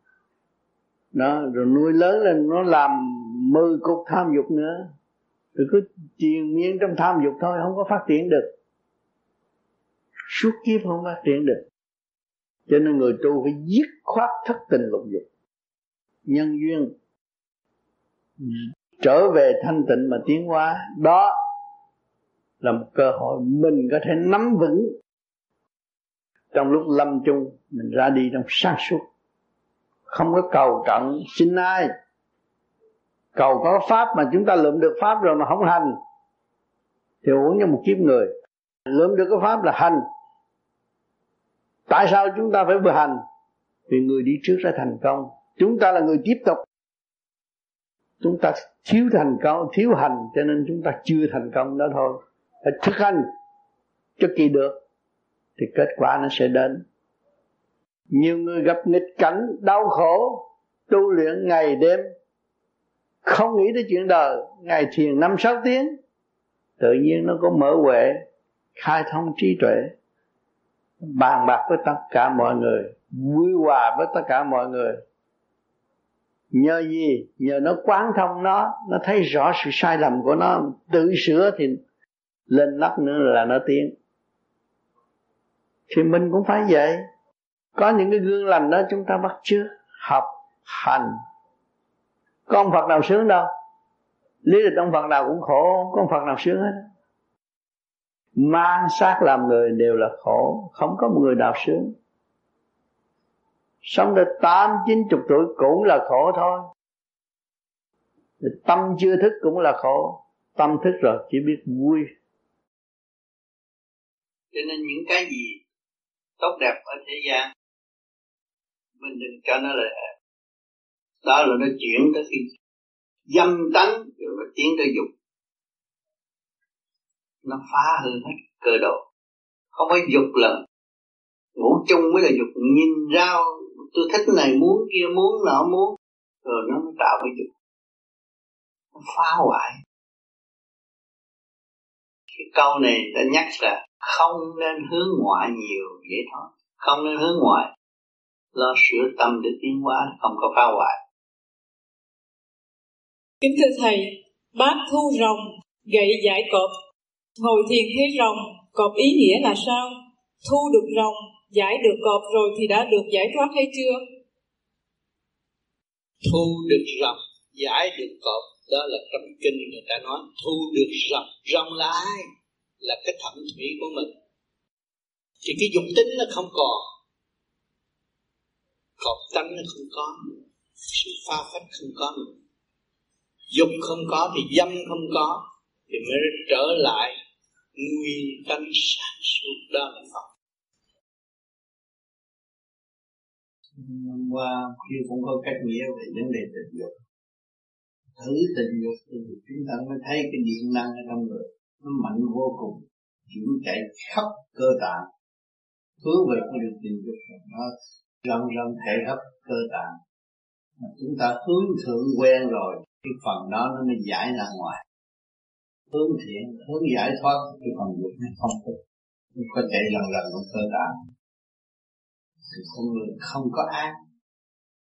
Đó, rồi nuôi lớn lên, nó làm mười cục tham dục nữa. Rồi cứ triền miên trong tham dục thôi, không có phát triển được. Suốt kiếp không phát triển được. Cho nên người tu phải dứt khoát thất tình lục dục. Nhân duyên. Trở về thanh tịnh mà tiến hóa. Đó là một cơ hội mình có thể nắm vững. Trong lúc lâm chung, mình ra đi trong sáng suốt. Không có cầu trận xin ai cầu có pháp mà chúng ta lượm được pháp rồi mà không hành, thì uống như một kiếp người. Lượm được cái pháp là hành. Tại sao chúng ta phải vừa hành? Vì người đi trước đã thành công. Chúng ta là người tiếp tục. Chúng ta thiếu thành công, thiếu hành, cho nên chúng ta chưa thành công đó thôi. Phải thực hành cho kỳ được, thì kết quả nó sẽ đến. Nhiều người gặp nghịch cảnh, đau khổ, tu luyện ngày đêm không nghĩ đến chuyện đời. Ngày thiền năm sáu tiếng, tự nhiên nó có mở huệ, khai thông trí tuệ, bàn bạc với tất cả mọi người, vui hòa với tất cả mọi người. Nhờ gì? Nhờ nó quán thông nó nó thấy rõ sự sai lầm của nó, tự sửa thì lên nắp nữa là nó tiến. Thì mình cũng phải vậy. Có những cái gương lành đó chúng ta bắt chước, học, hành con phật nào sướng đâu? Lý lịch ông phật nào cũng khổ, con phật nào sướng hết. Ma sát làm người đều là khổ, không có một người nào sướng. Sống được tám, chín chục tuổi cũng là khổ thôi. Tâm chưa thức cũng là khổ, tâm thức rồi chỉ biết vui. Cho nên những cái gì tốt đẹp ở thế gian, mình đừng cho nó là đó là nó chuyển tới khi dâm tánh, rồi nó tiến tới dục. Nó phá hư hết cơ độ không phải dục là ngủ chung mới là dục, nhìn ra, tôi thích này muốn, kia muốn, nọ muốn, rồi nó mới tạo cái dục. Nó phá hoại. Cái câu này đã nhắc là không nên hướng ngoại nhiều, vậy thôi. Không nên hướng ngoại. Lo sửa tâm để tiến hóa, không có phá hoại kính thưa thầy, bác thu rồng gậy giải cọp. Ngồi thiền thấy rồng, cọp ý nghĩa là sao? Thu được rồng, giải được cọp rồi thì đã được giải thoát hay chưa? Thu được rồng, giải được cọp. Đó là trong kinh người ta nói, thu được rồng. Rồng là ai? Là cái thẩm thủy của mình. Thì cái dục tính nó không còn. Cọp tánh nó không có. Sự pha phách không có dục không có thì dâm không có, thì mới trở lại nguyên tánh sáng suốt đó là Phật. Hôm qua kia cũng có cách nghĩa về vấn đề tình dục. Thử tình dục thì chúng ta mới thấy cái điện năng ở trong người nó mạnh vô cùng, chuyển chạy khắp cơ tạng. Hướng về con đường tình dục nó râm râm thể khắp cơ tạng. Mà chúng ta hướng thượng quen rồi cái phần đó nó mới giải ra ngoài. Hướng thiện, hướng giải thoát, cái phần dục nó không có không có chạy lần lần trong cơ đã thì con người không có ác.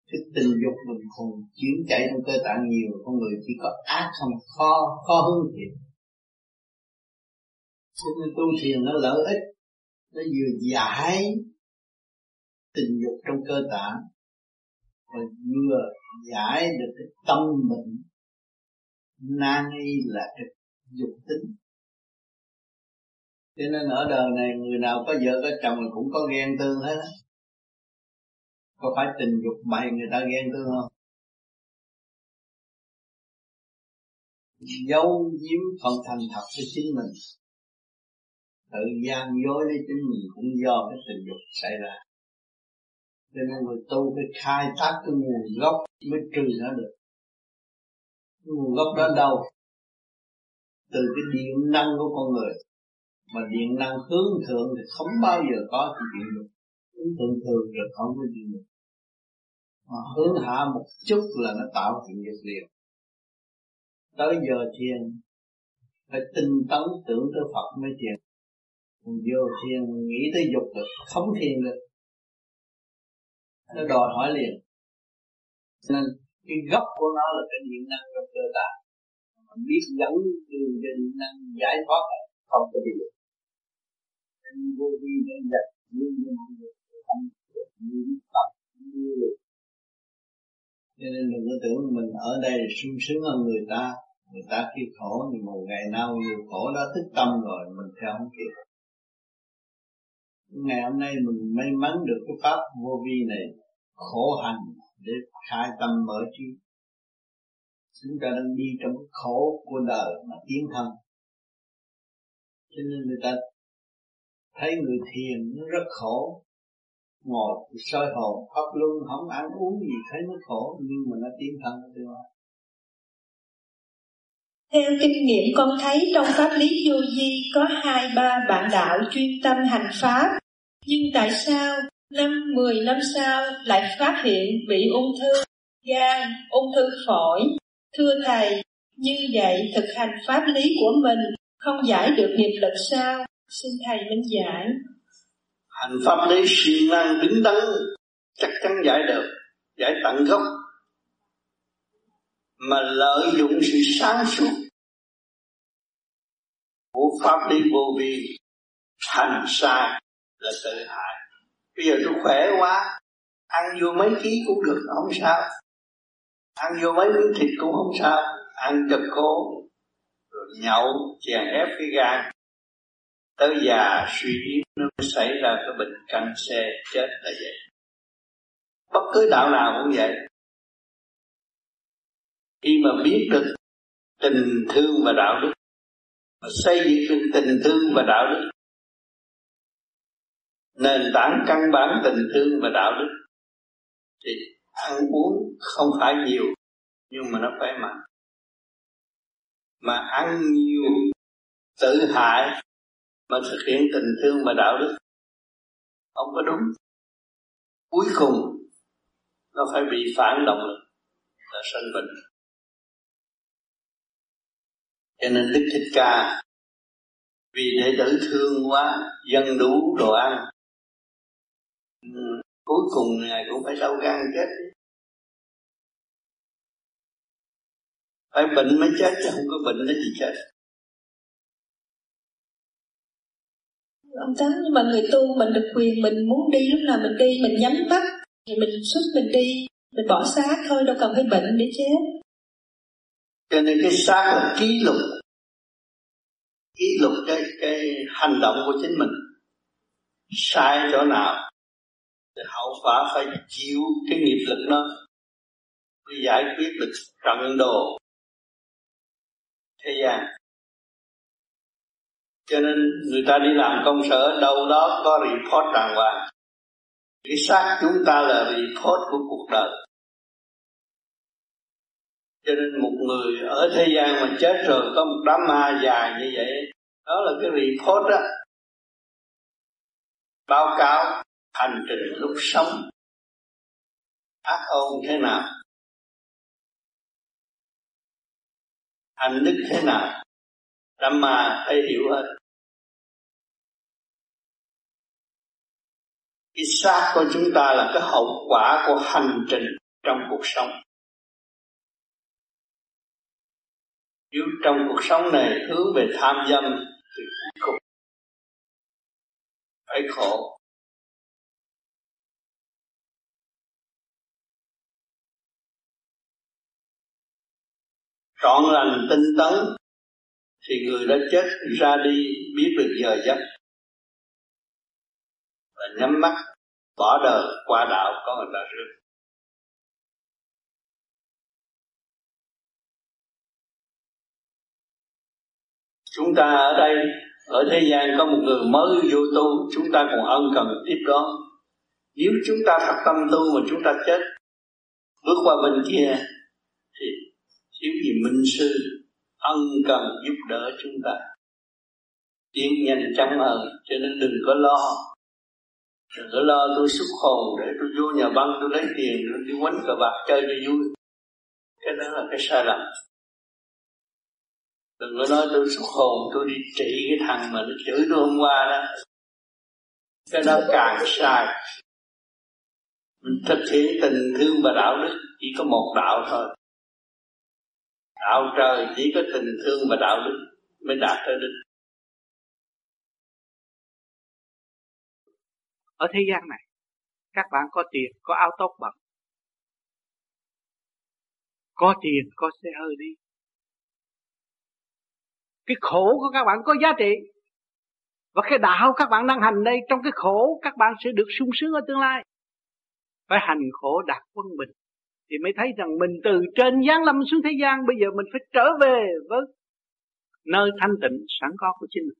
Cái tình dục mình còn chuyển chạy trong cơ tạng nhiều, con người chỉ có ác không khó khó hướng thiện. Cho nên tu thiền nó lợi ích, nó vừa giải tình dục trong cơ tạng và vừa giải được cái tâm mình. Nan y là cái dục tính. Cho nên ở đời này, người nào có vợ có chồng cũng có ghen tương hết có phải tình dục bày người ta ghen tương không? Giấu giếm phần thành thật cho chính mình. Tự gian dối với chính mình cũng do cái tình dục xảy ra cho nên người tu phải khai thác cái nguồn gốc mới trừ nó được. Nguồn gốc đó đâu? Từ cái điện năng của con người. Mà điện năng hướng thượng thì không bao giờ có chuyện được hướng thượng thường rồi không có chuyện được mà hướng hạ một chút là nó tạo chuyện nghiệp liền. Tới giờ thiền, phải tinh tấn tưởng tới Phật mới thiền. Còn vô thiền nghĩ tới dục được không thiền được nó đòi hỏi liền. Nên cái gốc của nó là cái điện năng trong cơ ta mình biết dẫn đường cho điện năng giải thoát này không có gì được. Nên vô vi nên giật như như mọi người không như tập như cho nên đừng có tưởng mình ở đây sung sướng hơn người ta. Người ta kêu khổ, nhưng một ngày nào nhiều khổ đó thức tâm rồi, mình theo không kịp. Ngày hôm nay mình may mắn được cái pháp vô vi này khổ hành để khai tâm mở trí. Chúng ta đang đi trong cái khổ của đời mà tiến thân. Cho nên người ta thấy người thiền nó rất khổ. Ngồi soi hồn pháp luân không ăn uống gì, thấy nó khổ, nhưng mà nó tiến thân được không theo kinh nghiệm con thấy trong pháp lý vô vi có hai ba bạn đạo chuyên tâm hành pháp, nhưng tại sao năm mười năm sau lại phát hiện bị ung thư gan, ung thư phổi. Thưa thầy, như vậy thực hành pháp lý của mình không giải được nghiệp lực sao? Xin thầy minh giải hành pháp lý siêng năng đứng đắn, chắc chắn giải được, giải tận gốc. Mà lợi dụng sự sáng suốt của pháp lý vô vi, hành sai là tự hại bây giờ tôi khỏe quá. Ăn vô mấy ký cũng được, không sao. Ăn vô mấy miếng thịt cũng không sao. Ăn cho cố rồi nhậu, chèn ép cái gan. Tới già, suy yếu nó mới xảy ra cái bệnh căn xe chết là vậy. Bất cứ đạo nào cũng vậy. Khi mà biết được tình thương và đạo đức, mà xây dựng được tình thương và đạo đức nền tảng căn bản tình thương và đạo đức. Thì ăn uống không phải nhiều, nhưng mà nó phải mạnh. Mà ăn nhiều, tự hại, mà thực hiện tình thương và đạo đức, không có đúng. Cuối cùng, nó phải bị phản động lực là sanh bệnh. Cho nên đức thích ca, vì đệ tử thương quá, dân đủ đồ ăn cuối cùng ngài cũng phải đau gan chết. Phải bệnh mới chết chứ không có bệnh nó gì chết. Ông tám nhưng mà người tu mình được quyền mình muốn đi lúc nào mình đi mình nhắm mắt thì mình xuất mình đi mình bỏ xác thôi đâu cần phải bệnh để chết. Cho nên cái xác là ký lục ký lục cái cái hành động của chính mình. Sai chỗ nào thì hậu quả phải chịu cái nghiệp lực đó để giải quyết được trận đồ thế gian. Cho nên người ta đi làm công sở, đâu đó có report đàng hoàng. Cái xác chúng ta là report của cuộc đời. Cho nên một người ở thế gian mà chết rồi, có một đám ma dài như vậy, đó là cái report đó. Báo cáo hành trình lúc sống. Ác ôn thế nào? Hành đức thế nào? Đâm mà phải hiểu hết. Cái xác của chúng ta là cái hậu quả của hành trình trong cuộc sống. Nếu trong cuộc sống này hướng về tham dâm thì cuối cùng phải khổ. Trọn lành tinh tấn, thì người đã chết ra đi biết được giờ giấc. Và nhắm mắt, bỏ đời qua đạo có người ta rước. Chúng ta ở đây, ở thế gian có một người mới vô tu, chúng ta còn ân cần tiếp đón. Nếu chúng ta thật tâm tu mà chúng ta chết, bước qua bên kia thiếu gì minh sư ân cần giúp đỡ chúng ta, tiến nhanh chóng hơn, cho nên đừng có lo. Đừng có lo tôi xuất hồn để tôi vô nhà băng, tôi lấy tiền, tôi đi quánh cờ bạc chơi cho vui. Cái đó là cái sai lầm. Đừng có nói tôi xuất hồn, tôi đi trị cái thằng mà nó chửi tôi hôm qua đó. Cái đó càng sai. Mình thực hiện tình thương và đạo đức chỉ có một đạo thôi đạo trời chỉ có tình thương và đạo đức mới đạt tới đích. Ở thế gian này các bạn có tiền có áo tốt bằng, có tiền có xe hơi đi. Cái khổ của các bạn có giá trị. Và cái đạo các bạn đang hành đây trong cái khổ các bạn sẽ được sung sướng ở tương lai. Phải hành khổ đạt quân bình thì mới thấy rằng mình từ trên giáng lâm xuống thế gian, bây giờ mình phải trở về với nơi thanh tịnh, sẵn có của chính mình.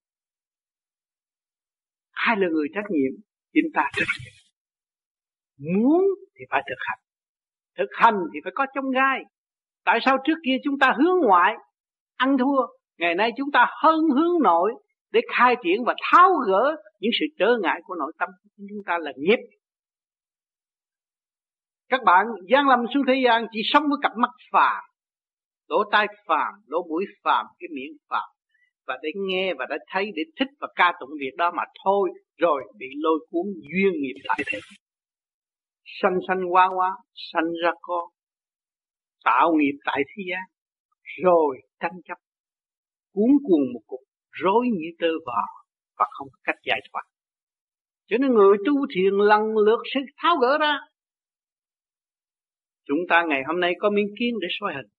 Ai là người trách nhiệm? Chính ta trách nhiệm. Muốn thì phải thực hành. Thực hành thì phải có trong gai. Tại sao trước kia chúng ta hướng ngoại, ăn thua, ngày nay chúng ta hơn hướng nội để khai triển và tháo gỡ những sự trở ngại của nội tâm của chúng ta là nghiệp các bạn gian lâm xuống thế gian chỉ sống với cặp mắt phàm. Lỗ tai phàm, lỗ mũi phàm, cái miệng phàm. Và để nghe và đã thấy, để thích và ca tụng việc đó mà thôi, rồi bị lôi cuốn duyên nghiệp lại. Thế sanh sanh qua qua sanh ra con tạo nghiệp tại thế gian, rồi tranh chấp. Cuốn cuồng một cục rối như tơ vò, và không có cách giải thoát. Cho nên người tu thiền lần lượt sẽ tháo gỡ ra chúng ta ngày hôm nay có miếng kiến để soi hình.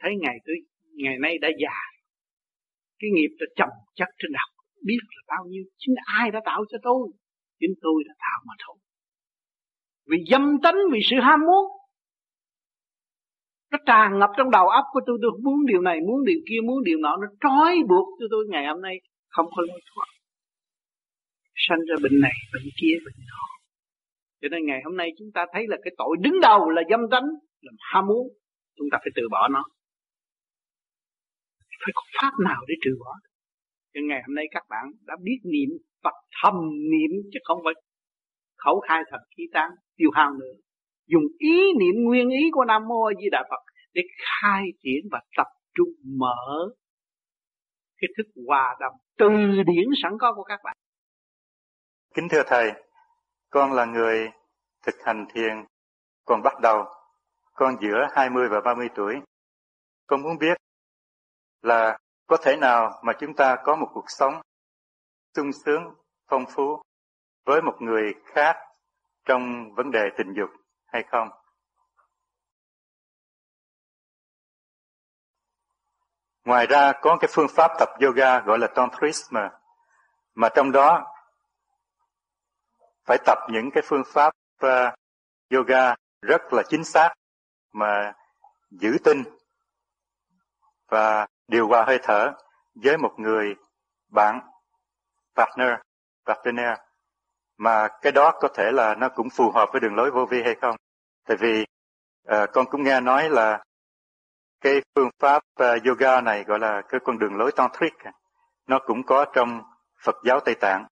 Thấy ngày tới, ngày nay đã già cái nghiệp đã chồng chất trên đầu. Biết là bao nhiêu. Chính ai đã tạo cho tôi? Chính tôi đã tạo mà thôi. Vì dâm tánh, vì sự ham muốn. Nó tràn ngập trong đầu óc của tôi. Tôi muốn điều này, muốn điều kia, muốn điều nọ. Nó trói buộc cho tôi ngày hôm nay. Không có lối thoát. Sanh ra bệnh này, bệnh kia, bệnh nọ cho nên ngày hôm nay chúng ta thấy là cái tội đứng đầu là dâm tánh là ham muốn. Chúng ta phải từ bỏ nó. Phải có pháp nào để trừ bỏ? Cho ngày hôm nay các bạn đã biết niệm Phật thầm niệm chứ không phải khẩu khai thật khí tán tiêu hao nữa. Dùng ý niệm nguyên ý của Nam Mô A Di Đà Phật để khai triển và tập trung mở cái thức hòa đồng từ điển sẵn có của các bạn. Kính thưa Thầy, con là người thực hành thiền còn bắt đầu, con giữa 20 và 30 tuổi. Con muốn biết là có thể nào mà chúng ta có một cuộc sống sung sướng, phong phú với một người khác trong vấn đề tình dục hay không? Ngoài ra có cái phương pháp tập yoga gọi là tantrism mà trong đó phải tập những cái phương pháp uh, yoga rất là chính xác mà giữ tinh và điều hòa hơi thở với một người bạn partner partner mà cái đó có thể là nó cũng phù hợp với đường lối vô vi hay không? Tại vì uh, con cũng nghe nói là cái phương pháp uh, yoga này gọi là cái con đường lối tantric nó cũng có trong Phật giáo Tây Tạng.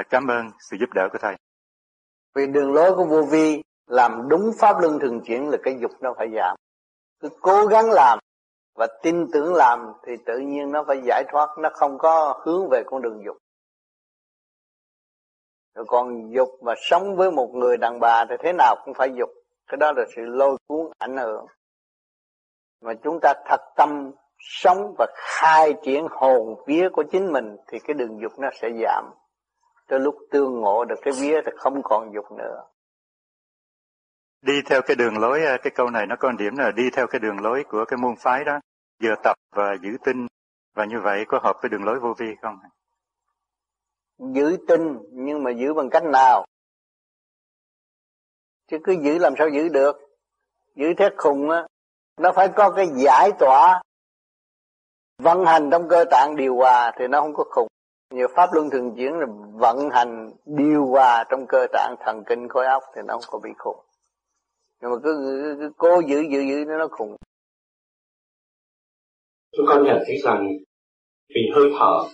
Uh, cảm ơn sự giúp đỡ của thầy vì đường lối của vô vi làm đúng pháp luân thường chuyển là cái dục nó phải giảm. Cứ cố gắng làm và tin tưởng làm thì tự nhiên nó phải giải thoát, nó không có hướng về con đường dục. Rồi còn dục mà sống với một người đàn bà thì thế nào cũng phải dục, cái đó là sự lôi cuốn ảnh hưởng. Mà chúng ta thật tâm sống và khai triển hồn vía của chính mình thì cái đường dục nó sẽ giảm tới lúc tương ngộ được cái vía thì không còn dục nữa. Đi theo cái đường lối cái câu này nó có điểm là đi theo cái đường lối của cái môn phái đó. Vừa tập và giữ tinh. Và như vậy có hợp với đường lối vô vi không? Giữ tinh nhưng mà giữ bằng cách nào? Chứ cứ giữ làm sao giữ được? Giữ thét khùng á nó phải có cái giải tỏa. Vận hành trong cơ tạng điều hòa thì nó không có khùng nhiều pháp luân thường chuyển là vận hành điều hòa trong cơ trạng thần kinh khối óc thì nó không có bị khùng nhưng mà cứ, cứ, cứ cố giữ giữ giữ nó khùng chúng con nhận thấy rằng vì hơi thở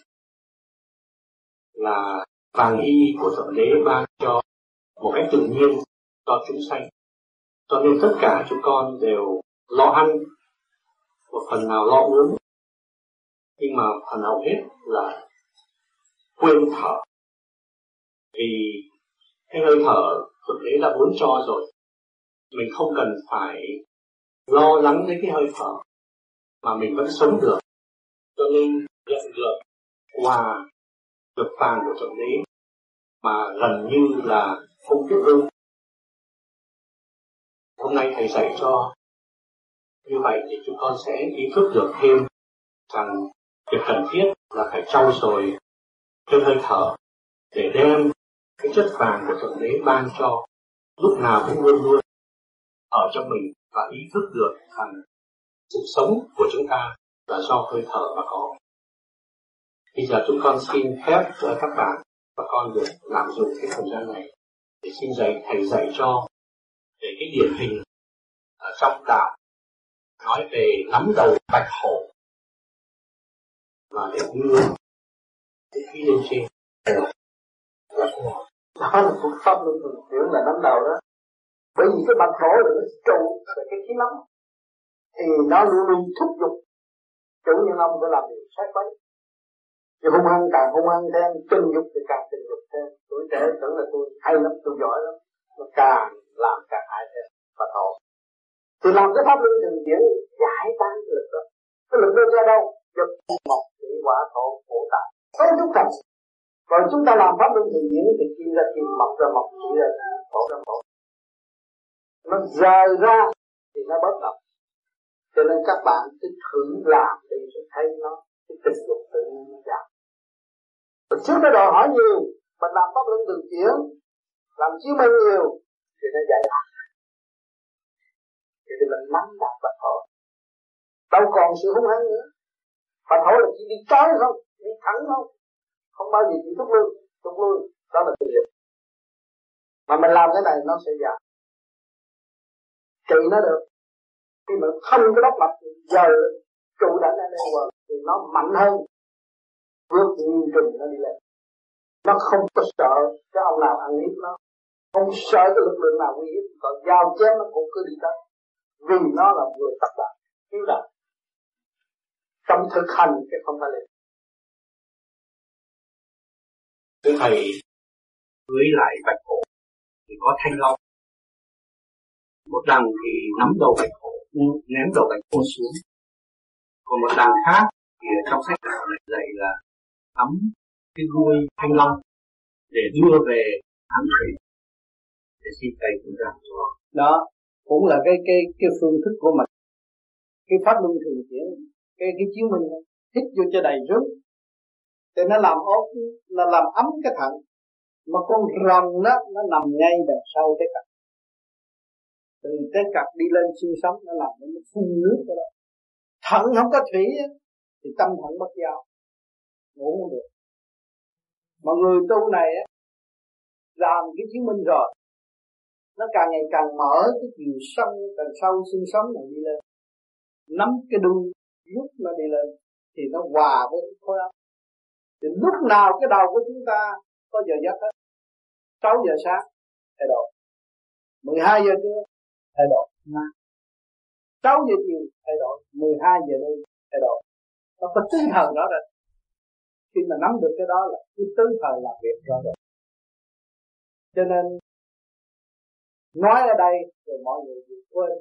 là vàng y của thượng đế ban cho một cách tự nhiên cho chúng sanh. Cho nên tất cả chúng con đều lo ăn một phần nào lo uống. Nhưng mà phần hầu hết là quên thở. Vì cái hơi thở thực tế đã muốn cho rồi. Mình không cần phải lo lắng đến cái hơi thở mà mình vẫn sống được. Cho nên nhận được quà được vàng của thượng đế mà gần như là không biết ơn hôm nay thầy dạy cho như vậy thì chúng con sẽ ý thức được thêm rằng việc cần thiết là phải trau dồi trên hơi thở, để đem cái chất vàng của thượng đế ban cho, lúc nào cũng luôn luôn ở trong mình và ý thức được rằng sự sống của chúng ta là do hơi thở mà có. Bây giờ chúng con xin phép với các bạn và con được làm dụng cái thời gian này để xin dạy, thầy dạy cho về cái điển hình ở trong đạo, nói về nắm đầu bạch hổ và để đưa thì khi lên trên là đó là cuộc pháp luân thường chuyển là nắm đầu đó. Bởi vì cái bạch hổ là nó trụ về cái khí nóng. Thì nó luôn luôn thúc giục chủ nhân ông phải làm điều sai quấy. Thì hung hăng càng hung hăng thêm, tình dục thì càng tình dục thêm. Tuổi trẻ tưởng là tôi hay lắm, tôi giỏi lắm nó càng làm càng hại thêm bạch hổ. Thì làm cái pháp luân thường chuyển giải tán lực đó cái lực đó ra đâu? Dục một thủy quả thổ khổ tạng thấy chút thật còn chúng ta làm pháp luân thường diễn thì kim ra kim mọc ra mọc, chỉ ra khổ ra khổ nó rời ra thì nó bất động. Cho nên các bạn cứ thử làm đi sẽ thấy nó, cái tình dục tự nhiên nó giảm. Trước nó đòi hỏi nhiều mình làm pháp luân thường chuyển làm chiếu minh nhiều, thì nó giải thoát thì mình nắm đạt bạch hổ đâu còn sự hung hăng nữa. Bạch hổ là chỉ đi trái không? Đi thẳng không không bao giờ chịu thúc lui thúc lui đó là tự dục mà mình làm cái này nó sẽ giảm. Trị nó được. Khi mà không có đắp mặt giờ trụ đã lên lên quần thì nó mạnh hơn. Vượt nhiều trùng nó đi lên. Nó không có sợ cái ông nào ăn hiếp nó. Không sợ cái lực lượng nào nguy hiếp. Còn giao chém nó cũng cứ đi tới. Vì nó là người tập đạo cứu đạo trong thực hành cái không phải là thầy, với lại bạch hổ thì có thanh long. Một đằng thì nắm đầu bạch hổ, ném đầu bạch hổ xuống. Còn một đằng khác thì trong sách đạo lại dạy là nắm cái đuôi thanh long để đưa về thắng thủy để xin thầy cũng ra cho. Đó, cũng là cái cái cái phương thức của mình. Cái pháp luân thường chuyển, cái cái chiếu minh thích vô cho đầy rớt thì nó làm ốp nó làm ấm cái thận. Mà con rồng đó, nó nằm ngay đằng sau cái cặp. Từ cái cặp đi lên sinh sống, nó làm nó phun nước đó. Thận không có thủy thì tâm thận bất giao. Ngủ không được. Mà người tu này á, làm cái chứng minh rồi. Nó càng ngày càng mở cái chiều sâu càng sâu sinh sống này đi lên. Nắm cái đuôi rút nó đi lên, thì nó hòa với cái khối óc thì lúc nào cái đầu của chúng ta có giờ giấc hết? 6 giờ sáng, thay đổi. 12 giờ trưa, thay đổi. 6 giờ chiều, thay đổi. 12 giờ đêm, thay đổi. Nó có tinh thần đó rồi. Khi mà nắm được cái đó là cái tứ thần làm việc rõ rồi cho nên, nói ở đây rồi mọi người bị quên.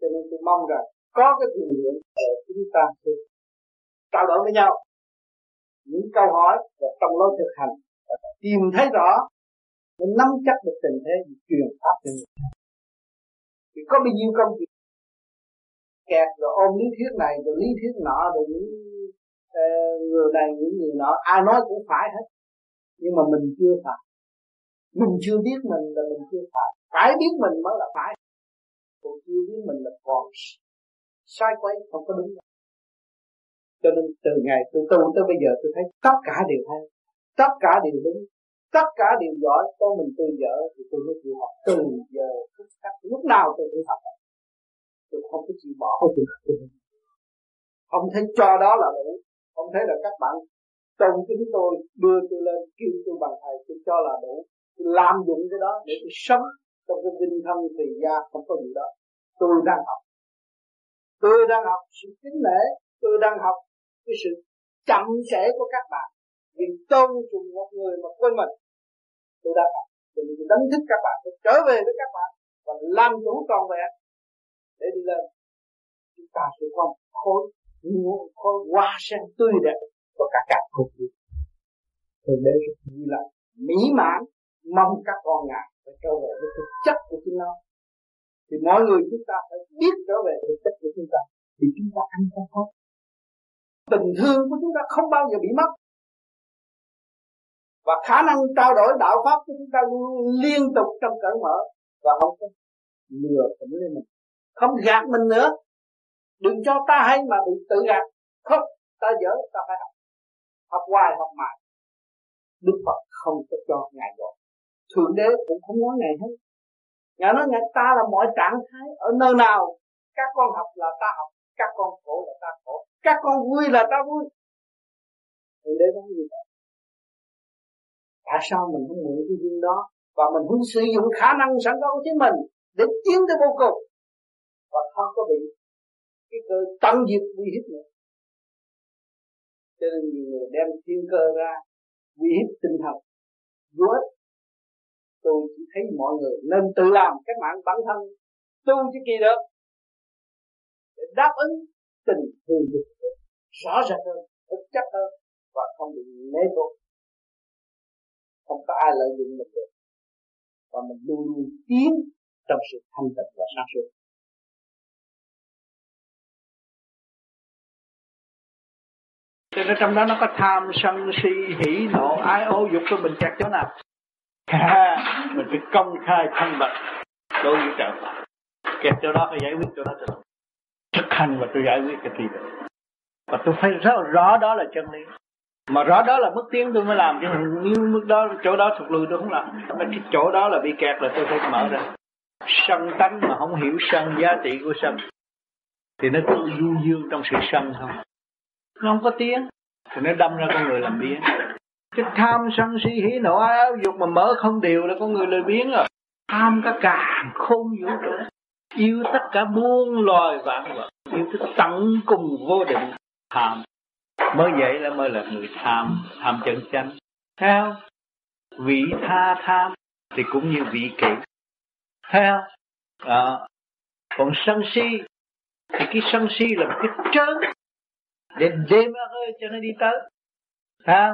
Cho nên tôi mong rằng có cái thiền nguyện để chúng ta. Sẽ trao đổi với nhau những câu hỏi và trong lối thực hành và tìm thấy rõ mình nắm chắc được tình thế truyền pháp cho người thì có bao nhiêu công việc kẹt rồi ôm lý thuyết này rồi lý thuyết nọ rồi những uh, người này những người nọ ai nói cũng phải hết. Nhưng mà mình chưa phải. Mình chưa biết mình là mình chưa phải. Phải biết mình mới là phải. Còn chưa biết mình là còn sai quay không có đúng cho nên từ ngày tôi tu tới bây giờ tôi thấy tất cả đều hay, tất cả đều đúng, tất cả đều giỏi. Có mình tôi dở thì tôi mới chịu học. Từ giờ phút khắc, lúc nào tôi cũng học tôi không có chịu bỏ được không thấy cho đó là đủ, không thấy là các bạn tôn kính tôi, đưa tôi lên, kêu tôi bằng thầy, tôi cho là đủ. Tôi làm dụng cái đó để tôi sống trong cái tinh thân thì gia không có gì đó. Tôi đang học. Tôi đang học sự kính nể, tôi đang học cái sự chậm trễ của các bạn. Vì tôn trọng một người mà quên mình. Tôi đã học thì mình đánh thức các bạn, tôi trở về với các bạn và làm chủ toàn vẹn để đi lên. Chúng ta sẽ có một khối khối hoa sen tươi đẹp và cả cả khối vui tôi để rất vui lòng, mỹ mãn, mong các con ngài phải trở về với thực chất của chúng nó. Thì mọi người chúng ta phải biết trở về thực chất của chúng ta, thì chúng ta ăn không hết tình thương của chúng ta không bao giờ bị mất. Và khả năng trao đổi đạo pháp của chúng ta luôn liên tục trong cởi mở và không có lừa phỉnh lên mình. Không gạt mình nữa. Đừng cho ta hay mà bị tự gạt. Không, ta dở, ta phải học. Học hoài, học mãi. Đức phật không có cho ngài gọi. Thượng đế cũng không nói ngài hết. Ngài nói ngài, ta là mọi trạng thái. Ở nơi nào, các con học là ta học, các con khổ là ta khổ các con vui là ta vui. Thượng để nói gì vậy. Tại sao mình không mượn cái duyên đó và mình không sử dụng khả năng sẵn có của chính mình để tiến tới vô cùng? Và không có bị cái cơ tăng diệt uy hiếp nữa. Cho nên nhiều người đem thiên cơ ra uy hiếp tinh thần. Vô ích. Tôi chỉ thấy mọi người nên tự làm cái mạng bản thân, tu chứ kỳ được. Để đáp ứng tình thương dục rõ ràng hơn thực chất hơn, và không bị mê thuộc không có ai lợi dụng mình được. Và mình luôn luôn tiến trong sự thanh tịnh và sáng suốt cho nên trong đó nó có tham sân si hỉ nộ, ái ô dục của mình chặt chỗ nào? Mình phải công khai thanh bạch đối với trợ pháp kẹt chỗ đó phải giải quyết chỗ đó cho thực hành và tôi giải quyết cái gì được và tôi phải rất rõ đó là chân lý. Mà rõ đó là mức tiến tôi mới làm, chứ nếu mức đó, chỗ đó thuộc lùi tôi không làm. Cái chỗ đó là bị kẹt là tôi phải mở ra. Sân tánh mà không hiểu sân, giá trị của sân, thì nó cứ du dương trong sự sân không nó không có tiếng, thì nó đâm ra con người làm biến. Cái tham sân si hỉ nộ ái áo dục mà mở không đều là con người lười biến rồi à. tham cả càng khôn vũ trụ yêu tất cả muôn loài vạn vật yêu thức tận cùng vô định tham. Mới vậy là mới là người tham tham chân chánh. Theo vị tha tham thì cũng như vị kỷ. Theo à, còn sân si thì cái sân si là một cái trớn để đêm ơi cho nó đi tới. Ha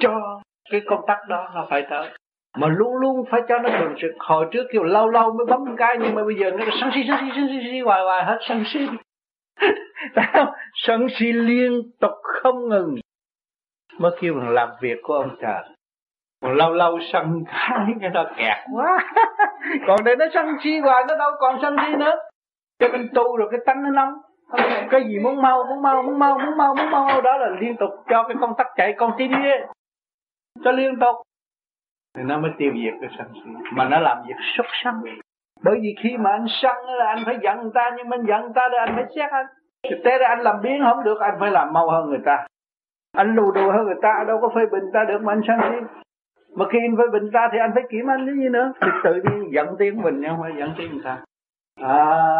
cho cái công tắc đó nó phải tới mà luôn luôn phải cho nó thường trực hồi trước kiểu lâu lâu mới bấm cái nhưng mà bây giờ nó sân si sân si sân si, sân si hoài hoài hết sân si. Sân si liên tục không ngừng. Mới kêu bằng làm việc của ông trời. Còn lâu lâu sân cái cái nó kẹt quá. Còn để nó sân si hoài nó đâu còn sân si nữa. Cho mình tu rồi cái tánh nó nóng. Cái gì muốn mau muốn mau muốn mau muốn mau muốn mau đó là liên tục cho cái công tắc chạy con đi cho liên tục thì nó mới tiêu diệt cái sân si. Mà nó làm việc xuất sân bởi vì khi mà anh sân là anh phải giận người ta nhưng mình giận người ta thì anh phải xét anh. Thực tế ra anh làm biến không được anh phải làm mau hơn người ta. Anh lù đù hơn người ta đâu có phê bình ta được mà anh sân si. Mà khi anh phê bình ta thì anh phải kiểm anh cái gì nữa. Thì tự nhiên giận tiếng mình không phải giận tiếng người ta. À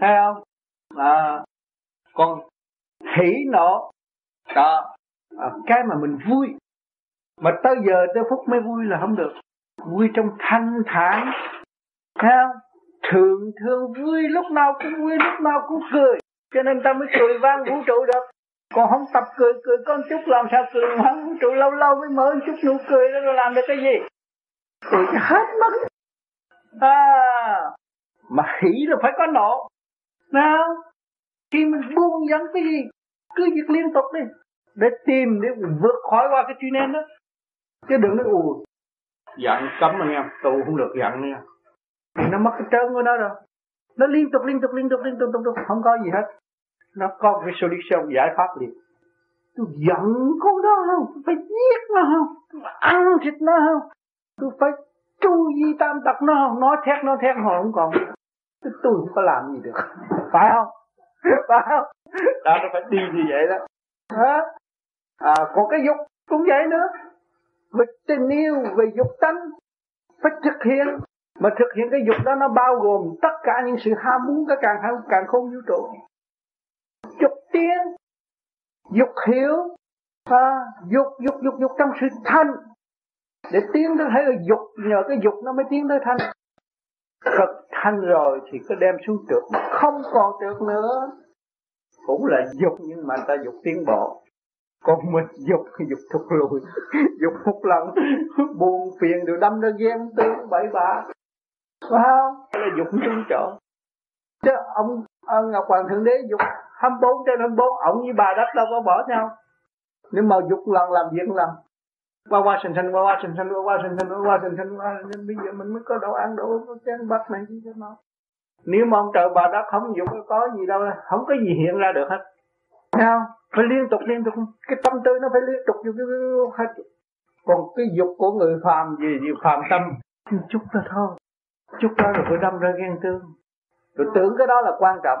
thấy không? À, còn hỉ nộ. Đó. À, cái mà mình vui mà tới giờ, tới phút mới vui là không được. Vui trong thanh thản. Thấy không? Thường thường vui, lúc nào cũng vui, lúc nào cũng cười. Cho nên ta mới cười vang vũ trụ được. Còn không tập cười cười con chút làm sao cười? Vang vũ trụ lâu lâu mới mở một chút nụ cười đó, rồi làm được cái gì? Cười cho hết mất à mà hỉ là phải có nộ. Nào khi mình buông dẫn cái gì, cứ việc liên tục đi, để tìm, để vượt khỏi qua cái chuyên đó chứ đừng nói ù. Giận cấm mà nghe tù không được giận nữa thì nó mất cái trơn của nó rồi. Nó liên tục liên tục liên tục liên tục liên tục không có gì hết. Nó có cái solution giải pháp liền. Tôi giận con đó không? Tôi phải giết nó không? Tôi phải ăn thịt nó không? Tôi phải chu di tam tật nó không? Nói thét nó thét hồi không còn. Tôi, tôi không có làm gì được. Phải không? Phải không? Đó nó phải đi như vậy đó. Hả? à, còn cái dục cũng vậy nữa về tình yêu về dục tánh. Phải thực hiện. Mà thực hiện cái dục đó nó bao gồm tất cả những sự ham muốn cái càng ham càng không vũ trụ. Dục tiến dục hiểu à, dục dục dục dục trong sự thanh. Để tiến tới thấy là dục nhờ cái dục nó mới tiến tới thanh. Thực thanh rồi thì cứ đem xuống trượt không còn trượt nữa. Cũng là dục nhưng mà ta dục tiến bộ còn mình dục dục thụt lùi. Dục một lần buồn phiền rồi đâm ra ghen tương bậy bạ. Phải không? Đó là dục tương chỗ chứ ông, ông ngọc hoàng thượng đế dục 24 trên 24 ông với bà đất đâu có bỏ nhau. Nếu mà dục lần làm việc lần. Qua qua sinh sinh qua qua sinh sinh qua qua sinh sinh qua qua sinh sinh qua nên bây giờ mình mới có đồ ăn đồ có chén bát này chứ nó nếu mà ông trời bà đất không dục có gì đâu không có gì hiện ra được hết. Thấy không? Phải liên tục liên tục. Cái tâm tư nó phải liên tục như hết. Còn cái dục của người phàm gì gì phàm tâm. Chút đó thôi. Chút đó rồi phải đâm ra ghen tương. Rồi tưởng cái đó là quan trọng.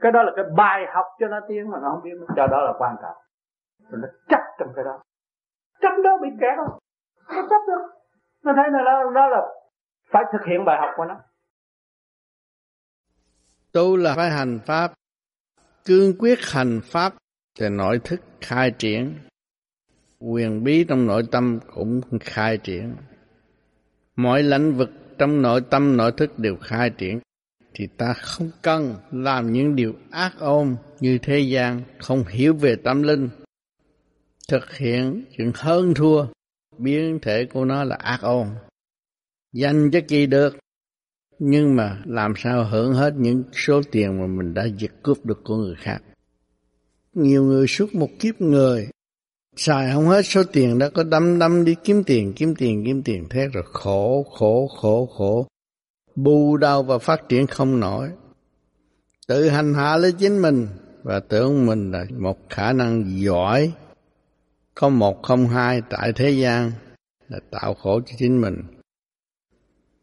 Cái đó là cái bài học cho nó tiếng mà nó không biết. Cho đó là quan trọng. Rồi nó chắc trong cái đó. Chắc đó bị kẹt rồi nó chắc được nó thấy là đó, đó là phải thực hiện bài học của nó. Tu là phải hành pháp cương quyết hành pháp thì nội thức khai triển. Quyền bí trong nội tâm cũng khai triển. Mọi lĩnh vực trong nội tâm, nội thức đều khai triển. Thì ta không cần làm những điều ác ôn như thế gian, không hiểu về tâm linh. Thực hiện chuyện hơn thua, biến thể của nó là ác ôn. Dành cho kỳ được nhưng mà làm sao hưởng hết những số tiền mà mình đã giật cướp được của người khác? Nhiều người suốt một kiếp người, xài không hết số tiền đã có đâm đâm đi kiếm tiền kiếm tiền kiếm tiền, thế rồi khổ khổ khổ khổ bù đau và phát triển không nổi. Tự hành hạ lấy chính mình và tưởng mình là một khả năng giỏi. Có một không hai tại thế gian là tạo khổ cho chính mình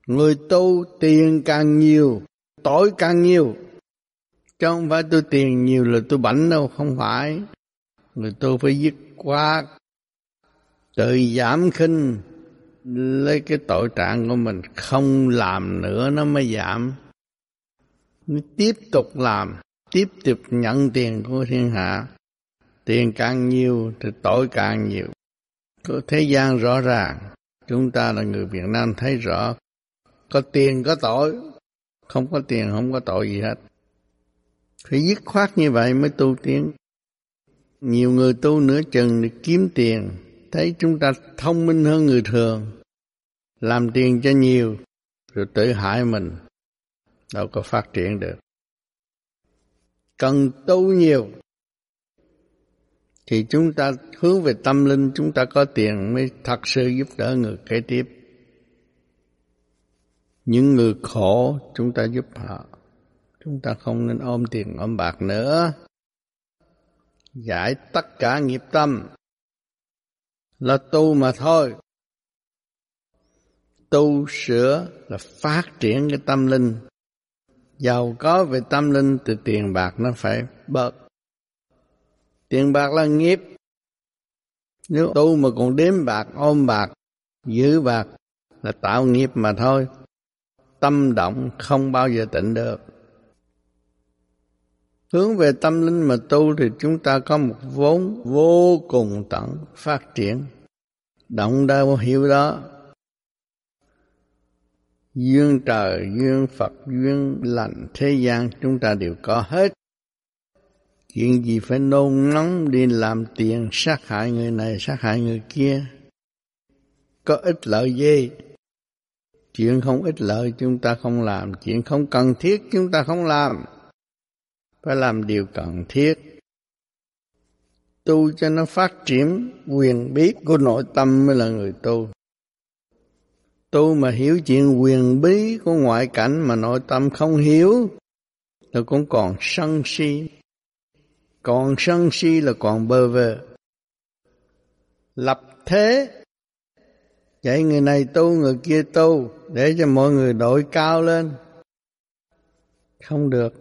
người tu tiền càng nhiều, tội càng nhiều. Chứ không phải tôi tiền nhiều là tôi bảnh đâu, không phải. Người tu phải dứt khoát, tự giảm khinh, lấy cái tội trạng của mình, không làm nữa nó mới giảm. Nó tiếp tục làm, tiếp tục nhận tiền của thiên hạ. Tiền càng nhiều thì tội càng nhiều. Có thế gian rõ ràng, chúng ta là người Việt Nam thấy rõ có tiền, có tội. Không có tiền, không có tội gì hết. Phải dứt khoát như vậy mới tu tiến. Nhiều người tu nửa chừng để kiếm tiền. Thấy chúng ta thông minh hơn người thường. Làm tiền cho nhiều, rồi tự hại mình. Đâu có phát triển được. Cần tu nhiều, thì chúng ta hướng về tâm linh, chúng ta có tiền mới thật sự giúp đỡ người kế tiếp những người khổ, chúng ta giúp họ. Chúng ta không nên ôm tiền, ôm bạc nữa. Giải tất cả nghiệp tâm. Là tu mà thôi. Tu sửa là phát triển cái tâm linh. Giàu có về tâm linh từ tiền bạc nó phải bớt. Tiền bạc là nghiệp. Nếu tu mà còn đếm bạc, ôm bạc, giữ bạc là tạo nghiệp mà thôi tâm động không bao giờ tịnh được. Hướng về tâm linh mà tu thì chúng ta có một vốn vô cùng tận phát triển. Động đâu hiểu đó. Duyên trời, duyên phật, duyên lành thế gian chúng ta đều có hết. Chuyện gì phải nôn nóng đi làm tiền, sát hại người này, sát hại người kia? Có ích lợi gì? Chuyện không ích lợi chúng ta không làm, chuyện không cần thiết chúng ta không làm. Phải làm điều cần thiết. Tu cho nó phát triển quyền bí của nội tâm mới là người tu. Tu mà hiểu chuyện quyền bí của ngoại cảnh mà nội tâm không hiểu là cũng còn sân si. Còn sân si là còn bơ vơ. Lập thế dạy người này tu, người kia tu, để cho mọi người đội cao lên. Không được.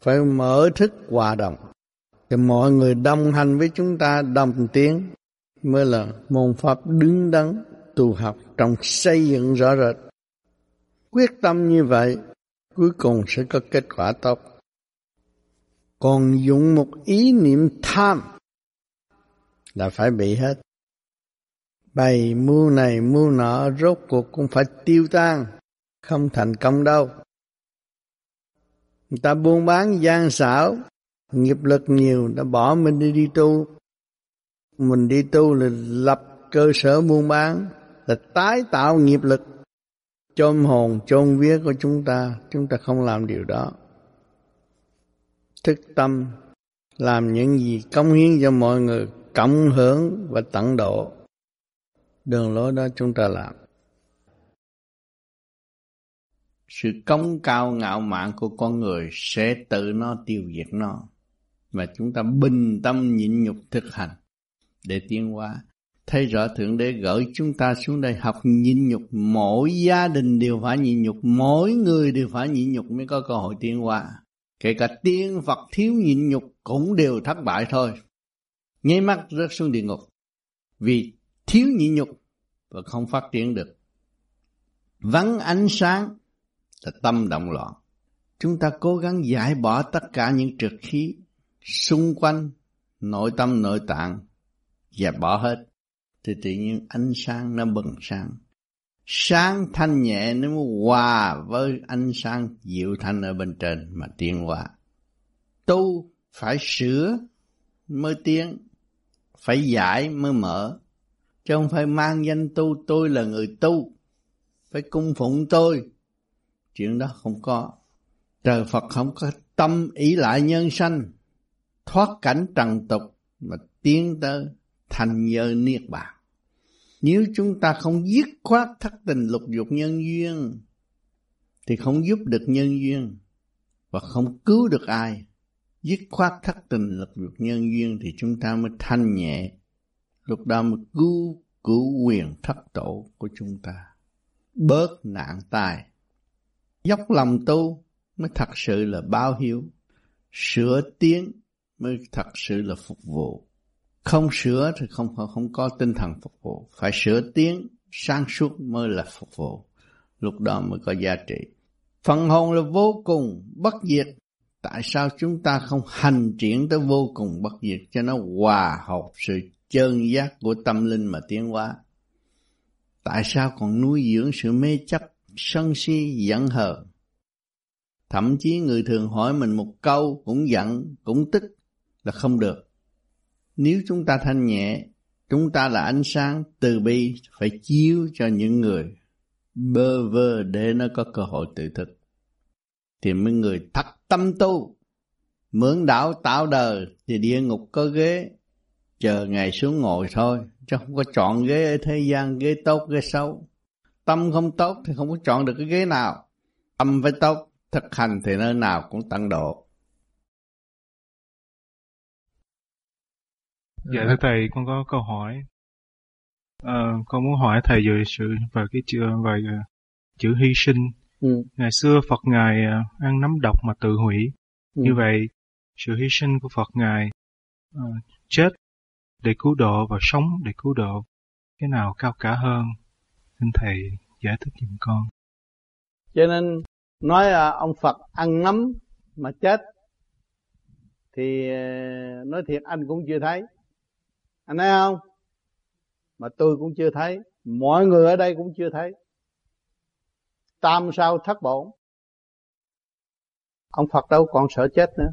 Phải mở thức hòa đồng. Thì mọi người đồng hành với chúng ta đồng tiếng mới là môn pháp đứng đắn tu học trong xây dựng rõ rệt. Quyết tâm như vậy, cuối cùng sẽ có kết quả tốt. Còn dùng một ý niệm tham là phải bị hết bày mưu này mưu nọ, rốt cuộc cũng phải tiêu tan, không thành công đâu. Người ta buôn bán gian xảo, nghiệp lực nhiều, đã bỏ mình đi đi tu. Mình đi tu là lập cơ sở buôn bán, là tái tạo nghiệp lực. Chôn hồn, chôn vía của chúng ta chúng ta không làm điều đó. Thức tâm, làm những gì công hiến cho mọi người, cộng hưởng và tận độ đường lối đó chúng ta làm. Sự cống cao ngạo mạn của con người sẽ tự nó tiêu diệt nó, và chúng ta bình tâm nhịn nhục thực hành để tiến hóa. Thấy rõ thượng đế gửi chúng ta xuống đây học nhịn nhục, mỗi gia đình đều phải nhịn nhục, mỗi người đều phải nhịn nhục mới có cơ hội tiến hóa. Kể cả tiên phật thiếu nhịn nhục cũng đều thất bại thôi. Nháy mắt rớt xuống địa ngục. Vì thiếu nhị nhục và không phát triển được. Vắng ánh sáng là tâm động loạn. Chúng ta cố gắng giải bỏ tất cả những trực khí xung quanh nội tâm, nội tạng và bỏ hết. Thì tự nhiên ánh sáng nó bừng sáng. Sáng thanh nhẹ nó mới hòa với ánh sáng dịu thanh ở bên trên mà tiến hóa. Tu phải sửa mới tiến, phải giải mới mở chứ không phải mang danh tu, tôi là người tu. Phải cung phụng tôi. Chuyện đó không có. Trời phật không có tâm ý lại nhân sanh. Thoát cảnh trần tục mà tiến tới thành nhờ niết bàn. Nếu chúng ta không dứt khoát thất tình lục dục nhân duyên, thì không giúp được nhân duyên và không cứu được ai. Dứt khoát thất tình lục dục nhân duyên thì chúng ta mới thanh nhẹ lúc đó mới cứu cứu quyền thất tổ của chúng ta. Bớt nạn tai. Dốc lòng tu mới thật sự là bao hiếu. Sửa tiếng mới thật sự là phục vụ. Không sửa thì không không có tinh thần phục vụ. Phải sửa tiếng sáng suốt mới là phục vụ. Lúc đó mới có giá trị. Phần hồn là vô cùng bất diệt. Tại sao chúng ta không hành triển tới vô cùng bất diệt cho nó hòa hợp sự chân giác của tâm linh mà tiến hóa. Tại sao còn nuôi dưỡng sự mê chấp sân si giận hờn? Thậm chí người thường hỏi mình một câu cũng giận cũng tức là không được. Nếu chúng ta thanh nhẹ, chúng ta là ánh sáng từ bi phải chiếu cho những người. Bơ vơ để nó có cơ hội tự thực. Thì mấy người thật tâm tu, mượn đạo tạo đời thì địa ngục có ghế, chờ ngày xuống ngồi thôi, chứ không có chọn ghế ở thế gian, ghế tốt, ghế xấu. Tâm không tốt thì không có chọn được cái ghế nào. Tâm phải tốt, thực hành thì nơi nào cũng tăng độ. Dạ thưa thầy, con có câu hỏi. À, con muốn hỏi thầy về sự về cái chữ về uh, chữ hy sinh. Ừ. Ngày xưa Phật ngài uh, ăn nấm độc mà tự hủy. Ừ. Như vậy, sự hy sinh của Phật ngài uh, chết để cứu độ và sống để cứu độ, cái nào cao cả hơn? Xin thầy giải thích giùm con. Cho nên nói à, ông Phật ăn nấm mà chết thì à, nói thiệt anh cũng chưa thấy. Anh thấy không? Mà tôi cũng chưa thấy. Mọi người ở đây cũng chưa thấy. Tam sao thất bổn. Ông Phật đâu còn sợ chết nữa.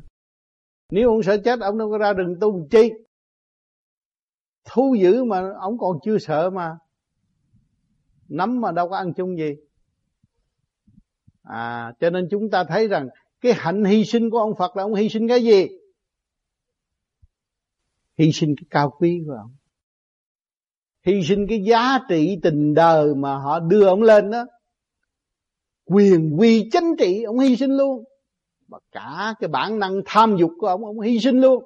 Nếu ông sợ chết ông đâu có ra rừng tu chi? Thu dữ mà ông còn chưa sợ mà. Nắm mà đâu có ăn chung gì. À cho nên chúng ta thấy rằng cái hạnh hy sinh của ông Phật là ông hy sinh cái gì? Hy sinh cái cao quý của ông. Hy sinh cái giá trị tình đời mà họ đưa ông lên đó. Quyền quy chính trị, ông hy sinh luôn. Và cả cái bản năng tham dục của ông ông hy sinh luôn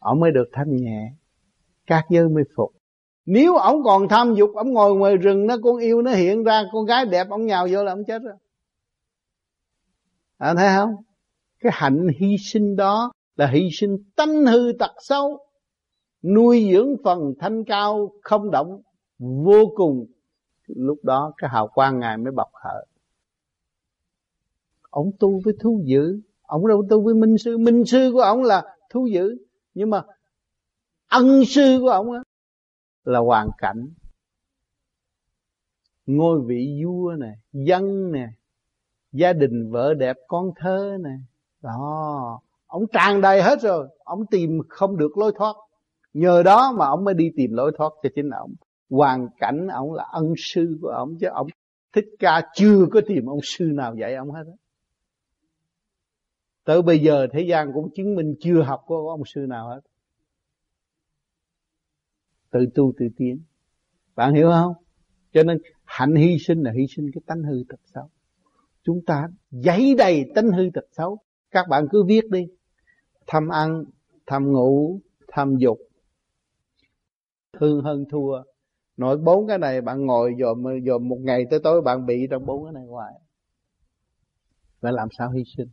ông mới được thanh nhẹ các giới mới phục. Nếu ông còn tham dục ông ngồi ngoài rừng nó con yêu nó hiện ra con gái đẹp ông nhào vô là ông chết rồi. À, thấy không? Cái hạnh hy sinh đó là hy sinh tánh hư tật xấu nuôi dưỡng phần thanh cao không động vô cùng. Lúc đó cái hào quang ngài mới bộc khởi. Ông tu với thú dữ. Ông đâu tu với minh sư. Minh sư của ông là thú dữ nhưng mà ân sư của ông á là hoàn cảnh. Ngôi vị vua nè dân nè, gia đình vợ đẹp, con thơ nè. Đó, ông tràn đầy hết rồi. Ông tìm không được lối thoát. Nhờ đó mà ông mới đi tìm lối thoát cho chính ông. Hoàn cảnh ông là ân sư của ông, chứ ông thích ca chưa có tìm ông sư nào dạy ông hết đó tới bây giờ thế gian cũng chứng minh chưa học có ông sư nào hết. Tự tu tự tiến. Bạn hiểu không? Cho nên hạnh hy sinh là hy sinh cái tánh hư tật xấu. Chúng ta giấy đầy tánh hư tật xấu. Các bạn cứ viết đi. Tham ăn, tham ngủ, tham dục. Thương hơn thua. Nội bốn cái này bạn ngồi dòm dòm một ngày tới tối bạn bị trong bốn cái này hoài. Phải làm sao hy sinh?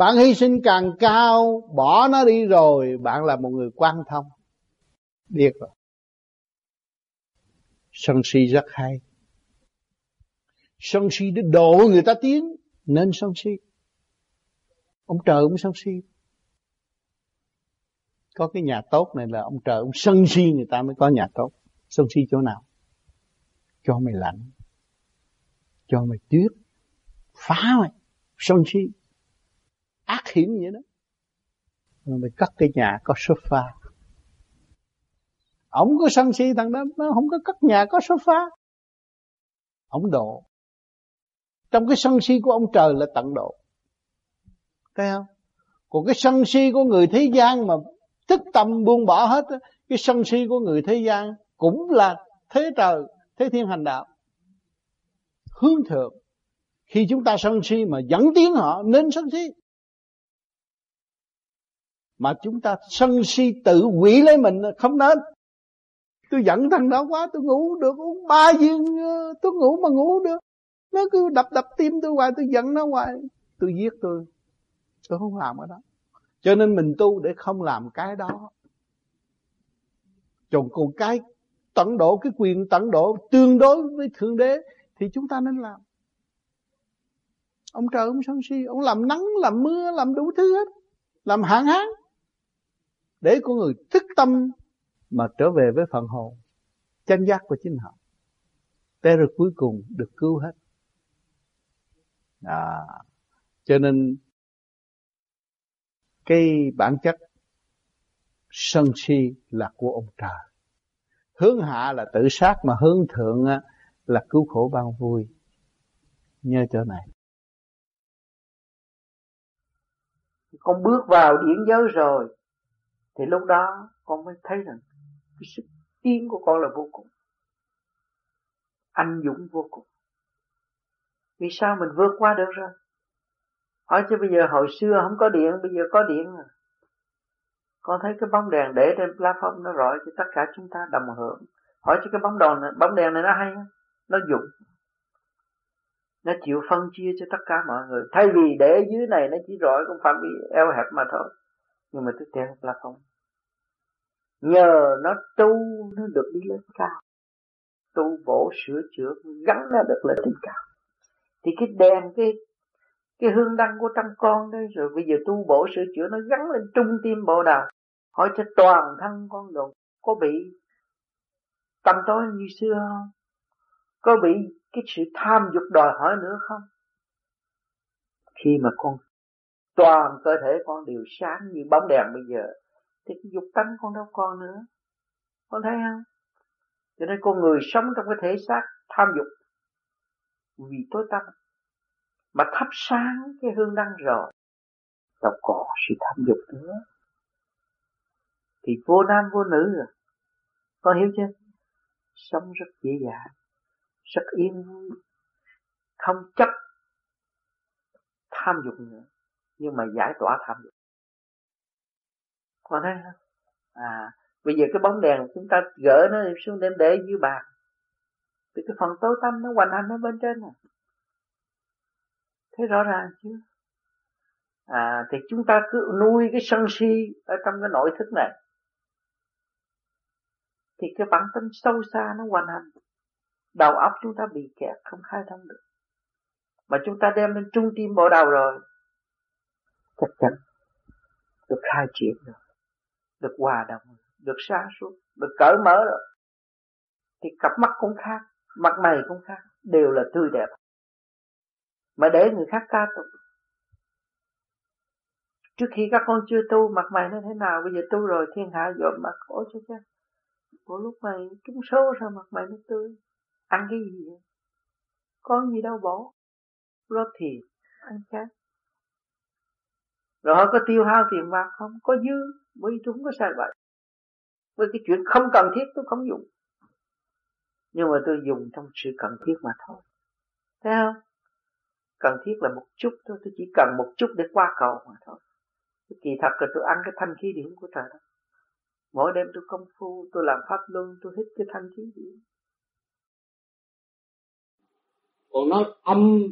Bạn hy sinh càng cao, bỏ nó đi rồi, bạn là một người quan thông. Biết rồi. Sân si rất hay. Sân si để độ người ta tiến, nên sân si. Ông trời cũng sân si. Có cái nhà tốt này là ông trời ông sân si người ta mới có nhà tốt. Sân si chỗ nào? Cho mày lạnh. Cho mày tuyết. Phá mày. Sân si ác hiểm vậy đó. Rồi mày cất cái nhà có sofa. Ông có sân si thằng đó, nó không có cất nhà, có sofa. Ông độ. Trong cái sân si của ông trời là tận độ. Thấy không? Còn cái sân si của người thế gian mà thức tâm buông bỏ hết cái sân si của người thế gian cũng là thế trời, thế thiên hành đạo. Hướng thượng. Khi chúng ta sân si mà dẫn tiến họ, nên sân si mà chúng ta sân si tự quỷ lấy mình, không nên. Tôi giận thằng đó quá, tôi ngủ được, uống ba viên ờ, tôi ngủ mà ngủ được. Nó cứ đập đập tim tôi hoài, tôi giận nó hoài. Tôi giết tôi. Tôi không làm cái đó. Cho nên mình tu để không làm cái đó. Còn còn cái tận độ, cái quyền tận độ tương đối với thượng đế thì chúng ta nên làm. Ông trời ông sân si, ông làm nắng, làm mưa, làm đủ thứ hết. Làm hạn hán để con người thức tâm mà trở về với phần hồn chân giác của chính họ. Thế rồi cuối cùng được cứu hết. À, cho nên cái bản chất sân si là của ông trời. Hướng hạ là tự sát mà hướng thượng là cứu khổ ban vui. Nhớ chỗ này. Con bước vào điển giới rồi thì lúc đó con mới thấy rằng cái sức tiến của con là vô cùng. Anh dũng vô cùng. Vì sao mình vượt qua được rồi? Hỏi chứ bây giờ hồi xưa không có điện bây giờ có điện rồi con thấy cái bóng đèn để trên platform nó rọi cho tất cả chúng ta đồng hưởng. Hỏi cho cái bóng đèn này, bóng đèn này nó hay nó dụng. Nó chịu phân chia cho tất cả mọi người. Thay vì để dưới này nó chỉ rọi con phạm vi eo hẹp mà thôi. Nhưng mà tôi theo platform nhờ nó tu, nó được đi lên cao. Tu bổ sửa chữa, gắn nó được lên trên cao. Thì cái đèn, cái cái hương đăng của trong con đây, rồi bây giờ tu bổ sửa chữa, nó gắn lên trung tim bộ đạo hỏi cho toàn thân con đồ, có bị tâm tối như xưa không? Có bị cái sự tham dục đòi hỏi nữa không? Khi mà con, toàn cơ thể con đều sáng như bóng đèn bây giờ thì cái dục tánh con đâu còn nữa. Con thấy không? Cho nên con người sống trong cái thể xác tham dục vì tối tâm mà thắp sáng cái hương đăng rồi, đâu còn sự tham dục nữa. Thì vô nam vô nữ rồi. Con hiểu chưa? Sống rất dễ dàng, rất yên vui, không chấp tham dục nữa. Nhưng mà giải tỏa tham dục còn thấy không à bây giờ cái bóng đèn chúng ta gỡ nó xuống đem để dưới bàn thì cái phần tối tâm nó hoành hành ở bên trên này. Thấy rõ ràng chưa? À, thì chúng ta cứ nuôi cái sân si ở trong cái nội thức này. Thì cái bản tính sâu xa nó hoàn hành. Đầu óc chúng ta bị kẹt không khai thông được. Mà chúng ta đem lên trung tim bộ đầu rồi. Chắc chắn được khai triển rồi được hòa đồng, được sáng suốt được cởi mở rồi. Thì cặp mắt cũng khác, mặt mày cũng khác, đều là tươi đẹp. Mà để người khác ca tụng trước khi các con chưa tu, mặt mày nó thế nào? Bây giờ tu rồi, thiên hạ dọn mặt ôi cho chứ? Của lúc mày trúng số sao mặt mày nó tươi? Ăn cái gì vậy? Có gì đâu bỏ. Lo thiền ăn chán rồi họ có tiêu hao tiền bạc không? Có dư bởi vì tôi không có sai vậy với cái chuyện không cần thiết tôi không dùng. Nhưng mà tôi dùng trong sự cần thiết mà thôi. Thấy không? Cần thiết là một chút thôi. Tôi chỉ cần một chút để qua cầu mà thôi. Kỳ thật là tôi ăn cái thanh khí điển của trời đó mỗi đêm tôi công phu, tôi làm pháp luân, tôi hít cái thanh khí điển. Còn nó âm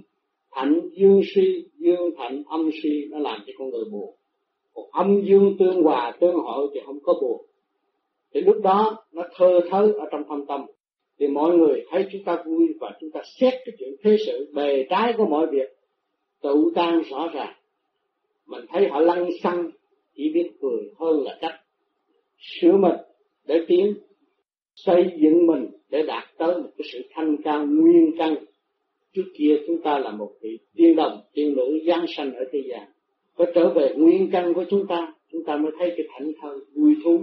thạnh dương si, dương thạnh âm si, nó làm cho con người buồn còn âm dương tương hòa, tương hội thì không có buồn. Thì lúc đó nó thơ thớ ở trong thâm tâm. Thì mọi người thấy chúng ta vui và chúng ta xét cái chuyện thế sự, bề trái của mọi việc. Tự tan rõ ràng. Mình thấy họ lăng xăng, chỉ biết cười hơn là cách sửa mình để tiến, xây dựng mình để đạt tới một cái sự thanh cao nguyên căn. Trước kia chúng ta là một vị tiên đồng, tiên nữ giáng sanh ở thế gian có trở về nguyên căn của chúng ta chúng ta mới thấy cái thảnh thơi vui thú,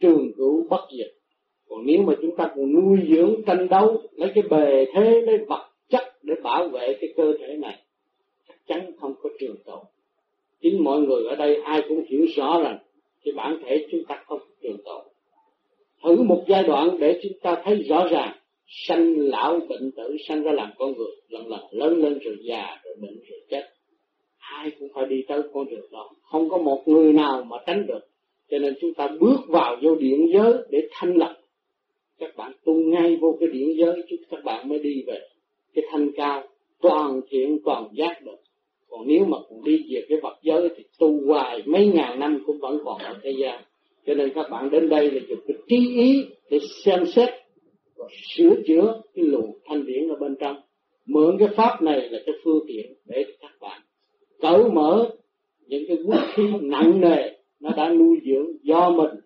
trường cửu bất diệt. Còn nếu mà chúng ta còn nuôi dưỡng, tranh đấu, lấy cái bề thế, lấy vật chất để bảo vệ cái cơ thể này, chắc chắn không có trường tồn. Chính mọi người ở đây ai cũng hiểu rõ rằng cái bản thể chúng ta không trường tồn. Thử một giai đoạn để chúng ta thấy rõ ràng, sanh lão bệnh tử sanh ra làm con người, lần lần lớn lên rồi già rồi bệnh rồi chết ai cũng phải đi tới con đường đó. Không có một người nào mà tránh được. Cho nên chúng ta bước vào vô điện giới để thanh lập. Các bạn tu ngay vô cái điện giới chứ các bạn mới đi về. Cái thanh cao, toàn thiện, toàn giác được. Còn nếu mà còn đi về cái vật giới thì tu hoài mấy ngàn năm cũng vẫn còn ở thế gian. Cho nên các bạn đến đây là dùng cái trí ý để xem xét và sửa chữa cái luồng thanh điển ở bên trong. Mượn cái pháp này là cái phương tiện để các bạn cởi mở những cái vũ khí nặng nề nó đã nuôi dưỡng do mình,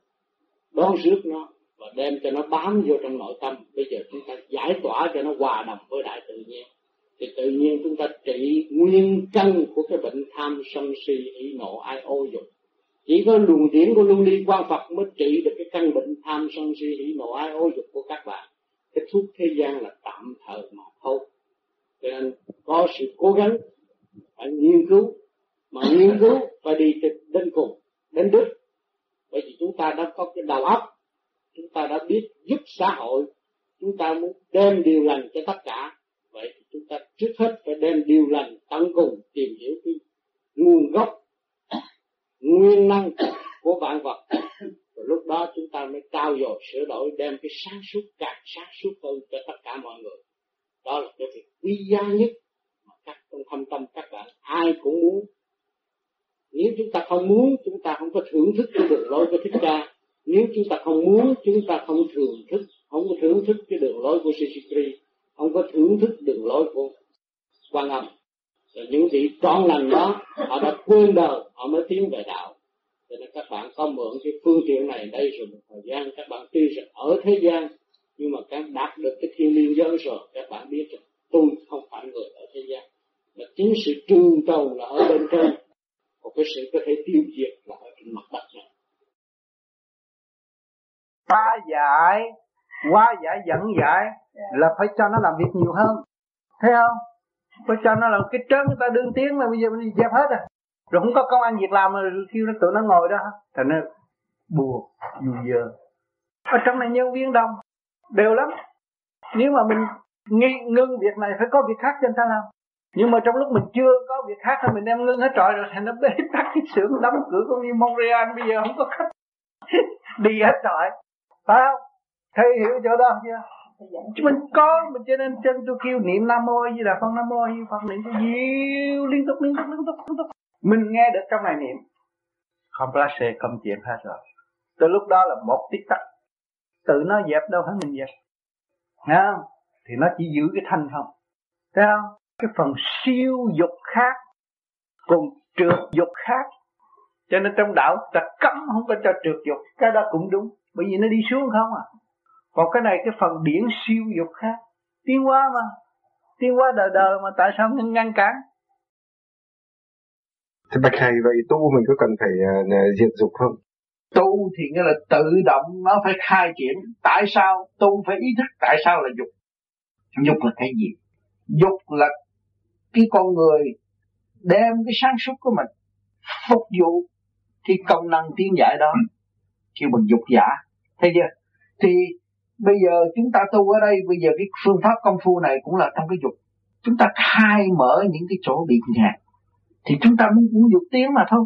đón rước nó và đem cho nó bám vô trong nội tâm. Bây giờ chúng ta giải tỏa cho nó hòa đồng với đại tự nhiên. Thì tự nhiên chúng ta trị nguyên căn của cái bệnh tham sân si hỉ nộ, ai ô dục. Chỉ có luồng điển của luân ly quan Phật mới trị được cái căn bệnh tham sân si hỉ nộ, ai ô dục của các bạn. Cái thuốc thế gian là tạm thời mà thôi. Cho nên có sự cố gắng phải nghiên cứu, mà nghiên cứu phải đi đến cùng, đến đích bởi vì chúng ta đã có cái đầu óc, chúng ta đã biết giúp xã hội, chúng ta muốn đem điều lành cho tất cả. Vậy thì chúng ta trước hết phải đem điều lành tận cùng tìm hiểu cái nguồn gốc, nguyên năng của vạn vật. Rồi lúc đó chúng ta mới trao dồi, sửa đổi, đem cái sáng suốt, càng sáng suốt hơn cho tất cả mọi người. Đó là cái việc quý giá nhất các trong thâm tâm các bạn. Ai cũng muốn. Nếu chúng ta không muốn, chúng ta không có thưởng thức cái đường lối của thích ca. Nếu chúng ta không muốn, chúng ta không thưởng thức, không có thưởng thức cái đường lối của Sisikri không có thưởng thức đường lối của quan âm. Rồi những vị trọn lành đó, họ đã quên đời, họ mới tiến về đạo. Cho nên các bạn có mượn cái phương tiện này đây rồi một thời gian. Các bạn tuy rằng ở thế gian, nhưng mà các đạt được cái thiên liên giới rồi, các bạn biết rằng tôi không phải người ở thế gian mà chính sự trương tồn là ở bên trên. Một cái sự có thể tiêu diệt là ở trên mặt đất này. Ta giải qua giải dẫn giải là phải cho nó làm việc nhiều hơn. Thấy không? Phải cho nó làm cái trơn người ta đương tiếng là bây giờ mình đi dẹp hết rồi. Rồi không có công ăn việc làm rồi kêu nó tụi nó ngồi đó. Thành nó buồn dù giờ ở trong này nhân viên đông đều lắm. Nếu mà mình nghi, ngưng việc này phải có việc khác cho người ta làm nhưng mà trong lúc mình chưa có việc khác thì mình đem ngưng hết trọi rồi, thành nó bế tắc cái xưởng đóng cửa cũng như Montreal. Bây giờ không có khách. Đi hết trọi phải không? Thầy hiểu chỗ đó chưa? Chứ mình có, mình cho nên chân tôi kêu niệm nam mô gì là con nam mô như phật niệm tôi gì liên tục liên tục liên tục liên tục. Mình nghe được trong này niệm. Không place không chuyện hết rồi. Từ lúc đó là một tích tắc. Tự nó dẹp đâu phải mình dẹp. Thấy không? thì nó chỉ giữ cái thanh không. Thấy không? Cái phần siêu dục khác còn trượt dục khác cho nên trong đạo ta cấm không có cho trượt dục cái đó cũng đúng bởi vì nó đi xuống không à còn cái này cái phần điển siêu dục khác tiến hóa mà tiến hóa đời đời mà tại sao ngăn ngăn cản Thế bạch thầy vậy tu mình có cần phải uh, diệt dục không? Tu thì nghĩa là tự động nó phải khai triển. Tại sao tu phải ý thức tại sao là dục? Dục là cái gì? Dục là cái con người đem cái sáng suốt của mình phục vụ cái công năng tiến giải đó, kêu bằng dục giả. Thấy chưa? Thì bây giờ chúng ta tu ở đây, bây giờ cái phương pháp công phu này cũng là trong cái dục. Chúng ta khai mở những cái chỗ bị nghẹt thì chúng ta muốn muốn dục tiến mà thôi.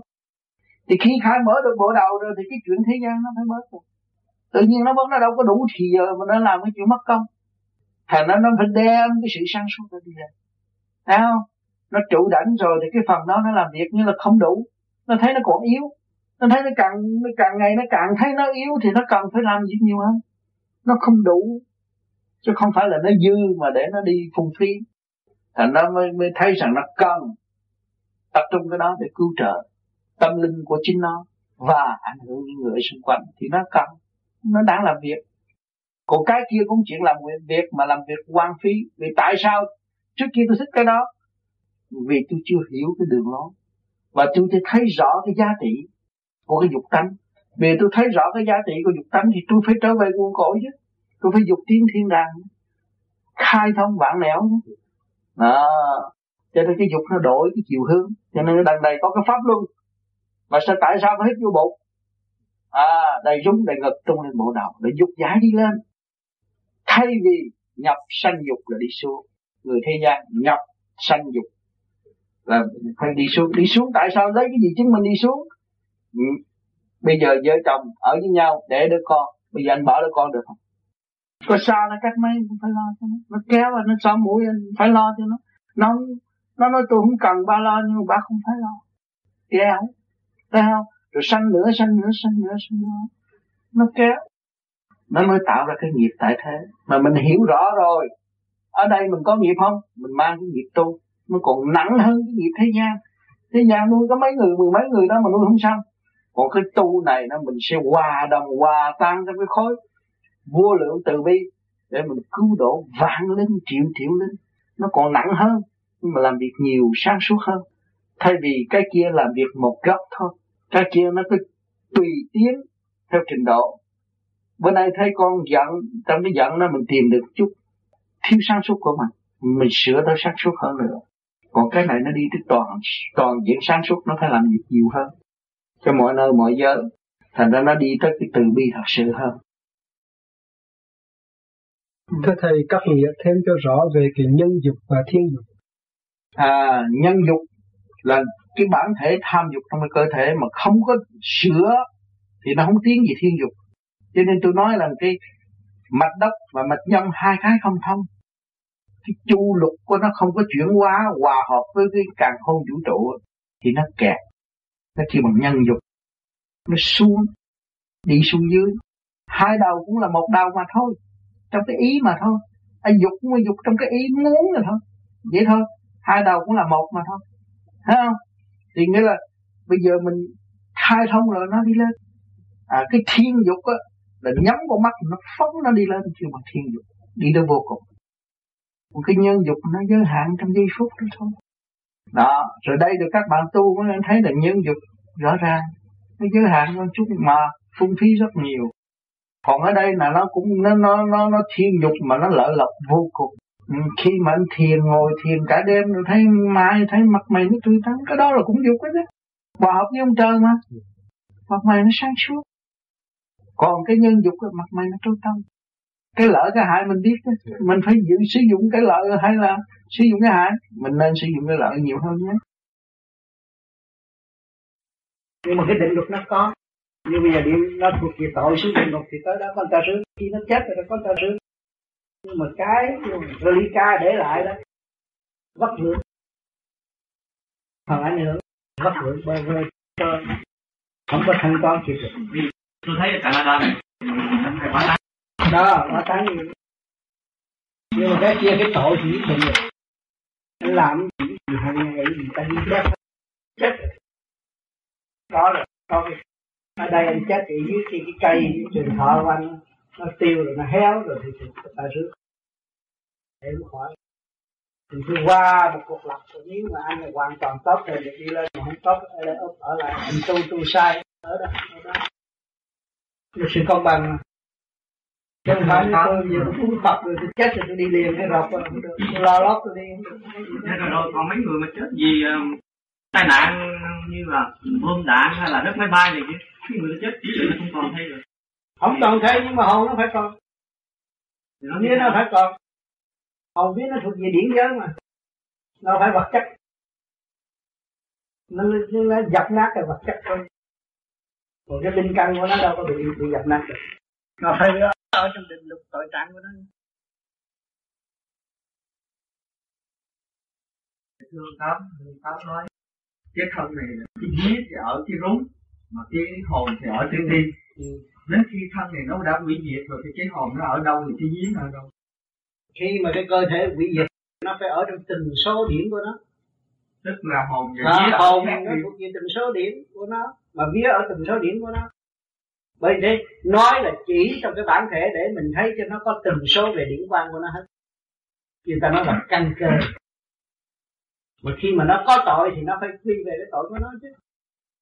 Thì khi khai mở được bộ đầu rồi thì cái chuyện thế gian nó phải mở rồi tự nhiên nó vẫn nó đâu có đủ thì giờ mà nó làm cái chuyện mất công. Thành nó nó phải đem cái sự sáng suốt ra đi lên thấy không? Nó trụ đảnh rồi thì cái phần đó nó làm việc như là không đủ. Nó thấy nó còn yếu. Nó thấy nó càng nó càng ngày nó càng thấy nó yếu thì nó cần phải làm việc nhiều hơn. Nó không đủ chứ không phải là nó dư mà để nó đi phung phí. Thành nó mới, mới thấy rằng nó cần tập trung cái đó để cứu trợ tâm linh của chính nó và ảnh hưởng những người xung quanh. Thì nó cần nó đang làm việc. Còn cái kia cũng chuyện làm việc mà làm việc quan phí. Vì tại sao trước kia tôi thích cái đó. Vì tôi chưa hiểu cái đường lối. Và tôi chưa thấy rõ cái giá trị của cái dục tánh. Vì tôi thấy rõ cái giá trị của dục tánh thì tôi phải trở về nguồn cội chứ. Tôi phải dục tiến thiên đàng khai thông vạn nẻo chứ. Đó. Cho nên cái dục nó đổi cái chiều hướng. Cho nên đằng này có cái pháp luân. Mà sao tại sao phải hít vô bụng? À đầy rúng, đầy ngực, tung lên bộ đầu để dục giải đi lên. Thay vì nhập sanh dục là đi xuống người thế gian nhập sanh dục. Là phải đi xuống. Đi xuống tại sao lấy cái gì chứng minh đi xuống? Ừ. bây giờ vợ chồng ở với nhau để đứa con. Bây giờ anh bỏ đứa con được không? Có sao nó cắt máy cũng phải lo cho nó. Nó kéo và nó xóa mũi anh phải lo cho nó. Nó nó nói tôi không cần ba lo, nhưng mà ba không phải lo. Kéo thấy không? Rồi sanh nữa sanh nữa sanh nữa sanh nữa. Nó kéo. Nó mới tạo ra cái nghiệp tại thế. Mà mình hiểu rõ rồi ở đây mình có nghiệp không? Mình mang cái nghiệp tu. Nó còn nặng hơn cái nghiệp thế gian. Thế gian nuôi có mấy người, mười mấy người đó mà nuôi không xong. Còn cái tu này nó mình sẽ hòa đồng, hòa tan trong cái khối vô lượng từ bi để mình cứu độ vạn linh, triệu triệu linh. Nó còn nặng hơn, nhưng mà làm việc nhiều, sáng suốt hơn. Thay vì cái kia làm việc một góc thôi. Cái kia nó cứ tùy tiến theo trình độ. Bữa nay thấy con giận, trong cái giận đó mình tìm được chút thiếu sáng suốt của mình. Mình sửa tới sáng suốt hơn nữa. Còn cái này nó đi tới toàn toàn diện sáng suốt nó phải làm việc nhiều hơn. Cho mọi nơi mọi giới. Thành ra nó đi tới cái từ bi thật sự hơn. Thưa thầy các nghĩa thêm cho rõ về cái nhân dục và thiên dục. À nhân dục là cái bản thể tham dục trong cái cơ thể mà không có sửa thì nó không tiến gì thiên dục. Cho nên tôi nói là cái mạch đất và mạch nhân hai cái không thông cái chu lục của nó không có chuyển hóa, hòa hợp với cái càng khôn vũ trụ thì nó kẹt. Nó kêu bằng nhân dục. Nó xuống, đi xuống dưới. Hai đầu cũng là một đầu mà thôi. Trong cái ý mà thôi. Anh dục cũng là dục trong cái ý muốn rồi thôi. Vậy thôi. Hai đầu cũng là một mà thôi. Thấy không? Thì nghĩa là bây giờ mình khai thông rồi nó đi lên. À cái thiên dục á, là nhắm con mắt, nó phóng nó đi lên. Kêu bằng thiên dục. Đi tới vô cùng một cái nhân dục nó giới hạn trong giây phút đó thôi. Đó, rồi đây được các bạn tu mới thấy là nhân dục rõ ràng, nó giới hạn một chút mà phung phí rất nhiều. Còn ở đây là nó cũng, nó nó nó nó thiên dục mà nó lợi lộc vô cùng. Ừ, khi mà anh thiền, ngồi thiền cả đêm, rồi thấy mai, thấy mặt mày nó tươi tắn, cái đó là cũng dục đó hòa hợp với ông trời mà. Mặt mày nó sáng suốt. Còn cái nhân dục là mặt mày nó trôi tâm cái lợi cái hại mình biết mình phải giữ, sử dụng cái lợi hay là sử dụng cái hại. Mình nên sử dụng cái lợi nhiều hơn nhé. Nhưng mà cái định luật nó có. Nhưng bây giờ điện nó thuộc về tội xuống địa ngục thì tới đó con ta rước. Khi nó chết rồi con ta rước. Nhưng mà cái relica để lại đó vất vưởng. Phần ảnh hưởng bắt được bơ vơ không có thanh toán kịp được. Tôi thấy ở Canada này phải quá tán đó nó tán nhưng mà cái kia cái tội thì nhất định rồi anh làm gì gì hàng ngày gì ta đi chết chết. Đó là có ở đây anh chết thì dưới cái, cái cây trường thọ của anh nó tiêu rồi nó héo rồi thì ta rước. Để nó khỏi. Thì tôi qua một cuộc lập rồi nếu mà anh là hoàn toàn tốt thì được đi lên mà không tốt ở, ở lại. Anh tu tu sai. Ở đó ở đó. Là sự công bằng không phải tôi giờ tôi phun phật rồi tôi chết rồi tôi đi liền cái rọc rồi không được tôi lo lót tôi đi. Không được thế rồi đâu còn mấy người mà chết vì uh, tai nạn như là bom đạn hay là đất máy bay này chứ cái người chết chỉ là không còn thấy rồi. Không còn thấy nhưng mà hồn nó phải còn. Nó biết nó phải còn. Hồn biết nó thuộc về điển giới mà. Nó phải vật chất. Nó, nó, nó dập nát cái vật chất thôi. Còn cái linh căn của nó đâu có bị bị dập nát được. Nó phải ở trong định lục tội trạng của nó. Thương tám thương tám nói cái thân này là cái vía thì ở cái rúng mà cái hồn thì ở trên đi. Ừ. đến khi thân này nó đã hủy diệt rồi thì cái hồn nó ở đâu thì cái nó ở đâu? Khi mà cái cơ thể hủy diệt nó phải ở trong từng số điểm của nó. Tức là hồn và à, hồn nó thuộc về từng số điểm của nó mà vía ở từng số điểm của nó bởi thế nói là chỉ trong cái bản thể để mình thấy cho nó có từng số về điển quan của nó hết người ta nói là căn cơ mà khi mà nó có tội thì nó phải quy về cái tội của nó chứ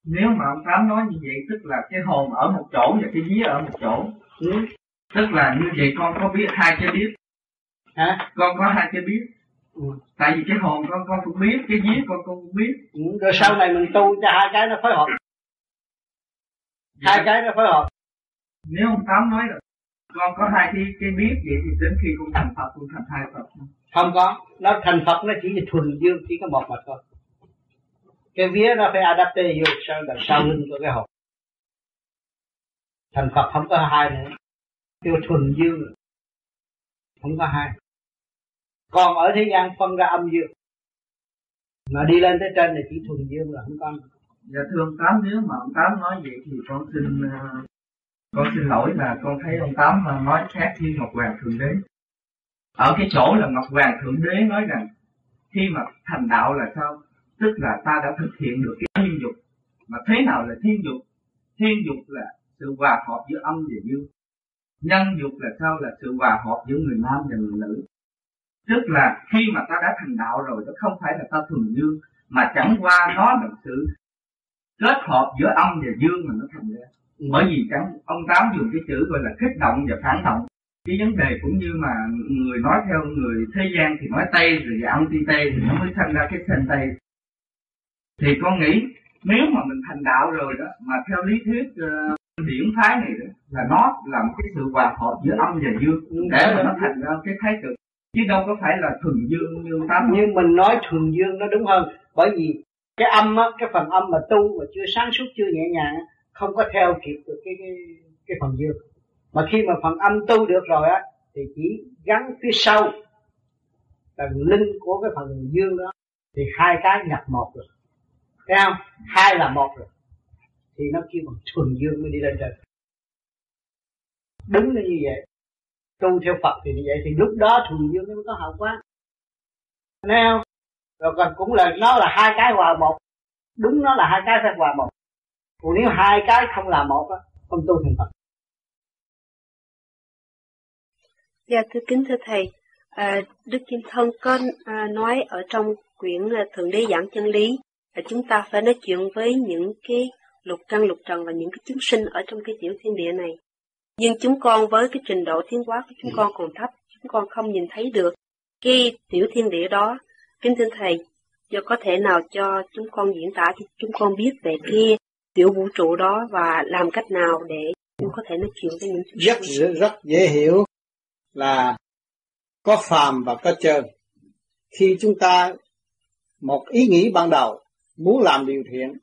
nếu mà ông tám nói như vậy tức là cái hồn ở một chỗ và cái vía ở một chỗ ừ. tức là như vậy con có biết hai cái biết hả con có hai cái biết ừ. tại vì cái hồn con con cũng biết cái vía con con cũng biết ừ. rồi sau này mình tu cho hai cái nó phối hợp. Hai cái nó phối hợp. Nếu ông tám nói là con có hai cái cái biết vậy thì đến khi con thành phật con thành hai phật. Không có. Nó thành phật nó chỉ là thuần dương chỉ có một mà thôi. Cái vía nó phải adapte vô sau đằng sau lưng của cái hồn thành phật không có hai nữa. Kêu thuần dương không có hai. Còn ở thế gian phân ra âm dương. Mà đi lên tới trên thì chỉ thuần dương là không có dạ thưa ông tám, nếu mà ông tám nói vậy thì con xin ờ, con xin lỗi là con thấy ông tám ờ, nói khác như ngọc hoàng thượng đế. Ở cái chỗ là ngọc hoàng thượng đế nói rằng, khi mà thành đạo là sao? Tức là ta đã thực hiện được cái thiên dục. Mà thế nào là thiên dục? Thiên dục là sự hòa hợp giữa âm và dương. Nhân dục là sao? Là sự hòa hợp giữa người nam và người nữ. Tức là khi mà ta đã thành đạo rồi, nó không phải là ta thuần dương, mà chẳng qua nó là sự kết hợp giữa âm và dương mà nó thành ra. Ừ. bởi vì chẳng ông tám dùng cái chữ gọi là kích động và phản động. Cái vấn đề cũng như mà người nói theo người thế gian thì nói tây rồi anti tây thì nó mới thành ra cái thanh tây. Thì con nghĩ nếu mà mình thành đạo rồi đó mà theo lý thuyết uh, điển thái này đó, là nó là một cái sự hòa hợp giữa âm và dương để mà nó thành ra cái thái cực. Chứ đâu có phải là thuần dương như tám. Nhưng mình nói thuần dương nó đúng hơn. Bởi vì cái âm á, cái phần âm mà tu mà chưa sáng suốt, chưa nhẹ nhàng không có theo kịp được cái cái cái phần dương. Mà khi mà phần âm tu được rồi á, thì chỉ gắn phía sau tầng linh của cái phần dương đó, thì hai cái nhập một rồi. Thấy không? Hai là một rồi. Thì nó kêu bằng thuần dương mới đi lên trời đúng là như vậy. Tu theo Phật thì như vậy, thì lúc đó thuần dương nó mới có hậu quả. Thấy không? Rồi còn cũng là nó là hai cái hòa một đúng nó là hai cái phải hòa một còn nếu hai cái không là một á không tu thành Phật Dạ thưa kính thưa thầy, à, Đức Kim Thân có à, nói ở trong quyển là Thượng Đế Giảng Chân Lý là chúng ta phải nói chuyện với những cái lục căn lục trần và những cái chúng sinh ở trong cái tiểu thiên địa này. Nhưng chúng con với cái trình độ tiến hóa của chúng con còn thấp, chúng con không nhìn thấy được cái tiểu thiên địa đó. Kính thưa thầy, do có thể nào cho chúng con diễn tả cho chúng con biết về cái tiểu vũ trụ đó và làm cách nào để chúng có thể nói chuyện với những chúng rất rất dễ hiểu là có phàm và có chân. Khi chúng ta một ý nghĩ ban đầu muốn làm điều thiện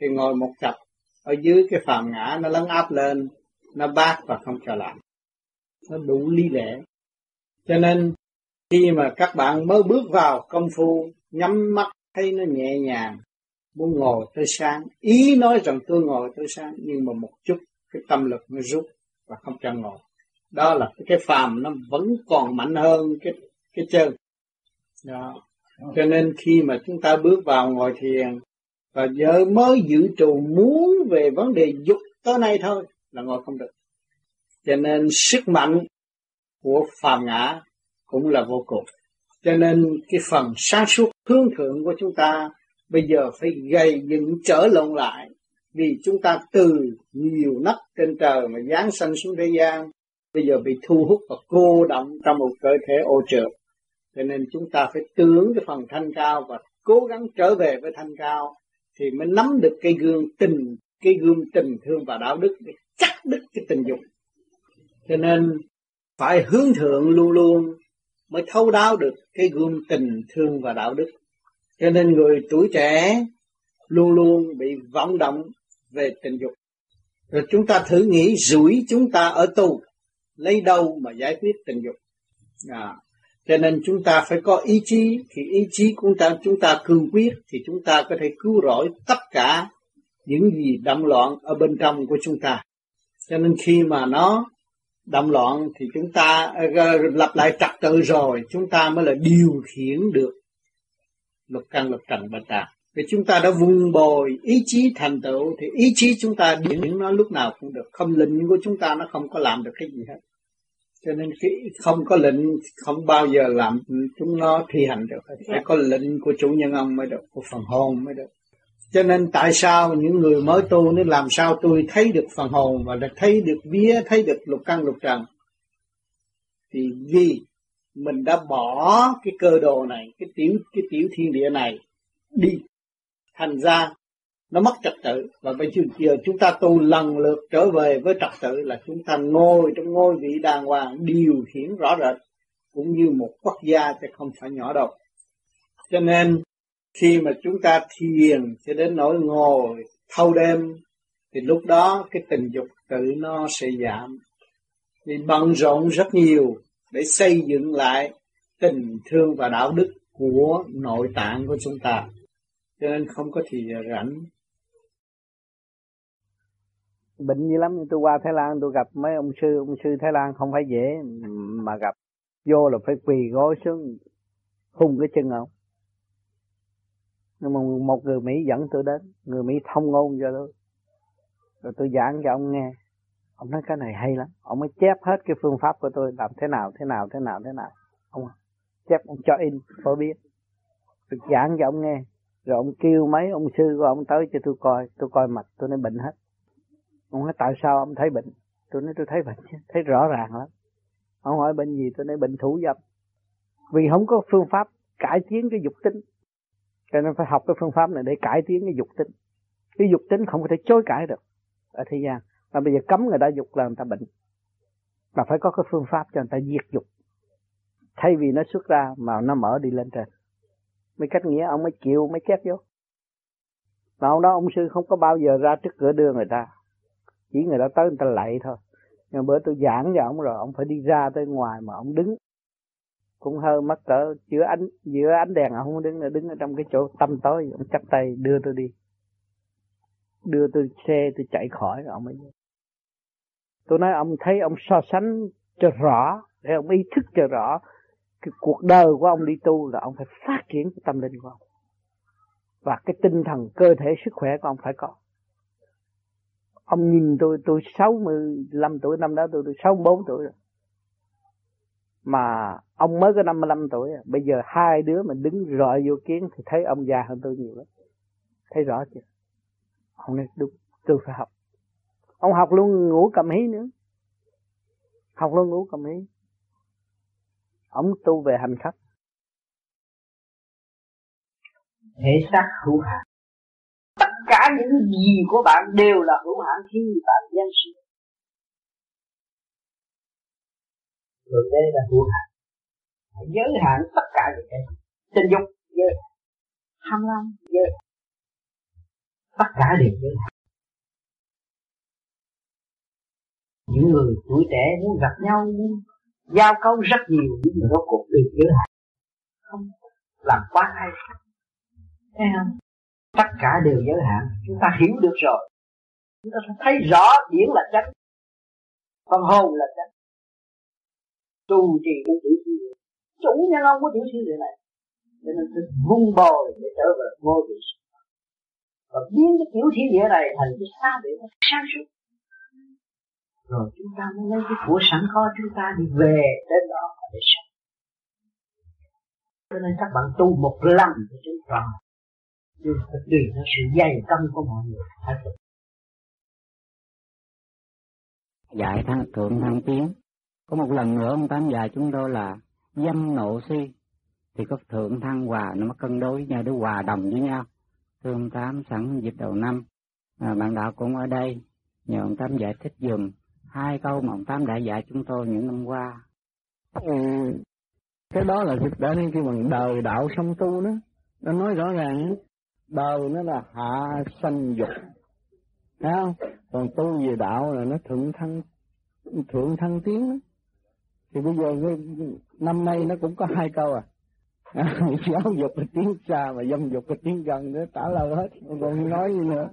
thì ngồi một cặp ở dưới cái phàm ngã nó lấn áp lên nó bác và không cho làm. Nó đủ lý lẽ. Cho nên khi mà các bạn mới bước vào công phu nhắm mắt thấy nó nhẹ nhàng muốn ngồi tới sáng. Ý nói rằng tôi ngồi tới sáng nhưng mà một chút cái tâm lực nó rút và không cho ngồi. Đó là cái phàm nó vẫn còn mạnh hơn cái cái chân. Đó. Cho nên khi mà chúng ta bước vào ngồi thiền và giờ mới dự trù muốn về vấn đề dục tới nay thôi là ngồi không được. Cho nên sức mạnh của phàm ngã cũng là vô cùng. Cho nên cái phần sáng suốt hướng thượng của chúng ta bây giờ phải gây dựng trở lộn lại, vì chúng ta từ nhiều nấc trên trời mà giáng sanh xuống thế gian, bây giờ bị thu hút và cô động trong một cơ thể ô trượt cho nên chúng ta phải tưởng cái phần thanh cao và cố gắng trở về với thanh cao thì mới nắm được cái gương tình, cái gương tình thương và đạo đức để cắt đứt cái tình dục. Cho nên phải hướng thượng luôn luôn mới thấu đáo được cái gương tình thương và đạo đức. Cho nên người tuổi trẻ luôn luôn bị vọng động về tình dục. Rồi chúng ta thử nghĩ rủi chúng ta ở tù lấy đâu mà giải quyết tình dục? À, cho nên chúng ta phải có ý chí thì ý chí của chúng ta chúng ta cương quyết thì chúng ta có thể cứu rỗi tất cả những gì động loạn ở bên trong của chúng ta. Cho nên khi mà nó động loạn thì chúng ta ờ, lập lại trật tự rồi, chúng ta mới là điều khiển được lục căn lục trần bạch tạng vì chúng ta đã vun bồi ý chí thành tựu thì ý chí chúng ta điển nó lúc nào cũng được. Không lệnh của chúng ta nó không có làm được cái gì hết. Cho nên khi không có lệnh, không bao giờ làm chúng nó thi hành được phải có lệnh của chủ nhân ông mới được, của phần hồn mới được cho nên tại sao những người mới tu nó làm sao tôi thấy được phần hồn và thấy được vía, thấy được lục căn lục trần? Thì vì mình đã bỏ cái cơ đồ này, cái tiểu cái tiểu thiên địa này đi, thành ra nó mất trật tự. Và bây giờ chúng ta tu lần lượt trở về với trật tự là chúng ta ngồi trong ngôi vị đàng hoàng, điều khiển rõ rệt, cũng như một quốc gia chứ không phải nhỏ đâu. Cho nên khi mà chúng ta thiền cho đến nỗi ngồi thâu đêm, thì lúc đó cái tình dục tự nó sẽ giảm. Vì bận rộn rất nhiều để xây dựng lại tình thương và đạo đức của nội tạng của chúng ta. Cho nên không có thì rảnh. Bệnh như lắm, tôi qua Thái Lan tôi gặp mấy ông sư ông sư Thái Lan không phải dễ mà gặp. Vô là phải quỳ gối xuống, hung cái chân ông nhưng mà một người Mỹ dẫn tôi đến, người Mỹ thông ngôn cho tôi. Rồi tôi giảng cho ông nghe. Ông nói cái này hay lắm. Ông mới chép hết cái phương pháp của tôi, làm thế nào thế nào thế nào thế nào. Ông à, chép, ông cho in phổ biết. Tôi giảng cho ông nghe. Rồi ông kêu mấy ông sư của ông tới cho tôi coi. Tôi coi mặt, tôi nói bệnh hết. Ông nói tại sao ông thấy bệnh? Tôi nói tôi thấy bệnh chứ thấy rõ ràng lắm. Ông hỏi bệnh gì? Tôi nói bệnh thủ dâm. Vì không có phương pháp cải tiến cái dục tính cho nên phải học cái phương pháp này để cải tiến cái dục tính. Cái dục tính không có thể chối cãi được ở thế gian. Mà bây giờ cấm người ta dục là người ta bệnh. Mà phải có cái phương pháp cho người ta diệt dục. Thay vì nó xuất ra mà nó mở đi lên trên. Mấy cách nghĩa ông mới chịu, mới chép vô. Mà ông đó, ông sư không có bao giờ ra trước cửa đưa người ta. Chỉ người ta tới người ta lạy thôi. Nhưng bữa tôi giảng cho ông rồi, ông phải đi ra tới ngoài mà ông đứng cũng hơi mất cỡ giữa ánh giữa ánh đèn ông không đứng là đứng ở trong cái chỗ tâm tối. Ông chắp tay đưa tôi đi. Đưa tôi xe, tôi chạy khỏi rồi ông mới tôi nói, ông thấy ông so sánh cho rõ, để ông ý thức cho rõ cái cuộc đời của ông đi tu là ông phải phát triển cái tâm linh của ông. Và cái tinh thần, cơ thể, sức khỏe của ông phải có. Ông nhìn tôi tôi 65 tuổi, năm đó tôi tôi 64 tuổi rồi mà ông mới có 55 tuổi à. bây giờ hai đứa mình đứng rọi vô kiến thì thấy ông già hơn tôi nhiều lắm. Thấy rõ chưa? Ông nói đúng, tôi phải học. Ông học luôn ngủ cầm hí nữa. Học luôn ngủ cầm hí. Ông tu về hành khách thể xác hữu hạn. Tất cả những gì của bạn đều là hữu hạn khi bạn nhân sinh. Rồi đây là hữu hạn. Giới hạn tất cả những cái tình dục giới hạn. Tham lam giới hạn. Tất cả đều giới hạn. Những người tuổi trẻ muốn gặp nhau muốn giao câu rất nhiều nhưng mà rốt cuộc đều giới hạn. Không. Làm quá hay. Thấy không tất cả đều giới hạn. Chúng ta hiểu được rồi. Chúng ta thấy rõ điển là chánh phần hồn là chánh tu trì của tiểu thiên địa chủ nhân ông của tiểu thiên địa này. Cho nên tôi vung bồi để trở về vô vị và biến cái tiểu thiên địa này thành cái xa để nó sáng suốt. Rồi chúng ta mới lấy cái của sẵn có, chúng ta đi về đến đó để sống. Cho nên các bạn tu một lần để chúng ta nhưng phải tùy theo sự dày tâm của mọi người. Phải thực dạy thăng thượng thăng tiến có một lần nữa ông tám dạy chúng tôi là dâm nộ si. Thì có thượng thăng hòa nó mới cân đối với nhau để hòa đồng với nhau. Thưa ông tám sẵn dịp đầu năm à, bạn đạo cũng ở đây. Nhờ ông tám giải thích dùm hai câu mà ông tám đã dạy chúng tôi những năm qua. Ừ, cái đó là thực tế nên kêu bằng đời đạo song tu đó. Nó nói rõ ràng đời nó là hạ sanh dục. Thấy không? Còn tu về đạo là nó thượng thăng thượng thăng tiến đó thì bây giờ năm nay nó cũng có hai câu à. Giáo dục là tiếng xa mà dâm dục là tiếng gần nữa trả lời hết. Còn nói gì nữa?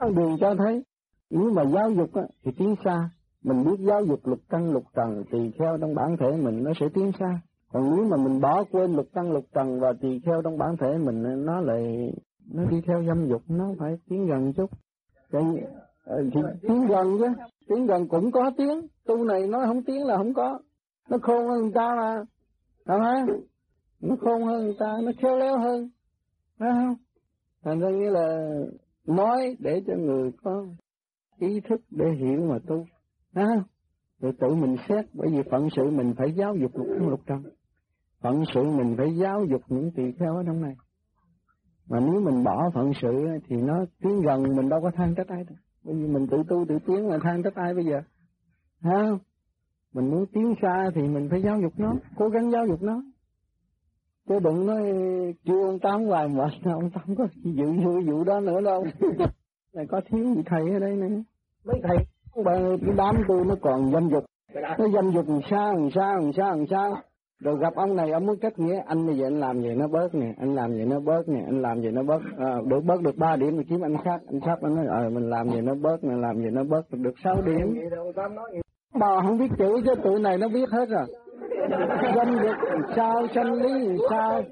Đường cho thấy nếu mà giáo dục á, thì tiến xa. Mình biết giáo dục lục căn lục trần tùy theo trong bản thể mình nó sẽ tiến xa. Còn nếu mà mình bỏ quên lục căn lục trần và tùy theo trong bản thể mình nó lại nó đi theo dâm dục nó phải tiến gần chút. Cái thì tiến gần chứ. Tiến gần cũng có tiếng. Tu này nói không tiến là không có. Nó khôn hơn người ta mà. Phải không? Nó khôn hơn người ta nó khéo léo hơn. Phải không? Thành ra nghĩa là nói để cho người có ý thức để hiểu mà tu. Phải không? Rồi tự mình xét bởi vì phận sự mình phải giáo dục lục lục trần. Phận sự mình phải giáo dục những tỳ kheo ở trong này. Mà nếu mình bỏ phận sự thì nó tiến gần mình đâu có than trách ai đâu bởi vì mình tự tu tự tiến là than trách ai bây giờ? Ha mình muốn tiến xa thì mình phải giáo dục nó cố gắng giáo dục nó. Chứ đừng nói kêu ông tám hoài mệt ông tám có dự vụ vụ đó nữa đâu. Này có thiếu gì thầy ở đây này mấy thầy? Cái đám tôi nó còn dâm dục. Nó dâm dục làm sao làm sao làm sao làm sao rồi gặp ông này ông muốn cách nghĩa. Anh bây giờ anh làm gì nó bớt nè anh làm gì nó bớt nè anh làm gì nó bớt à, được bớt được ba điểm thì kiếm anh khác. Anh khác anh nói ờ mình làm gì nó bớt mình làm gì nó bớt được sáu điểm. Bà không biết chữ chứ tụi này nó biết hết rồi. Danh được sao sanh lý sao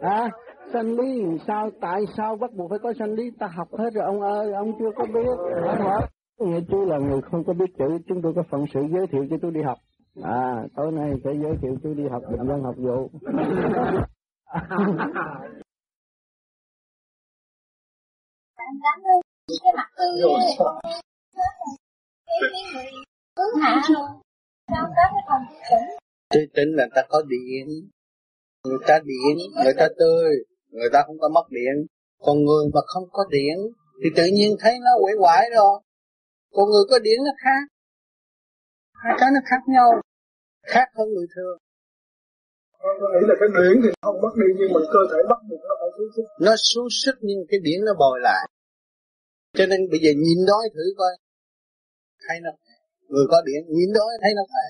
à sanh lý sao tại sao bắt buộc phải có sanh lý? Ta học hết rồi ông ơi ông chưa có biết. Anh nghe chú là người không có biết chữ chúng tôi có phận sự giới thiệu cho tôi đi học à tối nay sẽ giới thiệu chú đi học định dân học vụ. Cảm ơn cái mặt từ cái hướng hạ cái phòng tỉnh tươi tỉnh là ta có điện. Người ta điện, người ta tươi, người ta không có mất điện. Còn người mà không có điện, thì tự nhiên thấy nó quỷ quải rồi. Còn người có điện nó khác. Hai cái nó khác nhau khác hơn người thường. Tôi nghĩ là cái điển thì không mất đi nhưng mà cơ thể bắt buộc nó phải xuống sức. Nó xuống sức nhưng cái điển nó bồi lại. Cho nên bây giờ nhìn đói thử coi. Thấy nó người có điện nhìn đói thấy nó khỏe.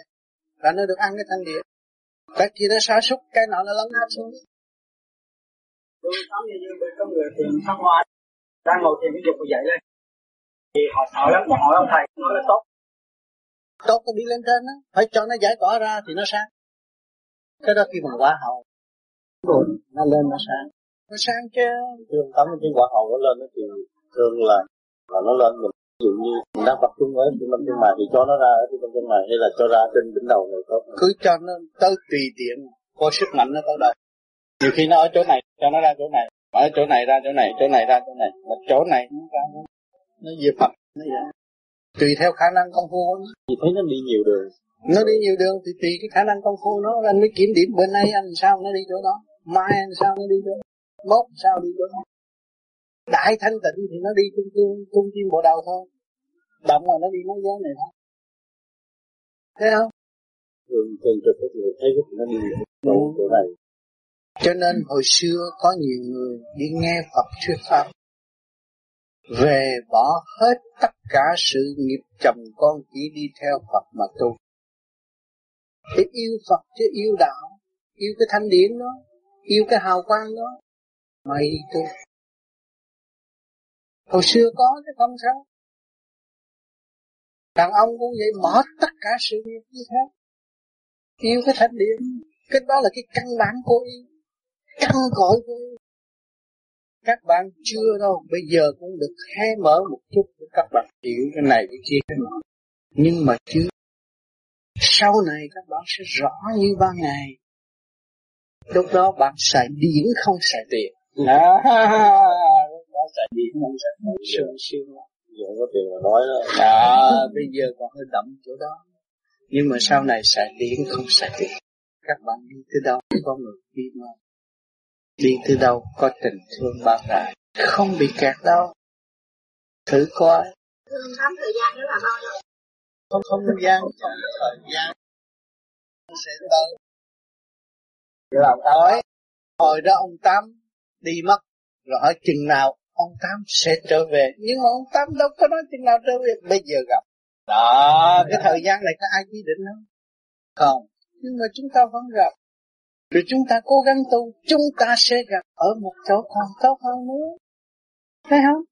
Và nó được ăn cái thanh điện. Cái kia nó sa sút cái nọ nó lấn áp xuống. Có người thiền xong ngoài đang ngồi thiền cái dục dậy lên. Thì họ sợ lắm họ hỏi ông thầy nói là tốt tốt nó đi lên trên đó phải cho nó giải tỏa ra thì nó sáng. Cái đó khi mình quả hậu. Rồi, nó lên nó sáng. Nó sáng chứ thường tắm cái quả hậu nó lên nó thì thường là là nó lên mình. Ví dụ như mình đang tập trung ở trung tâm chân mày thì cho nó ra ở trung tâm chân mày hay là cho ra trên đỉnh đầu này tốt cứ cho nó tới tùy tiện, có sức mạnh nó tới đây. Nhiều khi nó ở chỗ này, cho nó ra chỗ này. Ở chỗ này ra chỗ này chỗ này ra chỗ này. Mà chỗ này nó ra, nó về phật, nó vậy tùy theo khả năng công phu nó thì thấy nó đi nhiều đường. Nó đi nhiều đường thì tùy cái khả năng công phu nó. Anh mới kiểm điểm bữa nay anh sao nó đi chỗ đó. Mai anh sao nó đi chỗ đó. Mốt sao đi chỗ đó. Đại thanh tịnh thì nó đi trung trung trung thiên bộ đầu thôi. Động là nó đi mấy giới này thôi. Thấy không? Thường thường trực thì thấy cái nó đi chỗ chỗ này. Cho nên hồi xưa có nhiều người đi nghe Phật thuyết pháp về bỏ hết tất cả sự nghiệp chồng con chỉ đi theo Phật mà tu. Để yêu Phật chứ yêu đạo, yêu cái thanh điển đó yêu cái hào quang đó mày tu. Hồi xưa có chứ không sao. Đàn ông cũng vậy bỏ tất cả sự nghiệp như thế. Yêu cái thanh điển cái đó là cái căn bản của yêu căn cội của yêu các bạn chưa đâu bây giờ cũng được hé mở một chút để các bạn hiểu cái này cái kia. Cái nọ nhưng mà chưa sau này các bạn sẽ rõ như ban ngày. Lúc đó bạn xài điển không xài tiền. À, lúc đó xài điển không xài tiền. Sướng lắm giờ có tiền là nói đó. À, bây giờ còn hơi đậm chỗ đó. Nhưng mà sau này xài điển không xài tiền. Các bạn đi tới đâu có người đi mà đi từ đâu có tình thương bao đại không bị kẹt đâu. Thử coi. Thương thời gian đó là bao lâu? không không gian. Không thời gian. Sẽ tới. Rồi hỏi hồi đó ông tám đi mất rồi hỏi chừng nào ông tám sẽ trở về. Nhưng mà ông tám đâu có nói chừng nào trở về bây giờ gặp. Đó cái thời gian này có ai quy định không? Không. Nhưng mà chúng ta vẫn gặp rồi chúng ta cố gắng tu, chúng ta sẽ gặp ở một chỗ còn tốt hơn nữa. Thấy không?